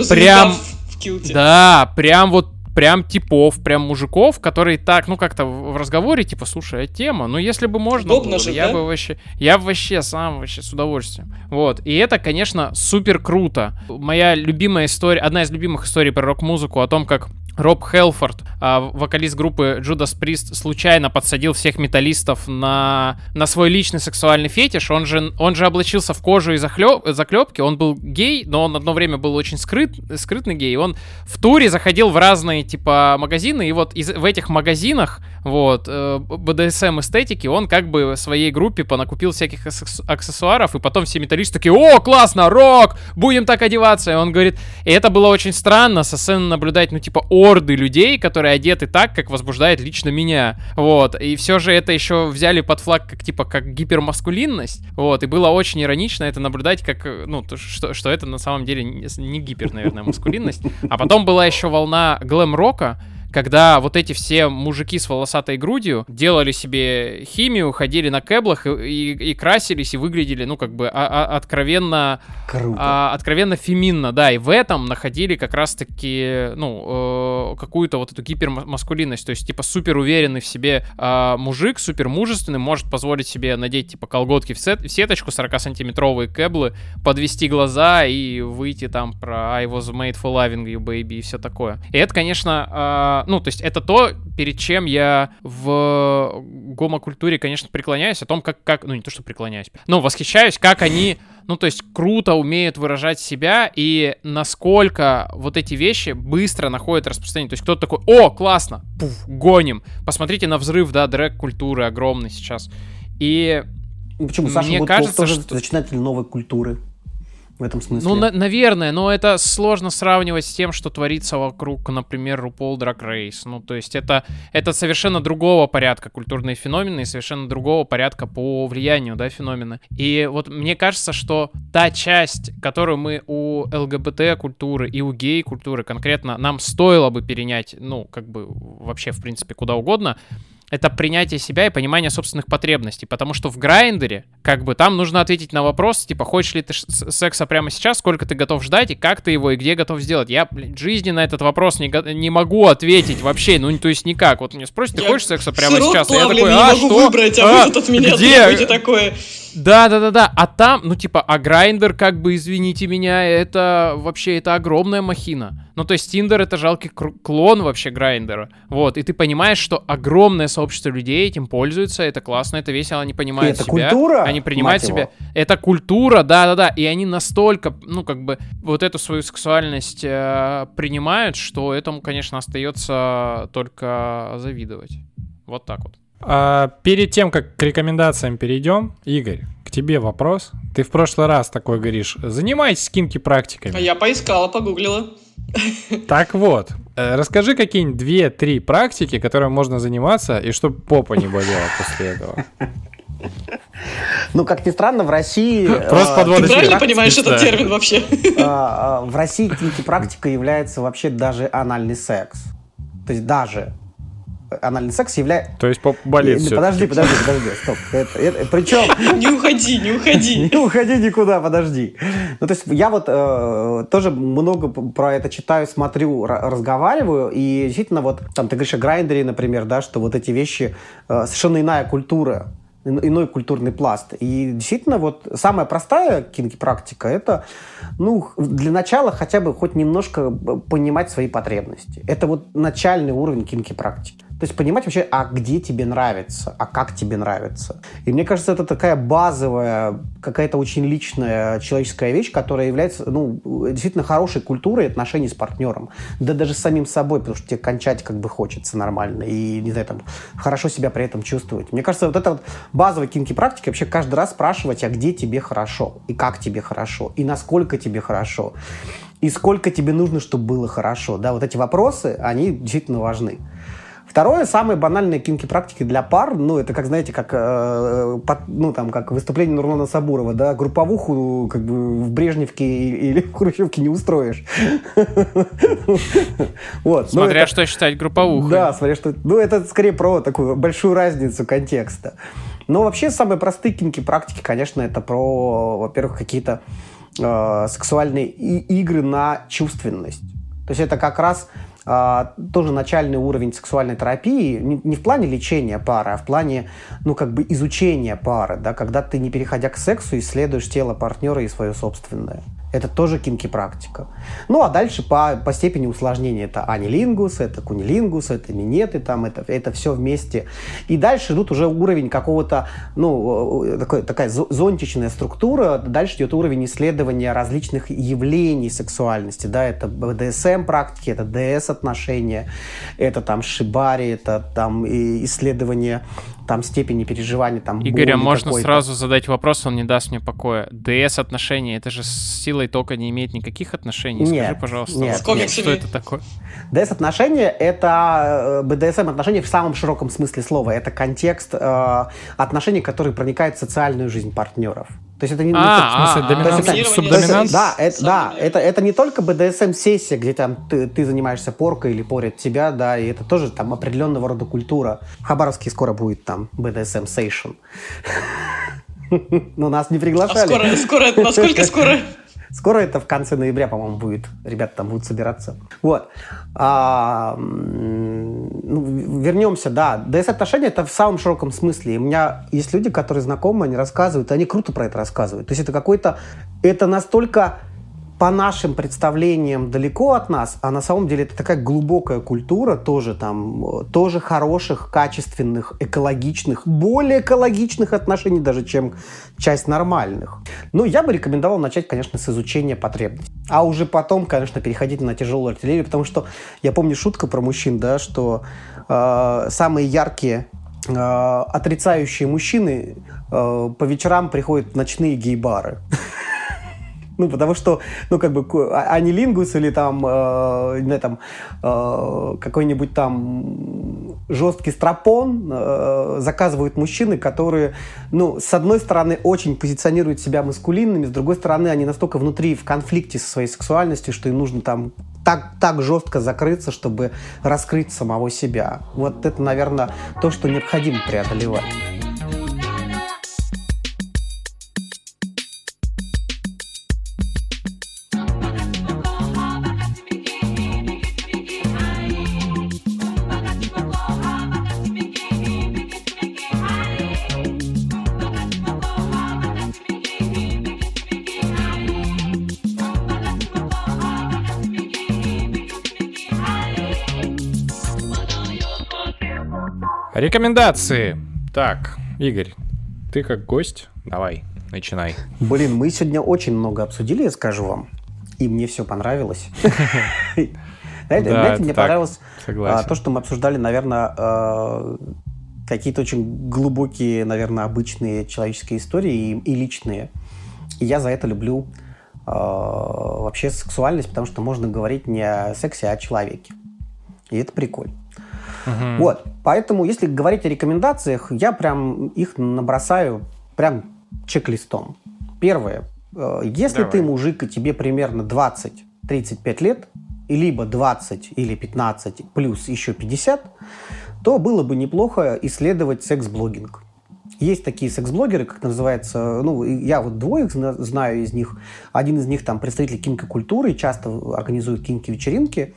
прям- в- в килте. Да, прям вот прям типов, прям мужиков, которые так, ну как-то в разговоре, типа, слушай, а тема, ну если бы можно Удобно было, же, я да? бы вообще, я вообще сам вообще с удовольствием. Вот, и это, конечно, супер круто. Моя любимая история, одна из любимых историй про рок-музыку о том, как Роб Хелфорд, а, вокалист группы Judas Priest, случайно подсадил всех металлистов на, на свой личный сексуальный фетиш. Он же, он же облачился в кожу и захлё- заклепки. Он был гей, но он одно время был очень скрыт, скрытный гей. Он в туре заходил в разные, типа, магазины, и вот из, в этих магазинах, вот, э, BDSM эстетики, он как бы своей группе понакупил всяких аксесс- аксессуаров, и потом все металлисты такие, о, классно, рок, будем так одеваться. И он говорит, и это было очень странно со сцены наблюдать, ну, типа, орды людей, которые одеты так, как возбуждает лично меня. Вот. И все же это еще взяли под флаг как типа как гипермаскулинность. Вот. И было очень иронично это наблюдать, как, э, ну, то, что, что это на самом деле не, гипер, наверное, маскулинность. А потом была еще волна глэм-рока, когда вот эти все мужики с волосатой грудью делали себе химию, ходили на кэблах и, и, и красились и выглядели, ну, как бы а, а, откровенно... Круто. А, откровенно феминно, да, и в этом находили как раз-таки, ну, э, какую-то вот эту гипермаскулинность, то есть, типа, супер уверенный в себе э, мужик, супер мужественный, может позволить себе надеть, типа, колготки в, сет, в сеточку, 40-сантиметровые кэблы, подвести глаза и выйти там про I was made for loving you, baby, и все такое. И это, конечно, э, ну, то есть это то, перед чем я в гомокультуре, конечно, преклоняюсь, о том, как, как ну, не то, что преклоняюсь, но восхищаюсь, как они ну, то есть круто умеют выражать себя и насколько вот эти вещи быстро находят распространение. То есть кто-то такой, о, классно, пуф, гоним. Посмотрите на взрыв, да, дрэк-культуры огромный сейчас. И Почему? Саша мне Гудков кажется, тоже что- зачинатель новой культуры в этом смысле. Ну, на- наверное, но это сложно сравнивать с тем, что творится вокруг, например, RuPaul Drag Race. Ну, то есть это, это совершенно другого порядка культурные феномены и совершенно другого порядка по влиянию, да, феномены. И вот мне кажется, что та часть, которую мы у ЛГБТ-культуры и у гей-культуры конкретно нам стоило бы перенять, ну, как бы вообще, в принципе, куда угодно, это принятие себя и понимание собственных потребностей. Потому что в Grindr е, как бы, там нужно ответить на вопрос, типа, хочешь ли ты секса прямо сейчас, сколько ты готов ждать, и как ты его, и где готов сделать. Я, блин, в жизни на этот вопрос не, не могу ответить вообще, ну, то есть никак. Вот мне спросят, ты Я хочешь секса прямо сейчас? И я такой, не а, могу что? выбрать, а, тут от меня где? такое. Да, да, да, да. А там, ну, типа, а Grindr, как бы, извините меня, это вообще это огромная махина. Ну, то есть Тиндер это жалкий клон вообще грайндера. Вот, и ты понимаешь, что огромное сообщество людей этим пользуются, это классно, это весело, они понимают это себя. культура, Они принимают себя. его? Это культура, да-да-да. И они настолько, ну, как бы, вот эту свою сексуальность э, принимают, что этому, конечно, остается только завидовать. Вот так вот. А, перед тем, как к рекомендациям перейдем, Игорь, к тебе вопрос. Ты в прошлый раз такой говоришь, занимайтесь кинки-практиками. А я поискала, погуглила. Так вот, э, расскажи какие-нибудь две-три практики, которыми можно заниматься, и чтобы попа не болела после этого. Ну, как ни странно, в России... Просто э, подводочка. Ты правильно практика, понимаешь этот термин вообще? а, а, в России кинки-практика является вообще даже анальный секс. То есть даже анальный секс является... То есть поп болит всё-таки. Подожди, подожди, подожди, стоп. Это, это- причем Не уходи, не уходи. Не уходи никуда, подожди. Ну, то есть я вот э, тоже много про это читаю, смотрю, ра- разговариваю, и действительно вот, там, ты говоришь о грайндере, например, да, что вот эти вещи, э, совершенно иная культура, ин- иной культурный пласт. И действительно вот самая простая кинки-практика это, ну, для начала хотя бы хоть немножко б- понимать свои потребности. Это вот начальный уровень кинки-практики. То есть понимать вообще, а где тебе нравится, а как тебе нравится. И мне кажется, это такая базовая, какая-то очень личная человеческая вещь, которая является, ну, действительно хорошей культурой отношений с партнером. Да даже с самим собой, потому что тебе кончать как бы хочется нормально и, не знаю, там, хорошо себя при этом чувствовать. Мне кажется, вот это вот базовая кинки-практика, вообще каждый раз спрашивать, а где тебе хорошо, и как тебе хорошо, и насколько тебе хорошо, и сколько тебе нужно, чтобы было хорошо. Да, вот эти вопросы, они действительно важны. Второе, самые банальные кинки-практики для пар, ну, это, как, знаете, как, э, под- ну, там, как выступление Нурлана Сабурова, да, групповуху, как бы, в Брежневке или в Хрущевке не устроишь. Вот. ну, Смотря что считать групповухой. да, смотря что... Ну, это скорее про такую большую разницу контекста. Но вообще самые простые кинки-практики, конечно, это про, во-первых, какие-то э, сексуальные игры на чувственность. То есть это как раз тоже начальный уровень сексуальной терапии, не, не в плане лечения пары, а в плане, ну, как бы изучения пары, да, когда ты, не переходя к сексу, исследуешь тело партнера и свое собственное. Это тоже кинки-практика. Ну, а дальше по, по степени усложнения это анилингус, это кунилингус, это минеты, там, это, это все вместе. И дальше идут уже уровень какого-то, ну, э, такой, такая зо- зонтичная структура. Дальше идет уровень исследования различных явлений сексуальности. Да, это БДСМ-практики, это ДС-отношения, это там шибари, это там исследование там степени переживания, там Игоря, боли можно сразу задать вопрос, он не даст мне покоя. ДС отношения, это же сила силой тока не имеет никаких отношений? Нет, Скажи, пожалуйста, нет, вот комиксами. что это такое? ДС-отношения — это БДСМ-отношения в самом широком смысле слова. Это контекст э, отношений, которые проникают в социальную жизнь партнеров. То есть это не... А, только- В смысле, а, это- субдоминант? да, это, да, это, это не только БДСМ-сессия, где там ты, ты занимаешься поркой или порят тебя, да, и это тоже там определенного рода культура. В Хабаровске скоро будет там BDSM-сейшн. Но нас не А приглашали. скоро, скоро, это насколько скоро? Скоро это в конце ноября, по-моему, будет. Ребята там будут собираться. Вот. А, ну, вернемся, да. ДС-отношения это в самом широком смысле. У меня есть люди, которые знакомы, они рассказывают, и они круто про это рассказывают. То есть это какой-то... Это настолько по нашим представлениям далеко от нас, а на самом деле это такая глубокая культура тоже там, э, тоже хороших, качественных, экологичных, более экологичных отношений даже, чем часть нормальных. Ну, я бы рекомендовал начать, конечно, с изучения потребностей. А уже потом, конечно, переходить на тяжелую артиллерию, потому что я помню шутка про мужчин, да, что э, самые яркие э, отрицающие мужчины э, по вечерам приходят в ночные гей-бары. Ну, потому что, ну, как бы, ко- а- анилингус или там, э, не там, э, какой-нибудь там жесткий стропон э, заказывают мужчины, которые, ну, с одной стороны, очень позиционируют себя маскулинными, с другой стороны, они настолько внутри в конфликте со своей сексуальностью, что им нужно там так, так жестко закрыться, чтобы раскрыть самого себя. Вот это, наверное, то, что необходимо преодолевать. Рекомендации. Так, Игорь, ты как гость, давай, начинай. Блин, мы сегодня очень много обсудили, я скажу вам. И мне все понравилось. Знаете, мне понравилось а, то, что мы обсуждали, наверное, какие-то очень глубокие, наверное, обычные человеческие истории и, личные. И я за это люблю э, вообще сексуальность, потому что можно говорить не о сексе, а о человеке. И это прикольно. Мгм. Вот, поэтому, если говорить о рекомендациях, я прям их набросаю прям чек-листом. Первое. Э, Если Давай. ты мужик, и тебе примерно 20-35 лет, и либо 20 или 15 плюс еще 50, то было бы неплохо исследовать секс-блогинг. Есть такие секс-блогеры, как называется, ну, я вот двоих зна- знаю из них. Один из них там представитель кинки-культуры, часто организует кинки-вечеринки.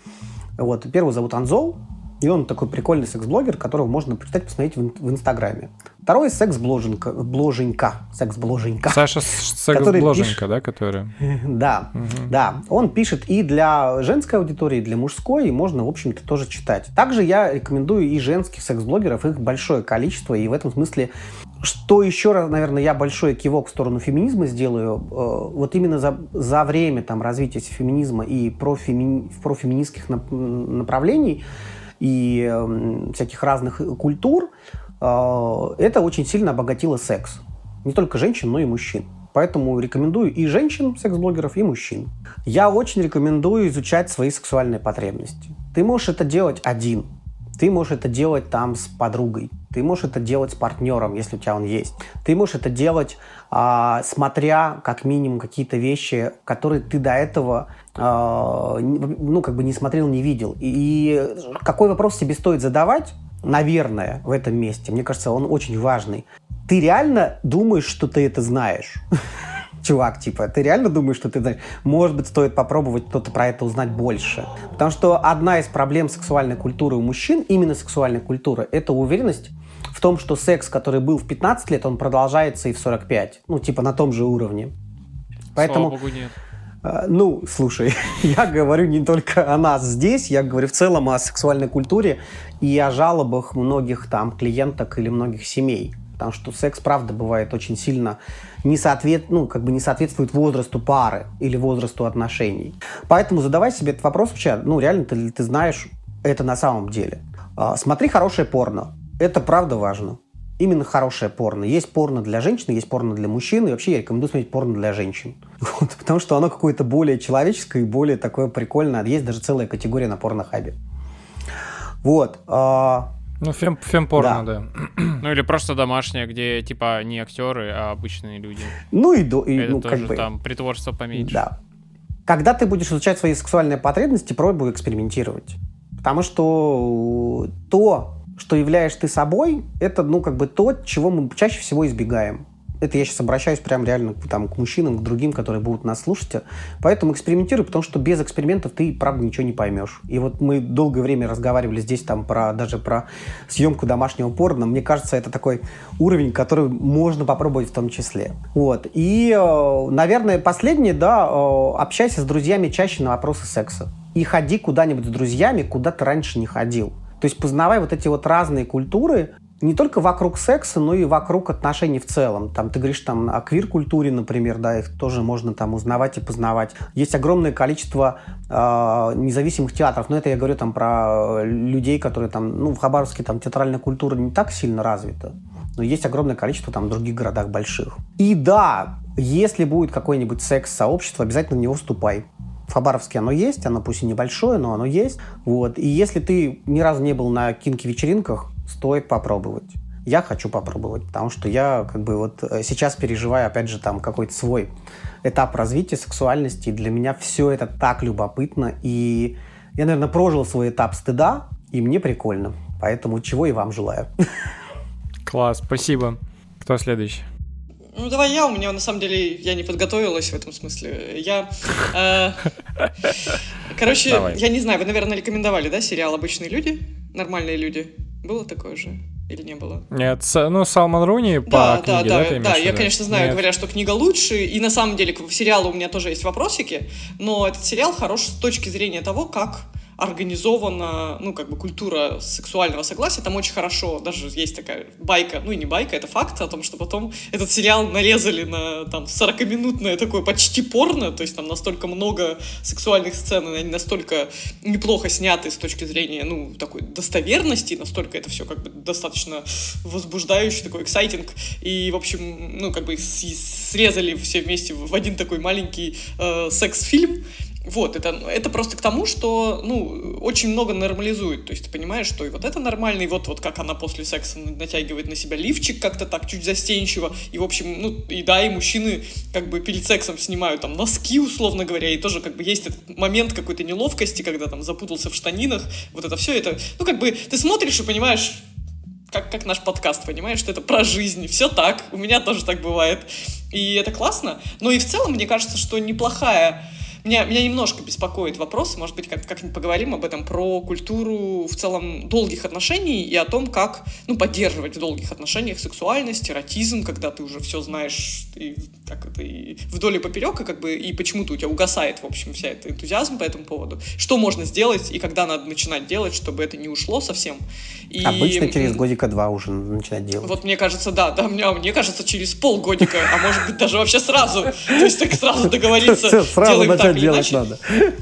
Вот, первого зовут Анзол, и он такой прикольный секс-блогер, которого можно почитать, посмотреть в, ин- в Инстаграме. Второй секс-бложенька, бложенька, секс-бложенька. Саша Который секс-бложенька, да, которая? Да, да. Он пишет и для женской аудитории, и для мужской, и можно, в общем-то, тоже читать. Также я рекомендую и женских секс-блогеров, их большое количество, и в этом смысле, что еще раз, наверное, я большой кивок в сторону феминизма сделаю, э, вот именно за, за время там, развития феминизма и профеми- профеминистских нап- направлений и эм, всяких разных культур, э, это очень сильно обогатило секс. Не только женщин, но и мужчин. Поэтому рекомендую и женщин, секс-блогеров, и мужчин. Я очень рекомендую изучать свои сексуальные потребности. Ты можешь это делать один. Ты можешь это делать там с подругой. Ты можешь это делать с партнером, если у тебя он есть. Ты можешь это делать, а, смотря как минимум какие-то вещи, которые ты до этого ну, как бы не смотрел, не видел. И какой вопрос себе стоит задавать, наверное, в этом месте, мне кажется, он очень важный. Ты реально думаешь, что ты это знаешь? Чувак, типа, ты реально думаешь, что ты знаешь? Может быть, стоит попробовать кто-то про это узнать больше. Потому что одна из проблем сексуальной культуры у мужчин, именно сексуальной культуры, это уверенность в том, что секс, который был в 15 лет, он продолжается и в 45. Ну, типа, на том же уровне. Поэтому... Слава богу, нет. А, Ну, слушай, я говорю не только о нас здесь, я говорю в целом о сексуальной культуре и о жалобах многих там клиенток или многих семей. Потому что секс, правда, бывает очень сильно не, соответ... ну, как бы не соответствует возрасту пары или возрасту отношений. Поэтому задавай себе этот вопрос вообще, ну, реально ты, ты знаешь это на самом деле. А, Смотри хорошее порно. Это правда важно. Именно хорошее порно. Есть порно для женщин, есть порно для мужчин, и вообще я рекомендую смотреть порно для женщин. Вот, потому что оно какое-то более человеческое и более такое прикольное. Есть даже целая категория на порнохабе. Вот. а, Ну, фем, фемпорно, да. Ну или просто домашняя, где типа не актеры, а обычные люди. ну и, до- и, Это ну, тоже как бы, там притворство поменьше. Да. Когда ты будешь изучать свои сексуальные потребности, пробуй экспериментировать. Потому что то, что являешь ты собой, это, ну, как бы то, чего мы чаще всего избегаем. Это я сейчас обращаюсь прям реально там, к мужчинам, к другим, которые будут нас слушать. Поэтому экспериментируй, потому что без экспериментов ты, правда, ничего не поймешь. И вот мы долгое время разговаривали здесь там про, даже про съемку домашнего порно. Мне кажется, это такой уровень, который можно попробовать в том числе. Вот. И, э, наверное, последнее, да, э, общайся с друзьями чаще на вопросы секса. И ходи куда-нибудь с друзьями, куда ты раньше не ходил. То есть познавай вот эти вот разные культуры, не только вокруг секса, но и вокруг отношений в целом. Там ты говоришь там о квир-культуре, например, да, их тоже можно там узнавать и познавать. Есть огромное количество э, независимых театров, но это я говорю там про э, людей, которые там, ну, в Хабаровске там театральная культура не так сильно развита, но есть огромное количество там в других городах больших. И да, если будет какой-нибудь секс-сообщество, обязательно в него вступай. В Хабаровске оно есть, оно пусть и небольшое, но оно есть. Вот. И если ты ни разу не был на кинки-вечеринках, стоит попробовать. Я хочу попробовать, потому что я как бы вот э, сейчас переживаю, опять же, там какой-то свой этап развития сексуальности. И для меня все это так любопытно. И я, наверное, прожил свой этап стыда, и мне прикольно. Поэтому чего и вам желаю. Класс, спасибо. Кто следующий? Ну, давай я, у меня на самом деле, я не подготовилась в этом смысле. Я, э, короче, Давай. я не знаю, вы, наверное, рекомендовали, да, сериал «Обычные люди», «Нормальные люди». Было такое же или не было? Нет, ну, Салман Руни по да, книге, да, да, да, да, я, конечно, знаю, Нет. говорят, что книга лучше, и на самом деле к сериалу у меня тоже есть вопросики, но этот сериал хорош с точки зрения того, как организована, ну, как бы, культура сексуального согласия, там очень хорошо, даже есть такая байка, ну, и не байка, это факт о том, что потом этот сериал нарезали на, там, 40-минутное такое почти порно, то есть там настолько много сексуальных сцен, и они настолько неплохо сняты с точки зрения, ну, такой достоверности, настолько это все, как бы, достаточно возбуждающий, такой эксайтинг, и, в общем, ну, как бы, срезали все вместе в один такой маленький э, секс-фильм, вот, это, это просто к тому, что, ну, очень много нормализует. То есть ты понимаешь, что и вот это нормально, и вот, вот как она после секса натягивает на себя лифчик как-то так, чуть застенчиво. И, в общем, ну, и да, и мужчины как бы перед сексом снимают там носки, условно говоря, и тоже как бы есть этот момент какой-то неловкости, когда там запутался в штанинах. Вот это все, это, ну, как бы ты смотришь и понимаешь, как, как наш подкаст, понимаешь, что это про жизнь. Все так, у меня тоже так бывает. И это классно. Но и в целом, мне кажется, что неплохая... Меня, меня немножко беспокоит вопрос, может быть, как- как-нибудь поговорим об этом, про культуру в целом долгих отношений и о том, как ну, поддерживать в долгих отношениях сексуальность, эротизм, когда ты уже все знаешь и, как это, и вдоль и поперек, и, как бы, и почему-то у тебя угасает, в общем, вся эта энтузиазм по этому поводу. Что можно сделать и когда надо начинать делать, чтобы это не ушло совсем. И, Обычно через годика два уже начинать делать. вот мне кажется, да, да, мне, мне кажется, через полгодика, а может быть даже вообще сразу. То есть так сразу договориться, делаем начать так или делать иначе.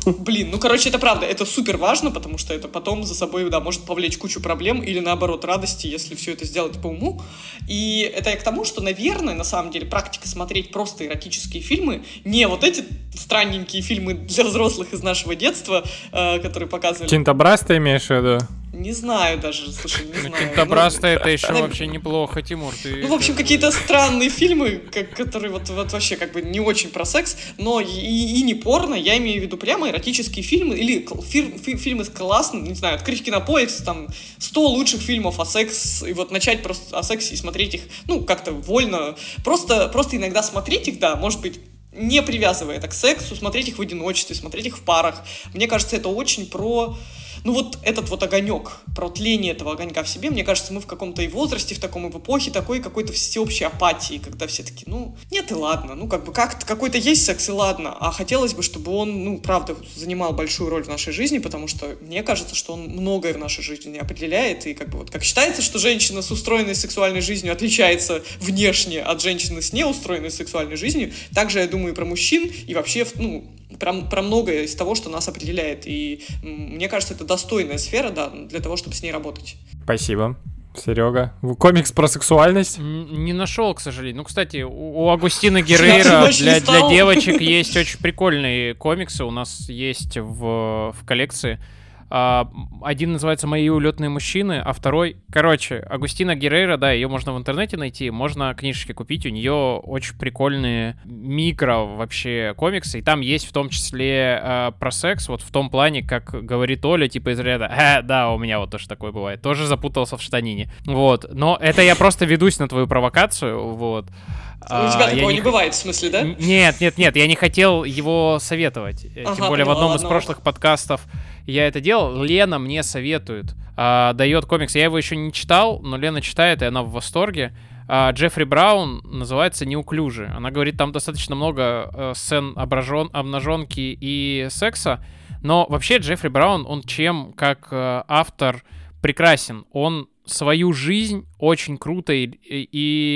надо. Блин, ну короче, это правда, это супер важно, потому что это потом за собой, да, может повлечь кучу проблем или наоборот радости, если все это сделать по уму. И это я к тому, что, наверное, на самом деле практика смотреть просто эротические фильмы, не вот эти странненькие фильмы для взрослых из нашего детства, э, которые показывали. Кинтобраз ты имеешь в виду? Не знаю даже, слушай, не знаю. Кинтобраз-то Ну, это еще ну, вообще неплохо, Тимур. Ты Ну, в общем, какие-то странные фильмы, как- которые вот, вот вообще как бы не очень про секс, но и, и не порно, я имею в виду прямо эротические фильмы или фир- фи- фильмы с классным, не знаю, открыть кинопоиск, там, 100 лучших фильмов о секс, и вот начать просто о сексе и смотреть их, ну, как-то вольно, просто, просто иногда смотреть их, да, может быть, не привязывая это к сексу, смотреть их в одиночестве, смотреть их в парах. Мне кажется, это очень про ну вот этот вот огонек, про тление этого огонька в себе, мне кажется, мы в каком-то и возрасте, в таком и в эпохе такой какой-то всеобщей апатии, когда все таки ну, нет и ладно, ну как бы как какой-то есть секс и ладно, а хотелось бы, чтобы он, ну, правда, занимал большую роль в нашей жизни, потому что мне кажется, что он многое в нашей жизни определяет, и как бы вот как считается, что женщина с устроенной сексуальной жизнью отличается внешне от женщины с неустроенной сексуальной жизнью, также я думаю и про мужчин, и вообще, ну, про, про многое из того, что нас определяет. И мне кажется, это достойная сфера, да, для того, чтобы с ней работать. Спасибо. Серега, комикс про сексуальность? Не нашел, к сожалению. Ну, кстати, у Агустина Геррейра очень для, для девочек есть очень прикольные комиксы. У нас есть в, в коллекции. А, Один называется «Мои улетные мужчины», а второй... Короче, Агустина Геррейра, да, ее можно в интернете найти, можно книжечки купить. У нее очень прикольные микро вообще комиксы. И там есть в том числе а, про секс, вот в том плане, как говорит Оля, типа из ряда «Э, да, у меня вот тоже такое бывает. Тоже запутался в штанине». Вот. Но это я просто ведусь на твою провокацию, вот. У А, тебя я такого не х- бывает, в смысле, да? Нет, нет, нет, я не хотел его советовать. Э, Тем Ага, более в поняла, одном из ладно. прошлых подкастов я это делал. Лена мне советует, а, дает комикс. Я его еще не читал, но Лена читает, и она в восторге. А, Джеффри Браун называется «Неуклюжи». Она говорит, там достаточно много э, сцен ображен, обнаженки и секса. Но вообще Джеффри Браун, он чем как э, автор прекрасен. Он свою жизнь очень круто и, и-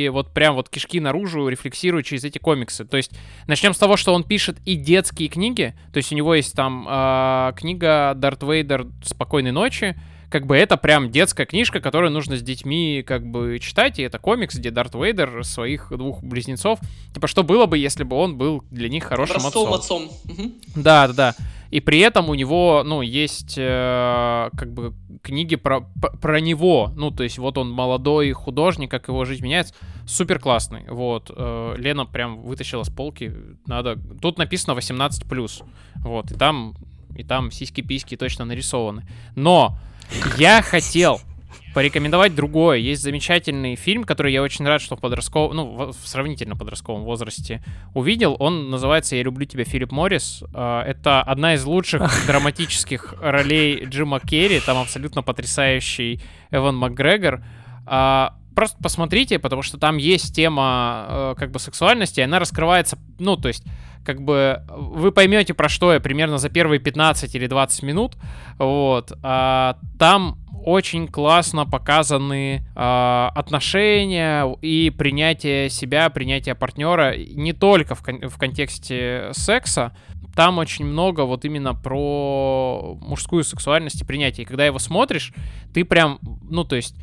и вот прям вот кишки наружу рефлексирует через эти комиксы. То есть начнем с того, что он пишет и детские книги. То есть у него есть там а, книга Дарт Вейдер «Спокойной ночи», как бы это прям детская книжка, которую нужно с детьми как бы читать, и это комикс, где Дарт Вейдер своих двух близнецов, типа, что было бы, если бы он был для них хорошим Образцовым отцом. отцом. Да, да, да. И при этом у него, ну, есть э, как бы книги про, про него. Ну, то есть вот он молодой художник, как его жизнь меняется. Супер классный. Вот. э, Лена прям вытащила с полки. Надо... Тут написано 18+. Вот. И там, и там сиськи-письки точно нарисованы. Но я хотел порекомендовать другое. Есть замечательный фильм, который я очень рад, что в подростковом, ну, в сравнительно подростковом возрасте увидел. Он называется «Я люблю тебя, Филипп Моррис». А, Это одна из лучших драматических ролей Джима Керри. Там абсолютно потрясающий Эван Макгрегор. А, Просто посмотрите, потому что там есть тема э, как бы сексуальности, и она раскрывается, ну, то есть как бы вы поймете, про что я примерно за первые 15 или 20 минут. Вот. А, там очень классно показаны а, отношения и принятие себя, принятие партнера не только в, кон- в контексте секса. Там очень много вот именно про мужскую сексуальность и принятие. И когда его смотришь, ты прям, ну, то есть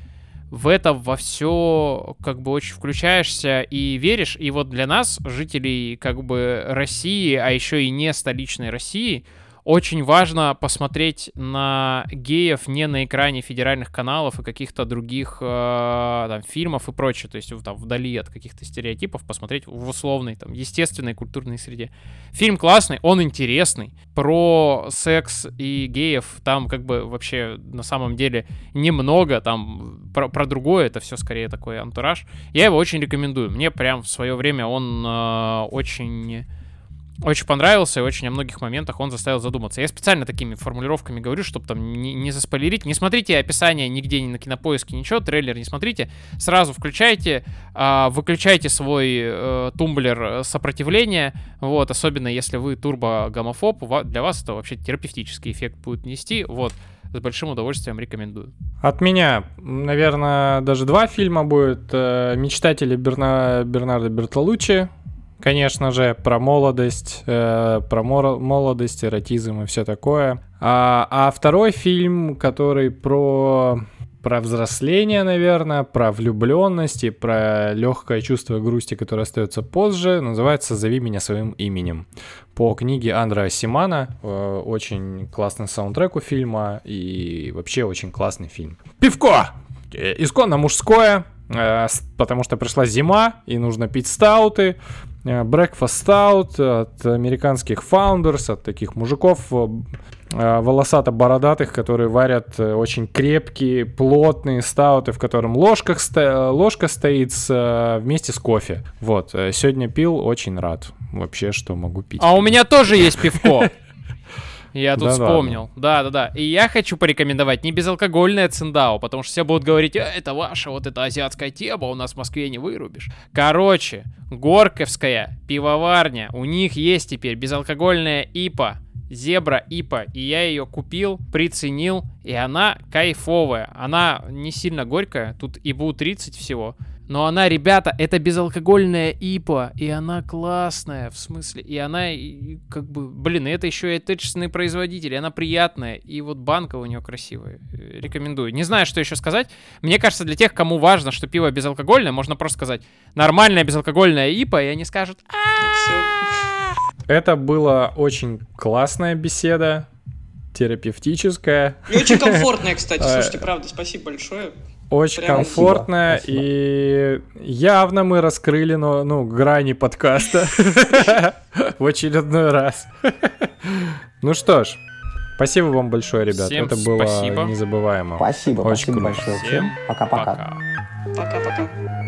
в это во все как бы очень включаешься и веришь. И вот для нас, жителей как бы России, а еще и не столичной России, очень важно посмотреть на геев не на экране федеральных каналов и каких-то других э, там, фильмов и прочее, то есть там, вдали от каких-то стереотипов, посмотреть в условной, там, естественной культурной среде. Фильм классный, он интересный, про секс и геев там как бы вообще на самом деле немного, там про, про другое, это все скорее такой антураж. Я его очень рекомендую, мне прям в свое время он э, очень очень понравился, и очень о многих моментах он заставил задуматься. Я специально такими формулировками говорю, чтобы там не, не заспойлерить. Не смотрите описание нигде, ни на кинопоиске, ничего, трейлер не смотрите. Сразу включайте, а, выключайте свой э, тумблер сопротивления. Вот, особенно если вы турбо-гомофоб, для вас это вообще терапевтический эффект будет нести. Вот, с большим удовольствием рекомендую. От меня, наверное, даже два фильма будет. Э, «Мечтатели» Берна... Бернардо Бертолуччи, конечно же, про молодость, э, про молодость, эротизм и все такое. А, а второй фильм, который про про взросление, наверное, про влюбленность и про легкое чувство грусти, которое остается позже, называется «Зови меня своим именем». По книге Андреа Симана. Э, Очень классный саундтрек у фильма и вообще очень классный фильм. Пивко! Э, Исконно мужское, э, потому что пришла зима и нужно пить стауты. Э, Breakfast Stout от американских founders, от таких мужиков э, э, волосато-бородатых, которые варят э, очень крепкие, плотные стауты, в котором ложках э, ложка стоит с, э, вместе с кофе. Вот, э, сегодня пил, очень рад вообще, что могу пить. А у меня тоже есть пивко. Я тут Да вспомнил. Да, да, да. И я хочу порекомендовать не безалкогольное циндао, потому что все будут говорить, «Э, это ваша вот эта азиатская тема, у нас в Москве не вырубишь. Короче, Горковская пивоварня, у них есть теперь безалкогольная ипа, Зебра ипа, и я ее купил, приценил, и она кайфовая. Она не сильно горькая, тут ибу 30 всего, Но она, ребята, это безалкогольная ипа, и она классная, в смысле, и она, и, как бы, блин, это еще и отечественный производитель, и она приятная, и вот банка у нее красивая. Э, Рекомендую. Не знаю, что еще сказать. Мне кажется, для тех, кому важно, что пиво безалкогольное, можно просто сказать нормальная безалкогольная ипа, и они скажут, «А, Все. Это была очень классная беседа, терапевтическая, И очень комфортная, кстати. Э, Слушайте, правда, спасибо большое. Очень Прям комфортная, спасибо. и явно мы раскрыли ну, ну, грани подкаста в очередной раз. Ну что ж, спасибо вам большое, ребят. Это было незабываемо. Спасибо, Очень спасибо большое Всем. Пока-пока. пока. Пока-пока.